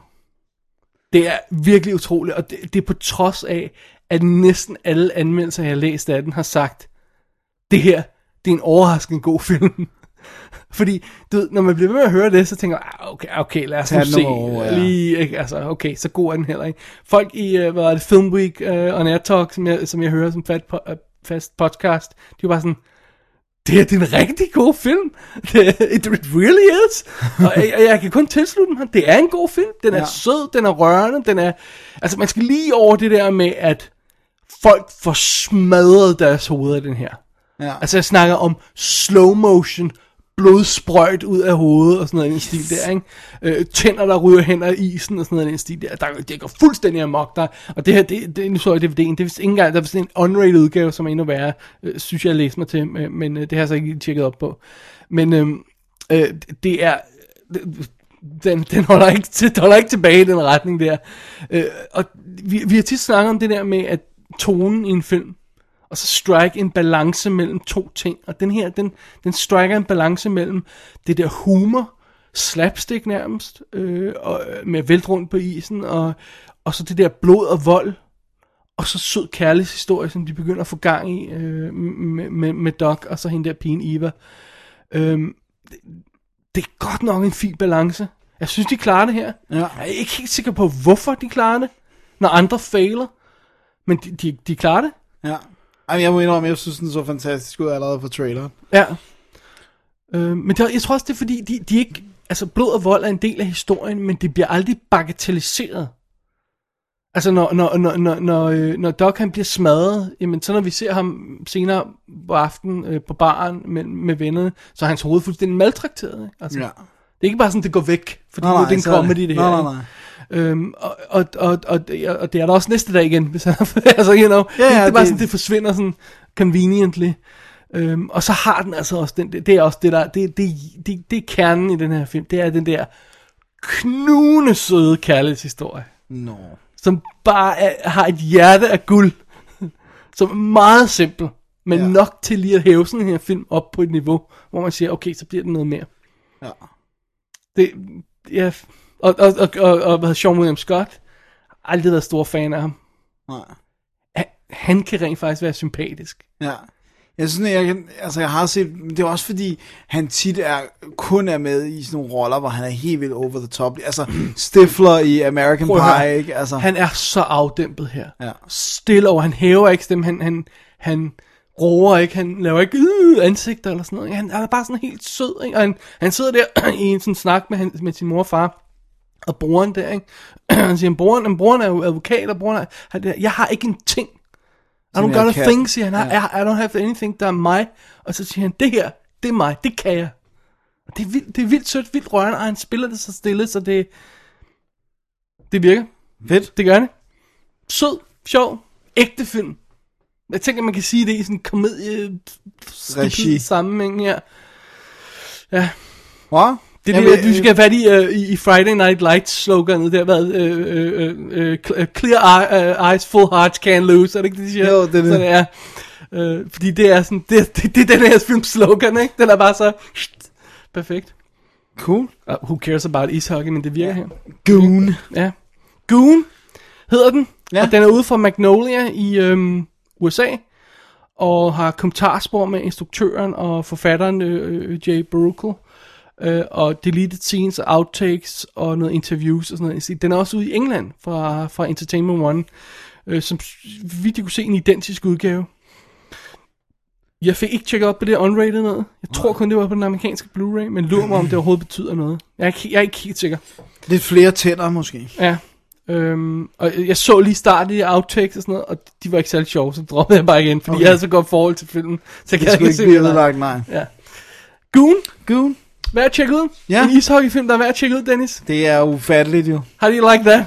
Det er virkelig utroligt, og det, det er på trods af, at næsten alle anmeldelser, jeg har læst af den, har sagt, det her, det er en overraskende god film. Fordi, du ved, når man bliver ved med at høre det, så tænker jeg, "Ah, okay, okay, lad os nu den se. over, ja. Lige, ikke? Altså, okay, så god er den heller ikke. Folk i, uh, hvad er det, Film Week uh, on Air Talk, som jeg, som jeg hører som fat, po- uh, fast podcast, de var bare sådan, det er en rigtig god film. It, it really is. Og jeg, jeg, kan kun tilslutte mig. Det er en god film. Den er Ja. sød, den er rørende, den er... Altså, man skal lige over det der med, at folk får smadret deres hoveder den her. Ja. Altså, jeg snakker om slow motion, blodsprøjt ud af hovedet og sådan noget i den stil der, ikke? Øh, tænder, der ryger hen ad isen og sådan noget i den stil der. der det går fuldstændig amok der. Og det her, det, det nu så jeg DVD'en, det er vist ikke engang, der er vist en unrated udgave, som er endnu værre, øh, synes jeg, jeg læste mig til, men, men øh, det har jeg så ikke tjekket op på. Men øh, øh, det er, den, den, holder ikke, til, den holder ikke tilbage i den retning der. Øh, og vi, vi har tit snakket om det der med, at tonen i en film, og så strike en balance mellem to ting. Og den her, den, den striker en balance mellem det der humor, slapstick nærmest, øh, og, med vælt rundt på isen, og, og så det der blod og vold, og så sød kærlighedshistorie, som de begynder at få gang i øh, med, med, med Doc, og så hende der pigen Eva. Øhm, det, det er godt nok en fin balance. Jeg synes, de klarer det her. Ja. Jeg er ikke helt sikker på, hvorfor de klarer det, når andre fejler. Men de, de, de klarer det. Ja. Ej, jeg må indrømme, jeg synes, den så fantastisk ud allerede på traileren. Ja. Øh, men det, jeg tror også, det er fordi, de, de ikke... Altså, blod og vold er en del af historien, men det bliver aldrig bagatelliseret. Altså, når, når, når, når, når, øh, når Doc han bliver smadret, jamen, så når vi ser ham senere på aftenen øh, på baren med, med vennerne, så er hans hoved fuldstændig maltrakteret. Ikke? Altså, Ja. Det er ikke bare sådan, det går væk, fordi Nej, nej, det er en det- comedy, det her. nej, nej, nej. Øhm, og, og, og, og, det- og det er der også næste dag igen, hvis han, altså, you know, Ja, ja, det, er bare det- sådan, det forsvinder sådan conveniently. Øhm, og så har den altså også den, det er også det der, det, det, det, det er kernen i den her film, det er den der knugende søde kærlighedshistorie, Nå. som bare er, har et hjerte af guld, som er meget simpel, men ja. nok til lige at hæve sådan her film op på et niveau, hvor man siger, okay, så bliver det noget mere. Ja. Det, ja, og, og, og, og, og hvad Sean William Scott, aldrig været stor fan af ham. Nej. Han, han kan rent faktisk være sympatisk. Ja. Jeg synes, jeg, kan, altså jeg har set, men det er også fordi, han tit er, kun er med i sådan nogle roller, hvor han er helt vildt over the top. Altså, Stifler i American Prøv. Pie, ikke? Altså, Han er så afdæmpet her. Ja. Stille over, han hæver ikke stemmen, han, han, han roer ikke, han laver ikke øh, ansigter eller sådan noget. Han, han er bare sådan helt sød, ikke? Og han, han sidder der i en sådan snak med, han, med sin mor og far, og broren der, ikke? han siger, broren, broren er jo advokat, og broren er, jeg har ikke en ting. I don't got a thing, siger han. I, I don't have anything, der er mig. Og så siger han, det her, det er mig, det kan jeg. Og det er vildt, det er vildt sødt, vildt rørende, og han spiller det så stille, så det, det virker. Fedt. Det gør det. Sød, sjov, ægte film. Jeg tænker, man kan sige det i sådan en komedie Regi. sammenhæng her. Ja. Wow. Det er Jamen, det, du skal have fat i, uh, i, Friday Night Lights sloganet der, hvad, uh, uh, uh, clear eye, uh, eyes, full hearts can't lose, er det ikke det, de siger? Jo, det er det. Så det er, uh, fordi det er sådan, det, det, det er den her films slogan, ikke? Den er bare så, perfekt. Cool. Uh, who cares about ishockey, men det virker her. Goon. Ja. Goon hedder den, Ja. ja. og den er ude fra Magnolia i øhm, USA, og har kommentarspor med instruktøren og forfatteren øh, øh, Jay Baruchel, øh, og deleted scenes, outtakes og noget interviews og sådan noget. Den er også ude i England fra, fra Entertainment One, øh, som vi kunne se en identisk udgave. Jeg fik ikke tjekket op på det unrated noget. Jeg tror kun, det var på den amerikanske Blu-ray, men lurer mig, om det overhovedet betyder noget. Jeg er ikke, jeg er ikke helt sikker. Lidt flere tænder, måske. Ja. Øhm, og jeg så lige starten i outtakes og sådan noget, og de var ikke særlig sjove, så droppede jeg bare igen, fordi Okay. jeg havde så godt forhold til filmen. Så jeg Det kan skulle ikke blive ødelagt, nej. Ja. Goon, Goon. Værd at tjekke ud. Ja. En ishockeyfilm, der er værd at tjekke ud, Dennis. Det er ufatteligt, jo. How do you like that?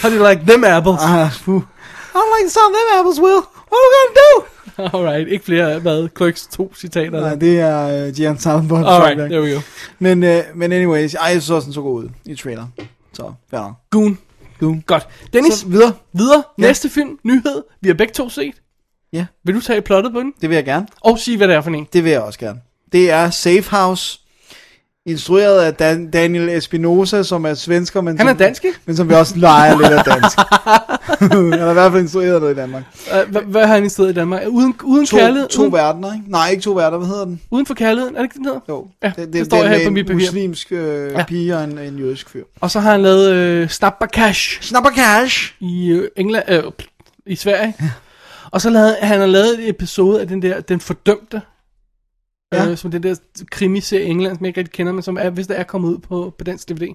How do you like them apples? Ah, puh. I don't like some of them apples, Will. What are we gonna do? Alright, ikke flere, hvad, Clerks 2 citater. Nej, det er uh, Gian Salmon. Alright, there we go. Men, uh, men anyways, ej, jeg også, den så god ud i trailer. Så, fair. Goon. Goon. Godt. Dennis, Så videre. videre. Ja. Næste film, nyhed. Vi har begge to set. Ja. Vil du tage plottet på den? Det vil jeg gerne. Og sige, hvad det er for en. Det vil jeg også gerne. Det er Safe House, instrueret af Dan- Daniel Espinosa, som er svensker, men, Han er som, dansk, ikke? men som vi også leger lidt af dansk. han har i hvert fald instrueret noget i Danmark. Uh, hvad, hvad har han i stedet i Danmark? Uden, uden To, kærlighed? to uden, verdener, ikke? Nej, ikke to verdener. Hvad hedder den? uden for kærligheden, er det ikke den hedder? Jo, Ja, det, det står den her med på en mit papir. muslimsk øh, Ja. pige og en, en jødisk fyr. Og så har han lavet øh, Snapper Cash Snapper cash! i øh, England, øh, i Sverige. Og så lavede han har lavet et episode af den der, Den Fordømte. Ja. Øh, som den der krimiserie i England, som jeg ikke rigtig kender, men som er, hvis der er kommet ud på, på dansk DVD.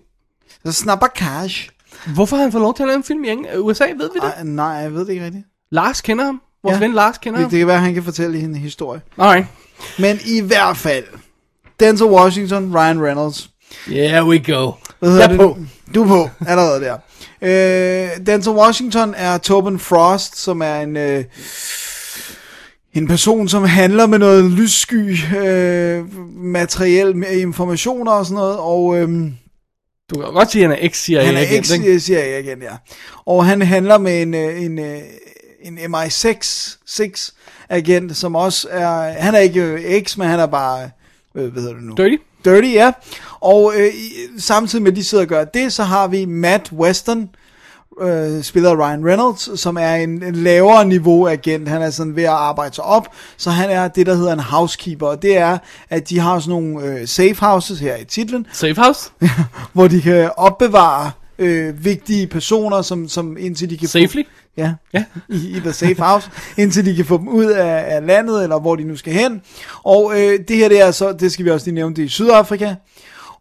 Så Snapper cash. Hvorfor har han fået lov til at lave en film i England? USA, ved vi det? Ej, nej, jeg ved det ikke rigtigt. Lars kender ham. Vores Ja. ven Lars kender Det, ham. det kan være, han kan fortælle en historie. Alright. Men i hvert fald, Denzel Washington, Ryan Reynolds. Here we go. Hvad Jeg er det? på. Du er på, allerede der. Øh, Denzel Washington er Tobin Frost, som er en, øh, en person, som handler med noget lyssky øh, materiel med informationer og sådan noget, og øh, Du kan godt sige, at han er ex-CIA han er agent, ex ikke? CIA igen, ja. Og han handler med en, øh, en, øh, en MI6 6 agent, som også er, han er ikke øh, ex, men han er bare, øh, hvad hedder det nu? Dirty? Dirty, ja. Og øh, samtidig med, at de sidder og gør det, så har vi Matt Weston, øh, spiller Ryan Reynolds, som er en, en lavere niveau agent. Han er sådan ved at arbejde sig op, så han er det, der hedder en housekeeper. Og det er, at de har sådan nogle øh, safe houses her i titlen, Safe House? hvor de kan opbevare øh, vigtige personer, som, som indtil de kan Safely? få... Ja, Ja. i, i the safe house, indtil de kan få dem ud af, af landet, eller hvor de nu skal hen. Og øh, det her, det er så, det skal vi også lige nævne, det er i Sydafrika.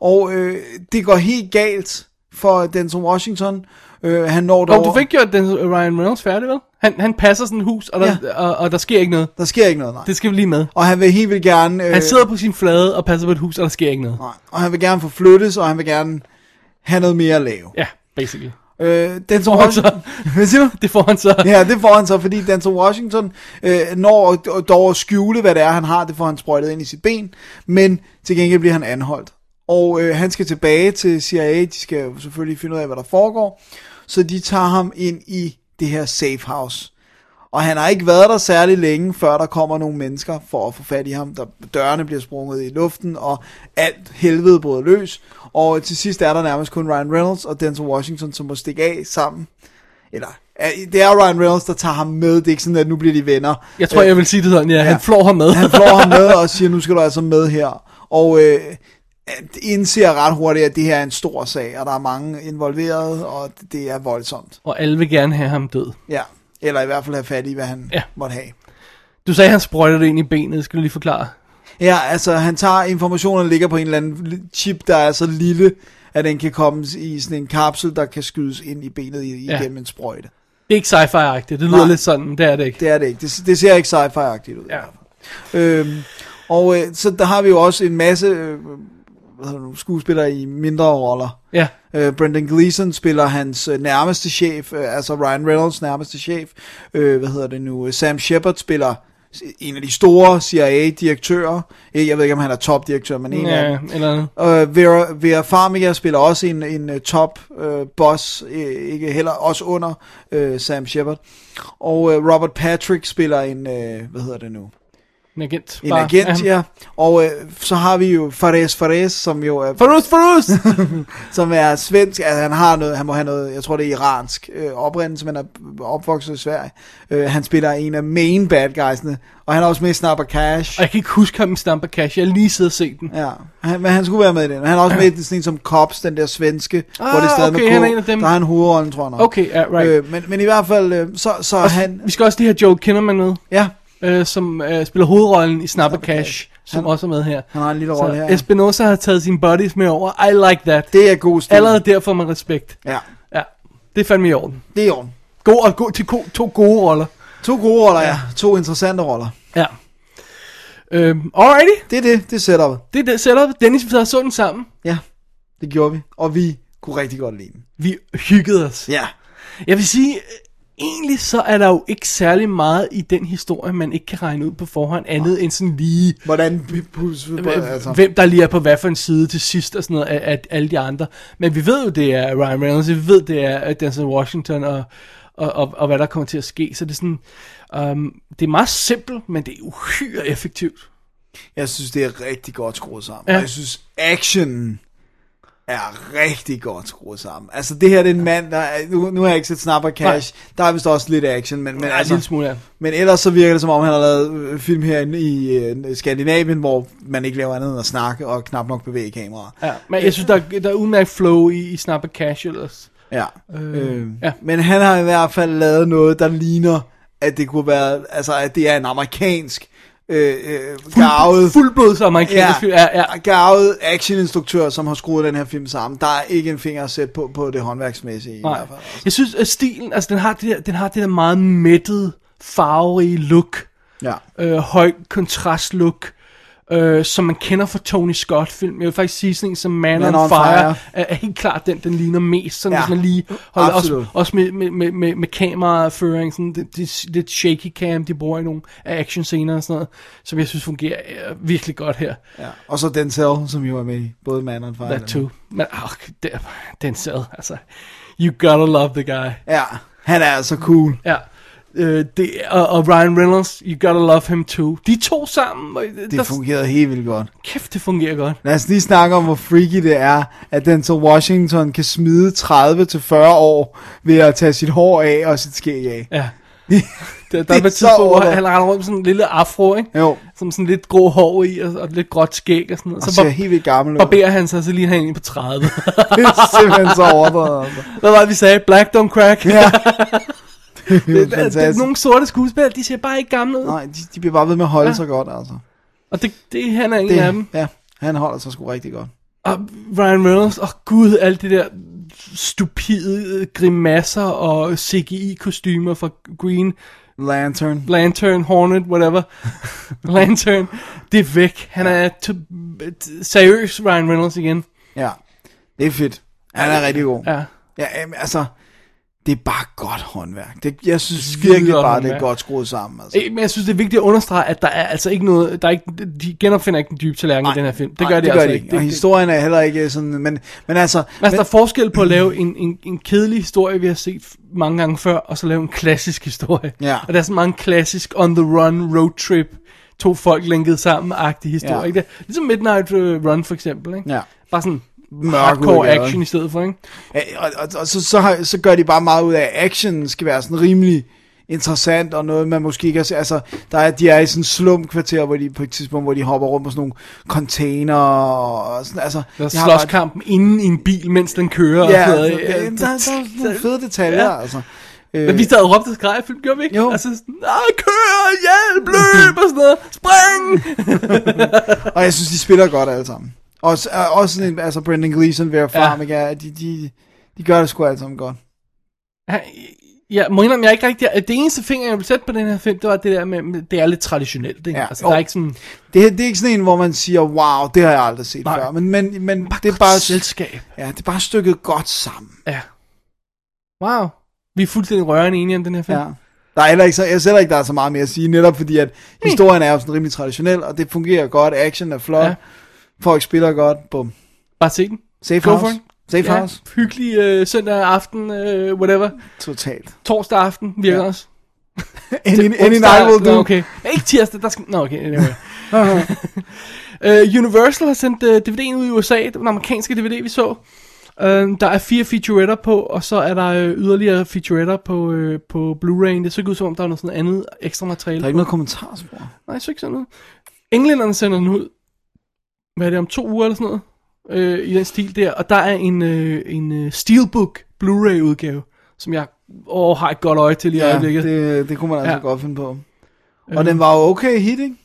Og øh, det går helt galt for Denzel Washington. Øh, han når Og derover. du fik gjort den Ryan Reynolds færdig, vel? Han, han passer sådan et hus, og der, ja. og, og der sker ikke noget. Der sker ikke noget, nej. Det skal vi lige med. Og han vil helt vildt gerne... Øh, Han sidder på sin flade og passer på et hus, og der sker ikke noget. nej, og han vil gerne forflyttes, og han vil gerne have noget mere at lave. Ja, basically. Øh, Denzel får han så. Hvad siger du? Det får han så. Ja, det får han så, fordi Denzel Washington øh, når d- dog at skjule, hvad det er, han har. Det får han sprøjtet ind i sit ben. Men til gengæld bliver han anholdt. Og øh, han skal tilbage til CIA. De skal selvfølgelig finde ud af, hvad der foregår. Så de tager ham ind i det her safe house. Og han har ikke været der særlig længe, før der kommer nogle mennesker for at få fat i ham. Der, dørene bliver sprunget i luften, og alt helvede bryder løs. Og til sidst er der nærmest kun Ryan Reynolds og Denzel Washington, som må stikke af sammen. Eller, ja, det er Ryan Reynolds, der tager ham med. Det er ikke sådan, at nu bliver de venner. Jeg tror, jeg vil sige det sådan, ja. Han flår ham med. Han flår ham med og siger, nu skal du altså med her. Og øh, indser ret hurtigt, at det her er en stor sag, og der er mange involveret, og det er voldsomt. Og alle vil gerne have ham død. Ja, eller i hvert fald have fat i, hvad han Ja. måtte have. Du sagde, at han sprøjter det ind i benet. Skal du lige forklare? Ja, altså han tager informationer, der ligger på en eller anden chip, der er så lille, at den kan komme i sådan en kapsel, der kan skydes ind i benet i- Ja. igennem en sprøjte. Det er ikke sci-fi-agtigt. Det lyder Nej. lidt sådan. Det er det ikke. Det er det ikke. Det, det ser ikke sci-fi-agtigt ud. Ja. Øhm, og øh, så der har vi jo også en masse øh, skuespillere i mindre roller. Ja. Øh, Brendan Gleeson spiller hans øh, nærmeste chef, øh, altså Ryan Reynolds nærmeste chef. Øh, hvad hedder det nu? Sam Shepard spiller en af de store CIA-direktører. Jeg ved ikke, om han er topdirektør, men en af Ja, dem. eller. Og Vera, Vera Farmiga spiller også en, en uh, top uh, boss, uh, ikke heller også under uh, Sam Shepard. Og uh, Robert Patrick spiller en, uh, hvad hedder det nu? En agent. En Bare- agent, ja. Og uh, så har vi jo Fares Fares, som jo er... Farus, Farus! som er svensk, altså han har noget, han må have noget, jeg tror det er iransk øh, oprindelse, men er opvokset i Sverige. Øh, han spiller en af main bad guysene, og han er også med i Snapper Cash. Og jeg kan ikke huske ham i Stamper Cash. Jeg har lige siddet og set den. Ja, han, men han skulle være med i den. Han er også med i sådan en som Cops, den der svenske, Ah, hvor det er stadig okay, med K. han er en af dem. Der er han hovedrollen, tror jeg nok. Okay, ja, right. Øh, men, men i hvert fald, øh, så, så Og han... Vi skal også lige have Joe Kinnaman med. Ja. Øh, som øh, spiller hovedrollen i Snapper Cash, som Han- også er med her. Han har en lille rolle her. Espinosa har taget sine buddies med over. I like that. Det er god stil. Allerede der får man respekt. Ja, Ja, det er fandme i orden. det er i orden. God, og god, til ko, to gode roller. To gode roller, ja. To interessante roller. Ja. Øhm, alrighty. Det er det, det er setupet. Det er det setup. Dennis, vi sad og så den sammen. Ja, det gjorde vi. Og vi kunne rigtig godt lide den. Vi hyggede os. Ja. Jeg vil sige, egentlig så er der jo ikke særlig meget i den historie, man ikke kan regne ud på forhånd, andet end sådan lige, Hvordan... Altså, hvem der lige er på hvad for en side til sidst og sådan noget af, af alle de andre. Men vi ved jo, det er Ryan Reynolds, vi ved, det er Denzel Washington og, og, og, og hvad der kommer til at ske. Så det er sådan, um, det er meget simpelt, men det er uhyre effektivt. Jeg synes, det er rigtig godt skruet sammen. Ja. Ja. Og jeg synes, actionen er rigtig godt skruet sammen. Altså, det her det er en mand, der er, nu, nu har jeg ikke set Snapper Cash. Der er vist også lidt action, men, men, Ja, altså, smule, ja. men ellers så virker det som om, han har lavet øh, film herinde i øh, Skandinavien, hvor man ikke laver andet end at snakke og knap nok bevæge kameraet. Ja, men jeg synes, der, er- der er udmærket flow i, i Snapper Cash ellers. Ja. Øh, Øh, ja. Men han har i hvert fald lavet noget, der ligner, at det kunne være, altså at det er en amerikansk øh, øh, garvet, Fuldblods amerikansk film. Ja, ja. garvet actioninstruktør, som har skruet den her film sammen. Der er ikke en finger at sætte på, på det håndværksmæssige i Nej. hvert fald. Jeg synes, at stilen, altså den har det der, den har det der meget mættet, farverige look. Ja. Øh, høj kontrast look. Øh, som man kender fra Tony Scott film. Jeg vil faktisk sige sådan en som Man, Man on, Fire, fire. Er, er helt klart den, den ligner mest. Sådan, Ja, man lige holder også, absolut. også med, med, med, med, med kameraføring, sådan det, det, lidt shaky cam, de bruger i nogle action scener og sådan noget, som jeg synes fungerer øh, virkelig godt her. Ja. Og så Denzel, som jo er med i både Man on Fire. That too. Men oh, det, den sad, altså. You gotta love the guy. Ja, han er altså cool. Ja. Øh, det, og, og Ryan Reynolds, you gotta love him too. De to sammen, og Det der, fungerede helt vildt godt. kæft, det fungerer godt. Lad os lige snakke om, hvor freaky det er, at Denzel Washington kan smide 30-40 år ved at tage sit hår af og sit skæg af. Ja. Der, der er et tidspunkt, hvor han render rundt med sådan en lille afro, ikke? Jo, Som sådan lidt grå hår i, og, og lidt gråt skæg og sådan noget. og Så ser bar- helt vildt gammel ud. barberer han sig, så lige han på 30. det er simpelthen så overdrevet. Altså. Hvad var det, vi sagde? Black don't crack. Ja. det er Det, det, det, nogle sorte skuespillere, de ser bare ikke gamle ud. Nej, de, de bliver bare ved med at holde Ja. sig godt, altså. Og det, det, han er en af dem. Det, ja, han holder sig sgu rigtig godt. Og Ryan Reynolds, og gud, alt det der stupide grimasser og CGI-kostymer fra Green Lantern. Lantern, Hornet, whatever. Lantern, det er væk. Han er t- seriøs Ryan Reynolds igen. Ja, det er fedt. Han er rigtig god. Ja. Ja, altså, det er bare godt håndværk. Det, jeg synes Skide virkelig bare, det er håndværk. godt skruet sammen. Altså. Men jeg synes, det er vigtigt at understrege, at der er altså ikke noget, der er ikke, de genopfinder ikke den dybe tallerken i den her film. Det gør Nej, de det altså gør de ikke. ikke. Og historien er heller ikke sådan, men, men altså... Altså, men, der er forskel på at lave en, en, en kedelig historie, vi har set mange gange før, og så lave en klassisk historie. Ja. Og der er så mange klassisk on the run road trip, to folk lænket sammen-agtige historie. Ja. Ikke? Det, er ligesom Midnight øh, Run for eksempel. Ikke? Ja. Bare sådan hardcore action i stedet for. Ikke? Ja, og, og, og så, så, så gør de bare meget ud af, at action skal være sådan rimelig interessant, og noget man måske ikke har set. Altså, der er, de er i sådan en slumkvarter, hvor de på et tidspunkt, hvor de hopper rundt på sådan nogle container, og sådan, altså... Der er har bare- slåskampen inde i en bil, mens den kører. og Ja, sådan der, noget. der, der, er nogle fede detaljer, Ja. altså. Men vi sad og råbte og skreg i film, gjorde vi ikke? Jo. Altså sådan, nej, kør, hjælp, løb og sådan noget, spring! og jeg synes, de spiller godt alle sammen. Også, øh, også sådan en, altså Brendan Gleeson, Vera Ja. Farmiga, de, de, de gør det sgu alle sammen godt. Ja, jeg må indrømme, jeg er ikke rigtig... Det eneste finger, jeg vil sætte på den her film, det var det der med, det er lidt traditionelt, ikke? Ja, altså, der er ikke sådan... Det, det er ikke sådan en, hvor man siger, wow, det har jeg aldrig set Nej. før. Men, men, men det er bare... selskab. Ja, det er bare stykket godt sammen. Ja. Wow. Vi er fuldstændig rørende enige om den her film. Ja. Der er heller ikke så, jeg selv ikke, der er så meget mere at sige, netop fordi, at historien er jo sådan rimelig traditionel, og det fungerer godt, action er flot, Ja. Folk spiller godt, bum. Bare se den. Safe Go house. for. Safe ja, house. Hyggelig øh, søndag aften, øh, whatever. Totalt. Torsdag aften virker ja. også. Any, any night will do. Nå, Okay. Ikke tirsdag, der skal... Nå, okay, anyway. uh, Universal har sendt uh, DVD'en ud i USA. Det var den amerikanske DVD, vi så. Uh, der er fire featuretter på, og så er der øh, yderligere featuretter på, øh, på Blu-ray. Det så ikke ud som om, der var noget sådan andet ekstra materiale Der er ikke noget kommentarspor. Nej, så ikke sådan noget. Englænderne sender den ud. Hvad er det, om to uger eller sådan noget? Øh, I den stil der. Og der er en, øh, en øh, Steelbook Blu-ray udgave, som jeg åh, har et godt øje til lige i Ja, øjeblikket. det, det kunne man altså Ja. godt finde på. Og Øh. den var jo okay hit, ikke?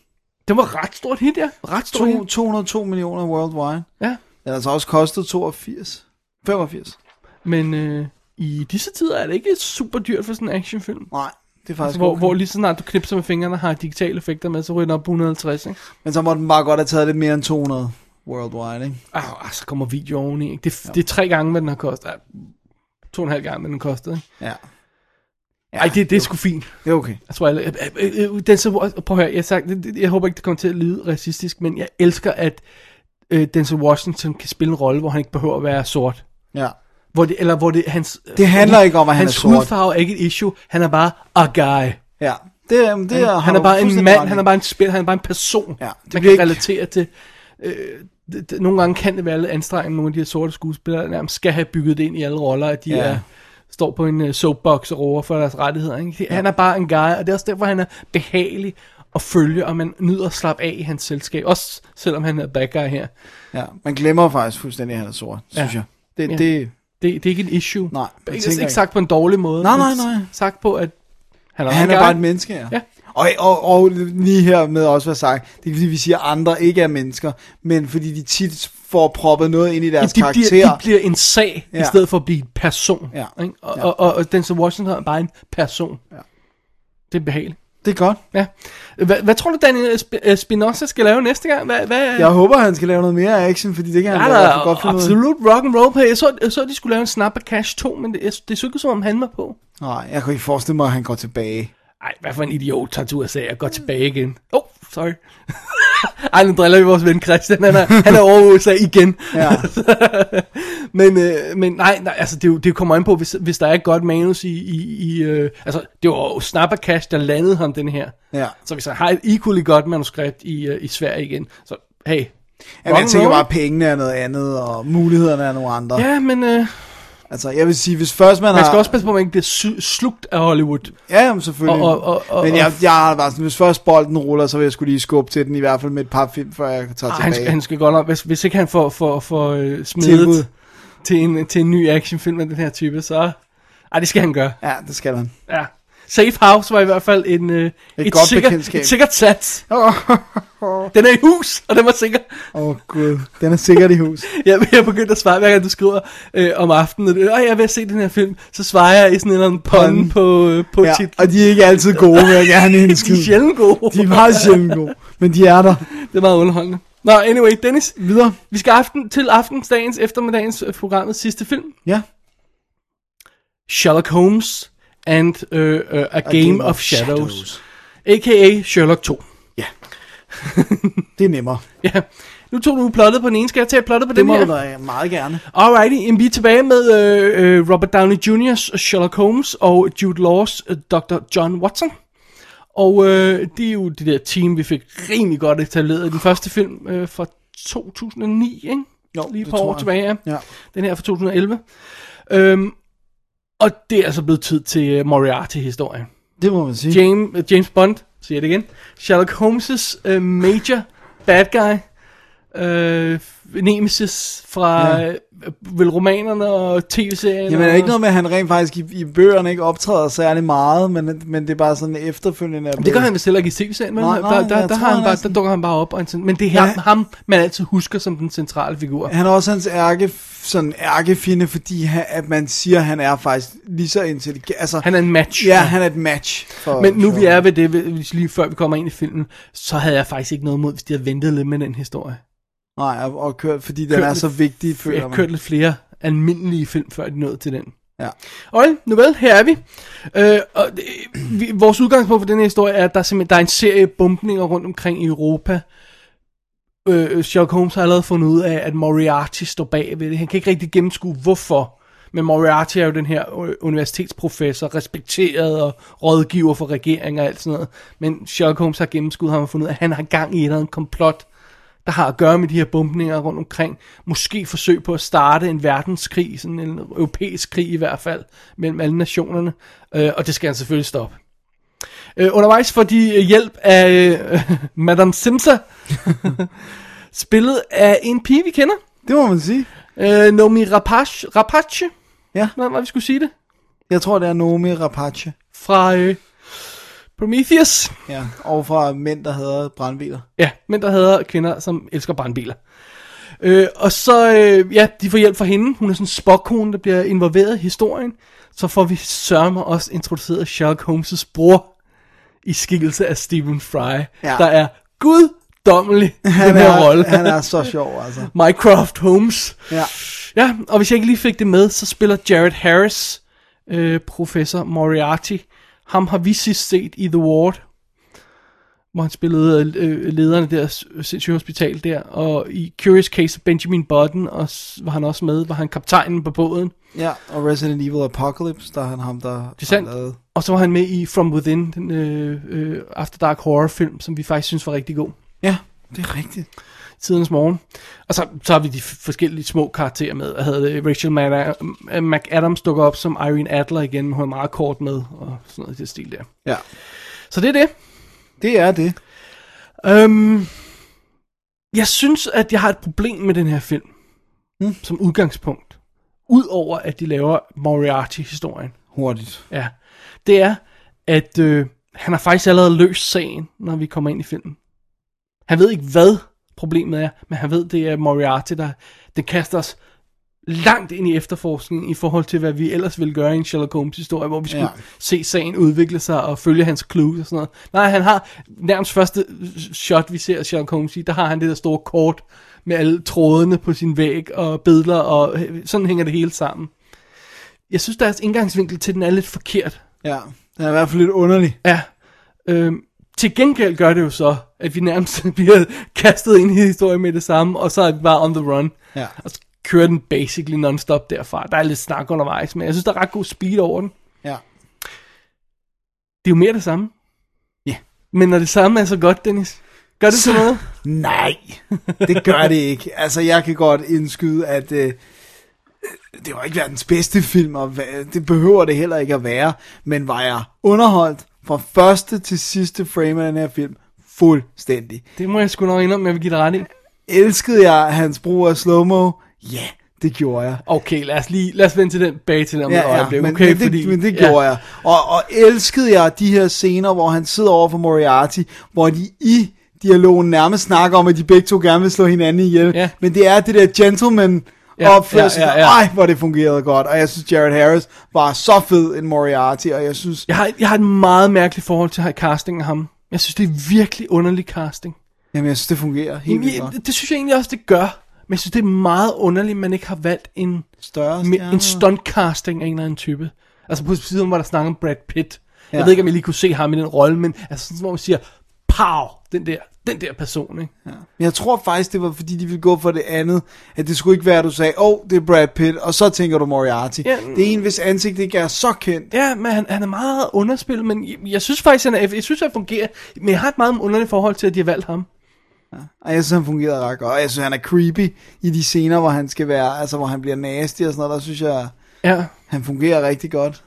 Det var ret stort hit, ja. Ret stort To, hit. 202 millioner worldwide. Ja. Den har altså også kostet 82. 85. Men øh, i disse tider er det ikke super dyrt for sådan en actionfilm. Nej, det er faktisk Altså, hvor, okay. hvor lige så snart du knipser med fingrene har digitale effekter med, så ryger den op på 150, ikke? Men så må den bare godt have taget lidt mere end 200 worldwide, ikke? Ah, så kommer video oveni, ikke? Det, det er tre gange, hvad den har kostet. Ah, to og en halv gang, hvad den kostede, ikke? Ja. Ja, Ej, det, det er sgu fint. Det er okay. Jeg tror, jeg, øh, øh, øh, den så, prøv at høre, jeg, sagt, det- jeg håber ikke, det kommer til at lyde racistisk, men jeg elsker, at øh, Denzel Washington kan spille en rolle, hvor han ikke behøver at være sort. Ja. Hvor det, eller hvor det, hans, Det handler ikke om, at han hans er sort. hudfarve er ikke et issue, han er bare a guy. Ja. Det, er- det er, har han er bare en mand, han er bare en spil, han er bare en person. Ja, det Man kan ikke- relatere til. Øh, det, det, nogle gange kan det være lidt anstrengende, nogle af de her sorte skuespillere nærmest skal have bygget det ind i alle roller, at de Ja. er, står på en uh, soapbox og roer for deres rettigheder. Ikke? Det- Han er bare en guy, og det er også derfor, han er behagelig at følge, og man nyder at slappe af i hans selskab. Også selvom han er bad guy her. Ja, man glemmer faktisk fuldstændig, at han er sort, synes Ja. jeg. Det, Ja. det, Det, det er ikke en issue. nej, jeg Ikke, ikke sagt på en dårlig måde. Nej, nej, nej. Sagt på, at han er, Han er bare et menneske, ja. Ja. Og, og, og lige her med også være sagt, det er fordi, vi siger, at andre ikke er mennesker, men fordi de tit får proppet noget ind i deres de, karakter. bliver, de bliver en sag. Ja. i stedet for at blive en person. Ja. Ikke? Og, Ja. og, og, og Denzel Washington er bare en person. Ja. Det er behageligt. Det er godt. Ja. Hvad, hvad tror du, Daniel Sp- øh, Spinoza skal lave næste gang? Hvad, hvad, Jeg håber, han skal lave noget mere action, fordi det kan han Ja, da hvert fald godt finde af. absolut rock and roll på. Jeg så, jeg så, at de skulle lave en Snapper Cash 2, men det, jeg- det så ikke som om han var på. Nej, jeg kan ikke forestille mig, at han går tilbage. Ej, hvad for en idiot tager til USA og går tilbage igen. Oh, sorry. Ej, nu driller vi vores ven Christian. Han er, han er over USA igen. Ja. men, øh, men nej, nej, altså det, det kommer an på, hvis, hvis der er et godt manus i, i, i øh, altså det var jo Snapper Cash, der landede ham den her. Ja. Så hvis han har et equally godt manuskript i, øh, i Sverige igen, så hey. Jamen, jeg tænker bare, at pengene er noget andet, og mulighederne er nogle andre. Ja, men øh, Altså, jeg vil sige, hvis først man, man har... skal også passe på, at man ikke bliver slugt af Hollywood. Ja, jamen, selvfølgelig. Og- og- og- Men jeg, jeg har bare sådan, hvis først bolden ruller, så vil jeg skulle lige skubbe til den, i hvert fald med et par film, før jeg tager Ej, han, tilbage. skal, han skal godt nok, hvis, hvis ikke han får, får, får øh, smidt Tilbud. til en, til en ny actionfilm af den her type, så... Ej, det skal han gøre. Ja, det skal han. Ja. Safe House var i hvert fald en, øh, et, godt sikkert, et sikkert sats. Åh, Den er i hus, og den var sikker. oh, gud. Den er sikkert i hus. Jeg, jeg begyndte at svare, hver gang du skriver øh, om aftenen, og jeg er ved at se den her film, så svarer jeg i sådan en eller anden pun på, øh, på Ja, titlen. og de er ikke altid gode, vil jeg gerne De indskyde. er sjældent gode. De er meget sjældent gode, men de er der. Det er meget underholdende. Nå, anyway, Dennis, Videre. vi skal aften, til aftensdagens eftermiddagens øh, programmet sidste film. Ja. Sherlock Holmes and uh, uh, A, Game, Game of, of Shadows. Shadows. A.k.a. Sherlock 2. Det er nemmere. Ja. Nu tog du plottet på den ene. Skal jeg tage plottet på Det den må her? du da meget gerne. Alrighty, jamen, vi er tilbage med øh, øh, Robert Downey Jr.'s Sherlock Holmes og Jude Law's øh, Dr. John Watson. Og øh, det er jo det der team, vi fik rimelig godt etableret i den første film øh, fra 2009, ikke? Jo, Lige et det par år jeg. tilbage, ja. Ja. Den her fra 2011. Øhm, og det er altså blevet tid til uh, Moriarty-historien. Det må man sige. James, uh, James Bond, siger det igen. Sherlock Holmes' uh, major bad guy. Uh, nemesis fra Ja. Ja. vel romanerne og tv-serien. Jamen er og... ikke noget med, at han rent faktisk i, i bøgerne ikke optræder særlig meget, men, men det er bare sådan efterfølgende. er Det gør han vist heller ikke i tv-serien, men Nej, der, nej, der, der, har han bare, er der dukker han bare op. Og sådan- Men det er ham, Ja. ham, man altid husker som den centrale figur. Han er også hans ærke, sådan ærkefinde, fordi han, at man siger, at han er faktisk lige så intelligent. Altså, Han er en match. ja, han er et match. For, Men nu for, vi er ved det, hvis lige før vi kommer ind i filmen, så havde jeg faktisk ikke noget mod, hvis de havde ventet lidt med den historie. Nej, og, og kørt, fordi den Kørt er lidt- så vigtig, Jeg føler man. kørt lidt flere almindelige film, før de nåede til den. Ja. Og nu vel, her er vi. Øh, og det, vi. Vores udgangspunkt for den her historie er, at der, er simpelthen, der er en serie bumpninger rundt omkring i Europa. Øh, Sherlock Holmes har allerede fundet ud af, at Moriarty står bag ved det. Han kan ikke rigtig gennemskue, hvorfor. Men Moriarty er jo den her øh, universitetsprofessor, respekteret og rådgiver for regeringer og alt sådan noget. Men Sherlock Holmes har gennemskuet ham og fundet ud af, at han har gang i et eller andet komplot, der har at gøre med de her bombninger rundt omkring. Måske forsøg på at starte en verdenskrig, sådan en europæisk krig i hvert fald, mellem alle nationerne. Øh, og det skal han selvfølgelig stoppe. Øh, undervejs får de øh, hjælp af øh, Madame Simsa, spillet af en pige, vi kender. Det må man sige. Øh, Nomi Rapace, Rapace, Ja, hvordan var vi skulle sige det? jeg tror, det er Nomi Rapace. Fra øh, Prometheus. Ja, og fra mænd, der hedder brandbiler. Ja, men der hedder kvinder, som elsker brandbiler. Øh, og så, øh, ja, de får hjælp fra hende. Hun er sådan en spokkone, der bliver involveret i historien. Så får vi sørme også introduceret Sherlock Holmes' bror i skikkelse af Stephen Fry, Ja. der er guddommelig i den her er, rolle. han er så sjov, altså. Mycroft Holmes. Ja. Ja, og hvis jeg ikke lige fik det med, så spiller Jared Harris, øh, professor Moriarty. Ham har vi sidst set i The Ward, hvor han spillede øh, lederne der sindssyge hospital der, og i Curious Case of Benjamin Button og var han også med, var han kaptajnen på båden. Ja, og Resident Evil Apocalypse, der er han ham, der Det er sandt. lavet. Og så var han med i From Within, den øh, øh, After Dark horror film, som vi faktisk synes var rigtig god. Ja, det er rigtigt. Tidens morgen. Og så, så har vi de forskellige små karakterer med. Hvad hedder det? Rachel Mad- McAdams dukker op som Irene Adler igen, hun er meget kort med, og sådan noget i det stil der. Ja, Så det er det. det er det. Øhm, jeg synes, at jeg har et problem med den her film, Hmm. som udgangspunkt. Udover at de laver Moriarty-historien. Hurtigt. Ja. Det er, at øh, han har faktisk allerede løst sagen, når vi kommer ind i filmen. Han ved ikke, hvad problemet er, men han ved, det er Moriarty, der det kaster os langt ind i efterforskningen i forhold til, hvad vi ellers ville gøre i en Sherlock Holmes historie, hvor vi skulle Ja. se sagen udvikle sig og følge hans clues og sådan noget. Nej, han har nærmest første shot, vi ser Sherlock Holmes i, der har han det der store kort med alle trådene på sin væg og billeder, og sådan hænger det hele sammen. Jeg synes, deres indgangsvinkel til den er lidt forkert. Ja, den er i hvert fald lidt underlig. Ja. Øhm, til gengæld gør det jo så, at vi nærmest bliver kastet ind i historien med det samme, og så er vi bare on the run. Ja. Og så kører den basically non-stop derfra. Der er lidt snak undervejs, men jeg synes, der er ret god speed over den. Ja. Det er jo mere det samme. Ja. Men når det samme er så godt, Dennis, gør det så noget? Nej, det gør det ikke. Altså, jeg kan godt indskyde, at øh, det var ikke verdens bedste film, og det behøver det heller ikke at være. Men var jeg underholdt fra første til sidste frame af den her film, fuldstændig. Det må jeg sgu nok indrømme, jeg vil give dig ret i. Elskede jeg hans brug af slow-mo? Ja, det gjorde jeg. Okay, lad os lige lad os vende til den bag til om et øjeblik. men, okay, men, det, fordi, men det ja. gjorde jeg. Og, og elskede jeg de her scener, hvor han sidder over for Moriarty, hvor de i dialogen nærmest snakker om, at de begge to gerne vil slå hinanden ihjel. Ja. Men det er det der gentleman Ja, opførsel. ja, ja, ja. Ej, hvor det fungerede godt. Og jeg synes, Jared Harris var så fed en Moriarty, og jeg synes... Jeg har, jeg har et meget mærkeligt forhold til casting af ham. Jeg synes, det er virkelig underlig casting. Jamen, jeg synes, det fungerer helt vildt godt. jeg, det synes jeg egentlig også, det gør. Men jeg synes, det er meget underligt, at man ikke har valgt en, Større stjerne. en stunt casting af en eller anden type. Altså på siden var der snak om Brad Pitt. Jeg Ja. ved ikke, om jeg lige kunne se ham i den rolle, men altså sådan, hvor man siger, pow, den der, den der person, ikke? Men jeg tror faktisk, det var fordi, de ville gå for det andet. At det skulle ikke være, at du sagde, åh, oh, det er Brad Pitt, og så tænker du Moriarty. Ja, det er en, hvis ansigt ikke er så kendt. Ja, men han, han er meget underspillet, men jeg, jeg synes faktisk, han er, jeg synes, han fungerer. Men jeg har et meget underligt forhold til, at de har valgt ham. Og jeg synes, han fungerede ret godt. Og jeg synes, han er creepy i de scener, hvor han skal være, altså hvor han bliver nasty og sådan noget. Der synes jeg, Ja. han fungerer rigtig godt.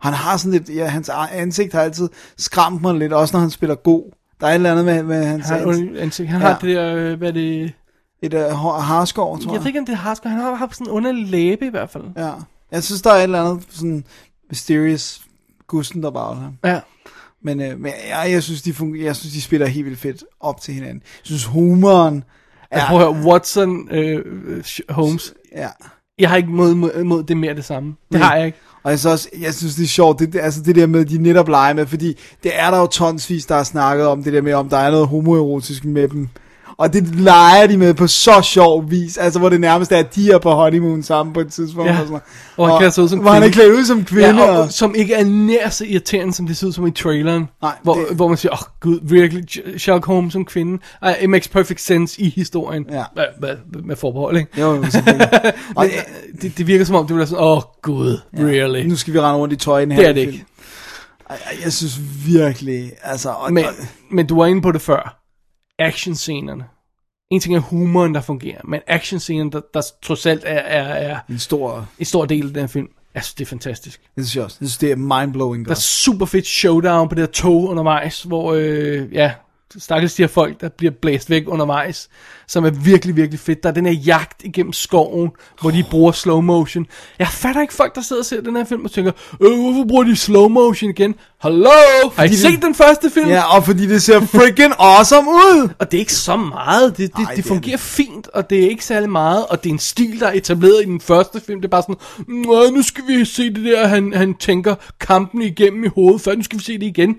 Han har sådan lidt, ja, hans ansigt har altid skræmt mig lidt, også når han spiller god. Der er et eller andet med, med hans Han, ansigt. han Ja. har det der, øh, hvad er det... Et uh, harskår, tror Jeg jeg. ved ikke, om det er Harsker. Han har haft sådan en underlig læbe i hvert fald. Ja. Jeg synes, der er et eller andet sådan mysterious gusten, der bare ham. Ja. Men, øh, men jeg, jeg, synes, de fungerer, jeg synes, de spiller helt vildt fedt op til hinanden. Jeg synes, humoren Altså, prøv at høre, Watson, øh, øh, Holmes. Ja. Jeg har ikke mod, mod, mod det mere det samme. Det har jeg ikke. Og jeg, så også, jeg synes, det er sjovt, det, det, altså det der med, at de netop leger med, fordi det er der jo tonsvis, der har snakket om det der med, om der er noget homoerotisk med dem. Og det leger de med på så sjov vis, altså hvor det nærmest er, at de er på honeymoon sammen på et tidspunkt. Ja. Og sådan noget. Hvor han klæder sig ud som hvor han er kvinde. klædt ud som kvinde. Ja, og, og, som ikke er nær så irriterende, som det ser ud som i traileren. Nej, hvor, det- hvor man siger, åh oh, gud, virkelig, Sherlock Holmes som kvinde. Uh, it makes perfect sense i historien. Ja. Med, med, med forbehold, ikke? Jo, jo. Men, øh, det, det virker som om, det bliver sådan, åh oh, gud, really. nu skal vi rende rundt i tøj i den her Det er det film. ikke. Jeg synes virkelig, altså... Og, Men, og, men du var inde på det før. Actionscenerne. En ting er humoren, der fungerer, men actionscenerne, der, der trods alt er, er, er en stor... en stor del af den film. Synes, det er fantastisk. Det synes jeg også. Jeg synes, det er mindblowing Der er super fedt showdown på det her tog undervejs, hvor, øh, ja, stakkels de her folk, der bliver blæst væk undervejs, som er virkelig, virkelig fedt. Der er den her jagt igennem skoven, hvor de bruger slow motion. Jeg fatter ikke folk, der sidder og ser den her film og tænker, øh, hvorfor bruger de slow motion igen? Hallo? Har I set det- den første film? Ja, og fordi det ser freaking awesome ud! Og det er ikke så meget. Det, det, Ej, det, det det fungerer fint, og det er ikke særlig meget. Og det er en stil, der er etableret i den første film. Det er bare sådan, "Nå, nu skal vi se det der, han, han tænker kampen igennem i hovedet, før nu skal vi se det igen.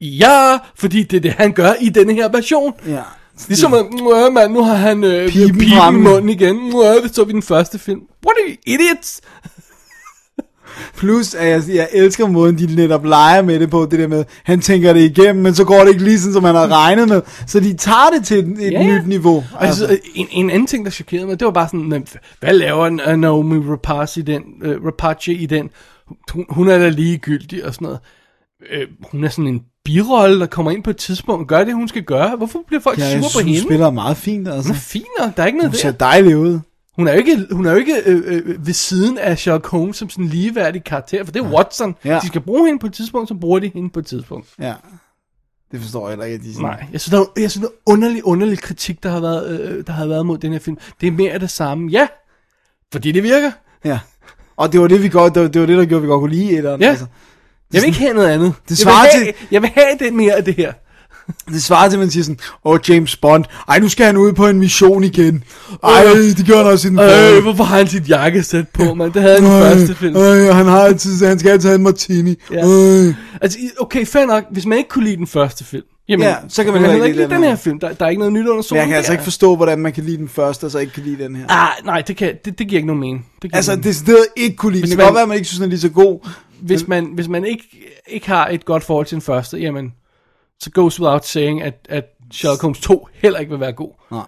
Ja, fordi det er det, han gør i denne her version. Ja. Ligesom at, "Nå, mand, nu har han øh, pipen, pipen i fremme." munden igen. Det så vi i den første film. What are you idiots? Plus, at jeg, jeg elsker måden, de netop leger med det på, det der med, han tænker det igennem, men så går det ikke lige sådan, som han har regnet med. Så de tager det til et, Ja, ja. nyt niveau. Altså. synes, en, en anden ting, der chokerede mig, det var bare sådan, "Men hvad laver uh, Naomi Rapace i den, uh, Rapace i den? Hun, hun er da ligegyldig og sådan noget. Øh, hun er sådan en birolle, der kommer ind på et tidspunkt og gør det, hun skal gøre. Hvorfor bliver folk ja, ja, sure på hun hende? spiller meget fint, altså. Hun er fin nok, der er ikke noget Hun ser der. dejlig ud. Hun er jo ikke, hun er jo ikke øh, øh, ved siden af Sherlock Holmes som sådan en ligeværdig karakter, for det er Watson. Ja. De skal bruge hende på et tidspunkt, så bruger de hende på et tidspunkt. Ja. Det forstår jeg heller ikke, at de sådan... Nej, jeg synes, der er, jeg synes, der er underlig, underlig kritik, der har, været, øh, der har været mod den her film. Det er mere af det samme. Ja, fordi det virker. Ja. Og det var det, vi godt, det var det, der gjorde, vi godt kunne lide etteren. Ja. Altså. Jeg vil ikke have noget andet. Det jeg, vil svarer have, jeg vil have det mere af det her. Det svarer til, at man siger sådan, åh, James Bond, ej, nu skal han ud på en mission igen. Ej, det gjorde han også i den Øh, forrige. hvorfor har han sit jakkesæt på, man? Det havde han i den første film. Ej, han, har altid, han skal altid have en martini. Ja. Ej. Altså, okay, fair nok. Hvis man ikke kunne lide den første film, jamen, Ja, så kan man man heller ikke lide den her film. Der, der er ikke noget nyt under Men solen. jeg kan altså ikke forstå, hvordan man kan lide den første, og så ikke kan lide den her. Ah, nej, det, kan, det, det giver ikke nogen mening. Det giver Altså, det stedet ikke kunne lide den. Det kan godt være, at man ikke synes, den er lige så god. Hvis man, hvis man ikke, ikke har et godt forhold til den første, jamen, så goes without saying, at, at Sherlock Holmes 2 heller ikke vil være god. Nej.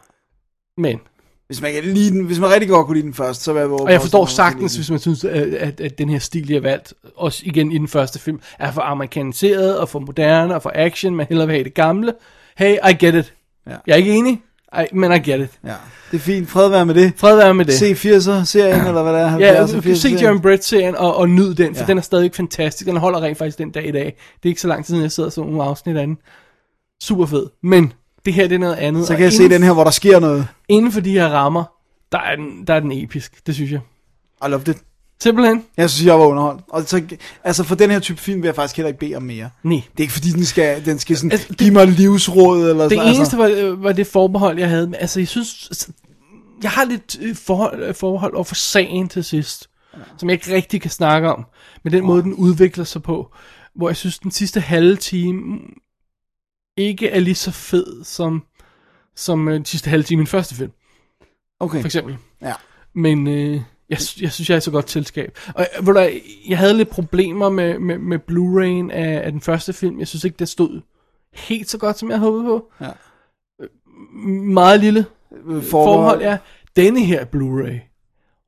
Men, Hvis man, kan lide den, hvis man rigtig godt kunne lide den første, så vil jeg og jeg forstår sagtens, hvis man synes, at, at, at den her stil, de har valgt, også igen i den første film, er for amerikaniseret og for moderne og for action, man hellere vil have det gamle. Hey, I get it. Ja. Jeg er ikke enig, I, men I get it. Ja, det er fint. Fred være med det. Fred være med det. Se 80'er-serien, eller hvad det er. Ja, 70'er, du kan se 80'er-serien. Jeremy Brett-serien og, og nyd den, for Ja. den er stadig fantastisk. Den holder rent faktisk den dag i dag. Det er ikke så lang tid siden, jeg sidder og så nogle afsnit af den. Super fed. Men det her det er noget andet. Så og kan jeg se den her, hvor der sker noget. Inden for de her rammer, der er den, der er den episk. Det synes jeg. I loved it. Simpelthen. Jeg synes, jeg var underholdt. Og så, altså for den her type film vil jeg faktisk heller ikke bede om mere. Nej. Det er ikke fordi, den skal, den skal sådan, Altså, det- give mig livsråd eller Det sådan eneste var, øh, var det forbehold, jeg havde. Altså, jeg synes... Jeg har lidt øh, forhold, øh, forhold over for sagen til sidst, som jeg ikke rigtig kan snakke om. Men den måde, den udvikler sig på, hvor jeg synes, den sidste halve time ikke er lige så fed som, som øh, den sidste halve time i den første film, Okay. for eksempel. Ja. Men øh, Jeg, jeg synes, jeg er så godt selskab. Og du, hvad, jeg havde lidt problemer med, med, med Blu-ray'en af, af den første film. Jeg synes ikke, det stod helt så godt, som jeg håbede på. Ja. Meget lille Forbehold. forhold, ja. Denne her Blu-ray,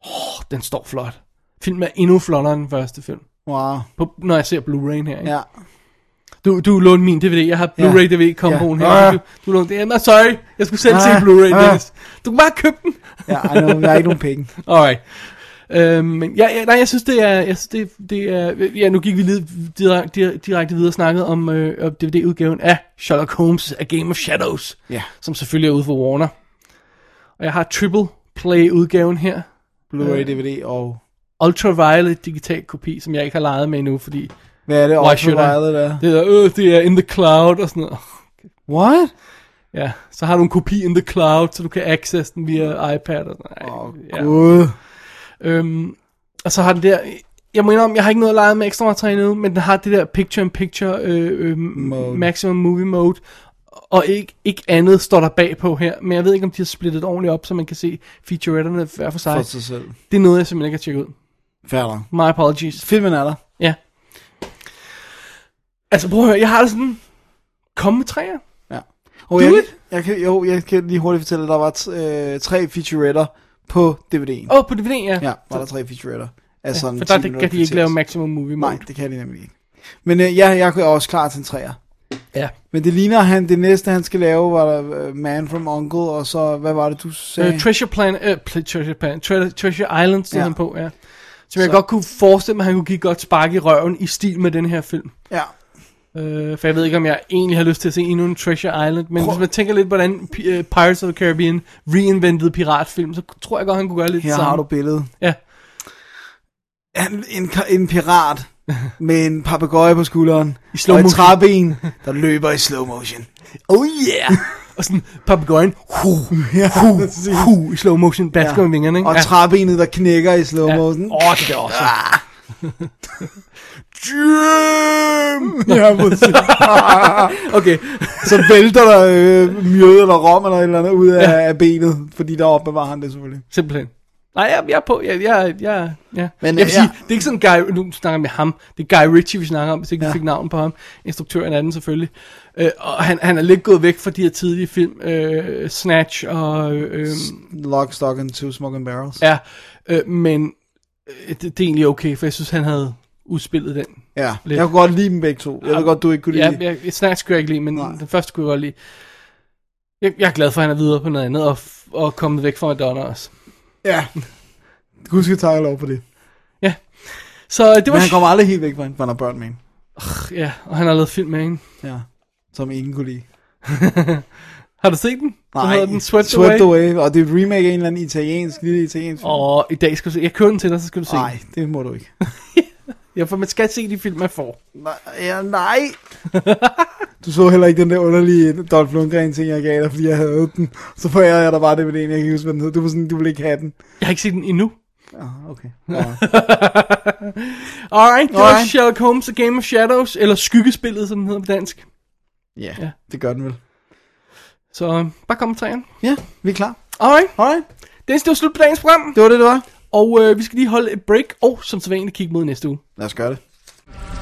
oh, den står flot. Filmen er endnu flottere end den første film. Wow. På, når jeg ser Blu-ray'en her. Ikke? Ja. Du, du lånte min DVD. Jeg har Ja. Blu-ray DVD-komboen Ja. her. Ah. Du, du lånte det. I'm sorry. Jeg skulle selv se Ah. Blu-ray, Ah. Dennis. Du kan bare købe den. Ja, I know, jeg har ikke nogen penge. Alright. Øhm, men ja, ja, nej, jeg synes, det er, jeg synes, det, det er, ja, nu gik vi lige direkte, direkte videre og snakkede om øh, DVD-udgaven af Sherlock Holmes A Game of Shadows, Ja. som selvfølgelig er ude for Warner. Og jeg har triple play-udgaven her. Blu-ray, Øh, DVD og... Ultraviolet digital kopi, som jeg ikke har leget med endnu, fordi... Hvad er det? Ultraviolet er? Det er, øh, det er in the cloud og sådan noget. What? Ja, så har du en kopi in the cloud, så du kan access den via iPad og sådan noget. ja. Gud. Øhm, og så har den der, jeg må indrømme, jeg har ikke noget at lege med ekstra materiale men den har det der picture-in-picture øh, øh, maximum movie mode, og ikke, ikke andet står der bagpå her, men jeg ved ikke, om de har splittet ordentligt op, så man kan se featuretterne hver for sig. For sig selv. Det er noget, jeg simpelthen ikke har tjekket ud. Færdig. My apologies. Filmen er der. Ja. Altså prøv at høre, jeg har det sådan, kom med træer. Ja. Og jeg, jeg, kan, jo, jeg kan lige hurtigt fortælle, at der var t- øh, tre featuretter på DVD'en. Åh, oh, på DVD, ja. Ja, var der tre featuretter. Af Ja, for der 10 kan de ikke lave maximum movie mode. Nej, det kan de nemlig ikke. Men øh, ja, jeg er også klar til en træer. Ja. Men det ligner, han det næste, han skal lave, var der uh, Man from Uncle, og så, hvad var det, du sagde? Uh, Treasure Planet, uh, Treasure Planet, Tre- Treasure Island stod Ja. han på, ja. Så jeg godt kunne forestille mig, at han kunne give godt spark i røven i stil med den her film. Ja. Uh, for jeg ved ikke, om jeg egentlig har lyst til at se endnu en Treasure Island, men Prøv- hvis man tænker lidt, hvordan Pirates of the Caribbean reinventede piratfilm, så tror jeg godt, han kunne gøre lidt Her det samme. har du billedet. Ja. En, en, en pirat med en papegøje på skulderen. I slow og et motion. træben, der løber i slow motion. Oh yeah! og sådan papegøjen, hu, Ja, hu, hu, i slow motion, basker med vingerne, ikke? Og træbenet, der knækker i slow Ja. motion. Åh, det er også. Jim! Ja, præcis. okay. Så vælter der øh, mjød eller rom eller et eller andet ud af, ja. af benet, fordi der opbevarer han det selvfølgelig. Simpelthen. Nej, jeg, jeg er på. Jeg, jeg, jeg, ja. Men, jeg vil øh, sige, ja. det er ikke sådan Guy, nu snakker vi med ham, det er Guy Ritchie, vi snakker om, hvis ikke vi Ja. fik navn på ham. Instruktøren af den selvfølgelig. Øh, og han, han er lidt gået væk fra de her tidlige film, øh, Snatch og... Øh, Lock, Stock and Two Smoking Barrels. ja, øh, men øh, det, det er egentlig okay, for jeg synes, han havde udspillet den. Ja, Lidt. jeg kunne godt lide dem begge to. Jeg ved godt, du ikke kunne lide Ja, jeg, Snatch kunne jeg ikke lide, men Nej. Den første kunne jeg godt lide. Jeg, jeg er glad for, at han er videre på noget andet, og, og kommet væk fra Madonna også. Ja. Gud skal takke lov for det. Så øh, det Men var... han kommer aldrig helt væk fra hende, for han har børn med hende. Ja, og han har lavet film med hende. Ja. Som ingen kunne lide. Har du set den? Nej, hedder den Swept, Swept Away. Away. Og det er et remake af en eller anden italiensk, lille italiensk film. Og i dag skal du se... Jeg kører den til dig, så skal du se Nej, den. det må du ikke. Ja, for man skal se de film, man får. Nej, ja, nej. Du så heller ikke den der underlige Dolph Lundgren ting, jeg gav dig, fordi jeg havde den. Så får jeg der bare det med det, jeg kan ikke huske, hvad den hed. Du var sådan, du ville ikke have den. Jeg har ikke set den endnu. Ja, okay. Alright, det var Alright. Sherlock Holmes A Game of Shadows, eller Skyggespillet, som den hedder på dansk. Ja, Ja. det gør den vel. Så øh, bare kom med træerne. Ja, vi er klar. Alright, Alright, det var slut på dagens program. det var det, det var. Og øh, vi skal lige holde et break, og som sædvanligt kigge mod næste uge. Lad os gøre det.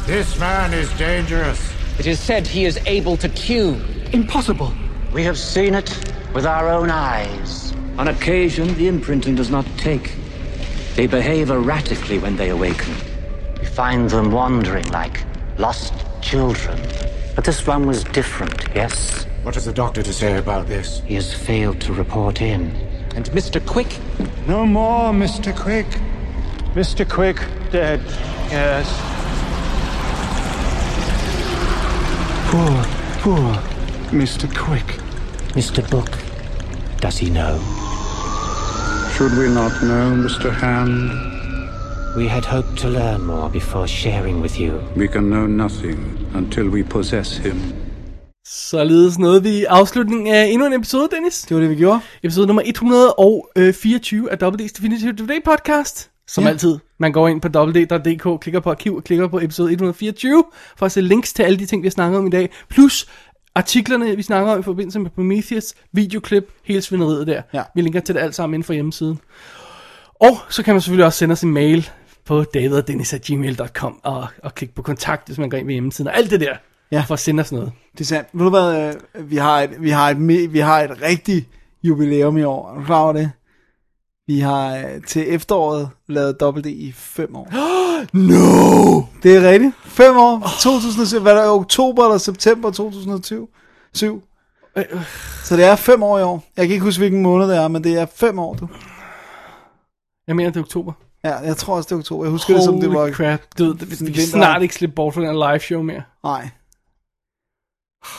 This man is dangerous. It is said he is able to cue. Impossible. We have seen it with our own eyes. On occasion, the imprinting does not take. They behave erratically when they awaken. We find them wandering like lost children. But this one was different, yes? What has the doctor to say about this? He has failed to report in. And Mr. Quick? No more, Mr. Quick. Mr. Quick dead. Yes. Poor, poor Mr. Quick. Mr. Book, does he know? Should we not know, Mr. Hand? We had hoped to learn more before sharing with you. We can know nothing until we possess him. Således nåede vi afslutningen af endnu en episode, Dennis. Det var det, vi gjorde. Episode nummer 124 af WD's Definitive DVD Podcast. Som ja. altid, man går ind på www.dk, klikker på arkiv og klikker på episode 124, for at se links til alle de ting, vi har snakket om i dag. Plus artiklerne, vi snakker om i forbindelse med Prometheus, videoklip, hele svineriet der. Ja. Vi linker til det alt sammen inden for hjemmesiden. Og så kan man selvfølgelig også sende os en mail på davidogdennis.gmail.com og, og klikke på kontakt, hvis man går ind ved hjemmesiden og alt det der, Ja. for at sende os noget. Det er sandt. Ved du hvad, øh, vi har et, vi har et, vi har et rigtigt jubilæum i år. Er du klar over det? Vi har øh, til efteråret lavet dobbelt i fem år. no! Det er rigtigt. Fem år. 2007. Hvad er det? Oktober eller september 2007? Syv. Så det er fem år i år. Jeg kan ikke huske, hvilken måned det er, men det er fem år, du. Jeg mener, det er oktober. Ja, jeg tror også, det er oktober. Jeg husker det som, det var... Holy crap. Du, ved, vi kan snart ikke slippe bort fra den live show mere. Nej.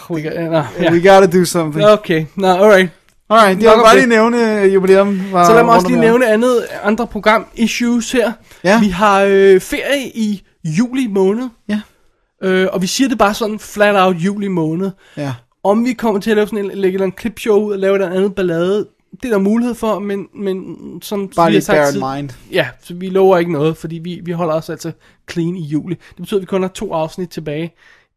We got, no, Yeah. We gotta do something. Okay, no, alright. Alright, jeg Nok vil om bare lige nævne øh, jubilæum. Var Så lad mig også lige nævne andet, andre program-issues her. Ja. Vi har øh, ferie i juli måned. Ja. Øh, og vi siger det bare sådan flat out juli måned. Ja. Om vi kommer til at lave sådan en, lægge en clipshow ud og lave et andet ballade, det er der mulighed for, men, men som Bare lige bear in mind. Ja, så vi lover ikke noget, fordi vi, vi holder os altså clean i juli. Det betyder, at vi kun har to afsnit tilbage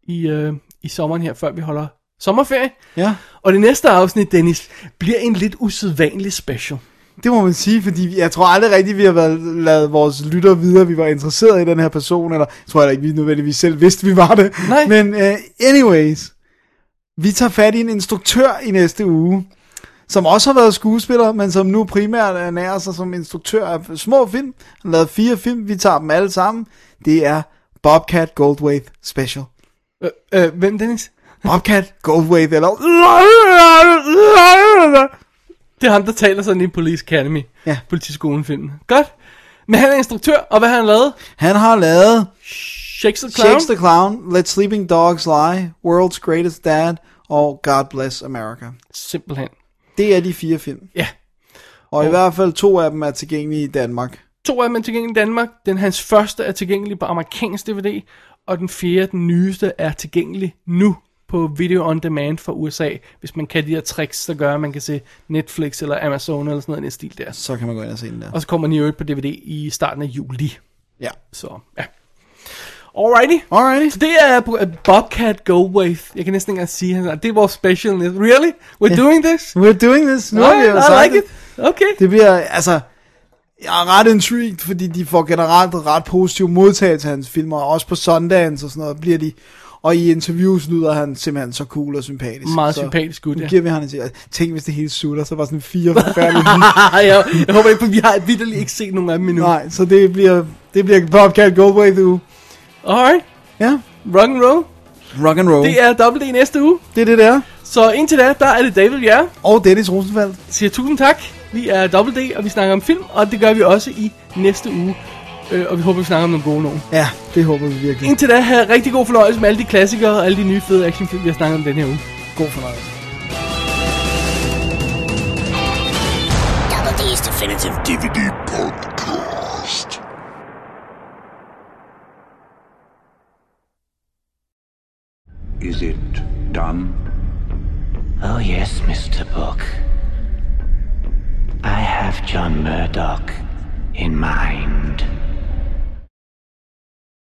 i, øh, i sommeren her, før vi holder sommerferie. Ja. Og det næste afsnit, Dennis, bliver en lidt usædvanlig special. Det må man sige, fordi jeg tror aldrig rigtigt, vi har været, lavet vores lytter videre, vi var interesseret i den her person, eller jeg tror heller ikke, vi nødvendigvis selv vidste, vi var det. Nej. Men uh, anyways, vi tager fat i en instruktør i næste uge, som også har været skuespiller, men som nu primært ernærer sig som instruktør af små film. Han har lavet fire film, vi tager dem alle sammen. Det er Bobcat Goldthwait Special. Øh, øh, hvem, Dennis? Bobcat Goldthwait, eller... Det er ham, der taler sådan i Police Academy. Ja. Politiskolen-filmen. Godt. Men han er instruktør, og hvad har han lavet? Han har lavet Shakes the Clown. Shakes the Clown, Let Sleeping Dogs Lie, World's Greatest Dad og God Bless America. Simpelthen. Det er de fire film. Ja. Og i hvert fald to af dem er tilgængelige i Danmark. To af dem er tilgængelige i Danmark. Den hans første er tilgængelig på amerikansk DVD, og den fjerde, den nyeste, er tilgængelig nu på Video On Demand fra USA, hvis man kan de her tricks, der gør, at man kan se Netflix eller Amazon eller sådan noget i den stil der. Så kan man gå ind og se den der. Og så kommer den i øvrigt på DVD i starten af juli. Ja. Så, ja. Alrighty. Alrighty. Så det er Bobcat Goldthwait. Jeg kan næsten ikke engang sige, han det er vores special. Really? We're Ja. doing this? We're doing this. Nu jo I sagt like it. Okay. Det bliver, altså... Jeg er ret intrigued, fordi de får generelt ret positiv modtagelse af hans filmer, og også på Sundance og sådan noget bliver de... Og i interviews lyder han simpelthen så cool og sympatisk. Meget så sympatisk gut, nu ja. giver vi ham en til. Tænk, hvis det hele sutter, så var sådan fire forfærdelige jeg, jeg håber ikke, vi har vidderligt ikke set nogen af dem endnu. Nej, så det bliver, det bliver Bobcat Goldthwait uge. Alright. Ja. Rock and roll. Rock and roll. Det er dobbelt D næste uge. Det er det, der. Så indtil da, der er det David Bjerre. Og Dennis Rosenfeldt. Siger tusind tak. Vi er dobbelt D, og vi snakker om film, og det gør vi også i næste uge. Øh, og vi håber, vi snakker om nogle gode nogen. Ja, det håber vi virkelig. Indtil da, have rigtig god fornøjelse med alle de klassikere og alle de nye fede actionfilm, vi har snakket om den her uge. God fornøjelse. Double D's Definitive DVD Podcast. Is it done? Oh, yes, Mr. Book. I have John Murdoch in mind.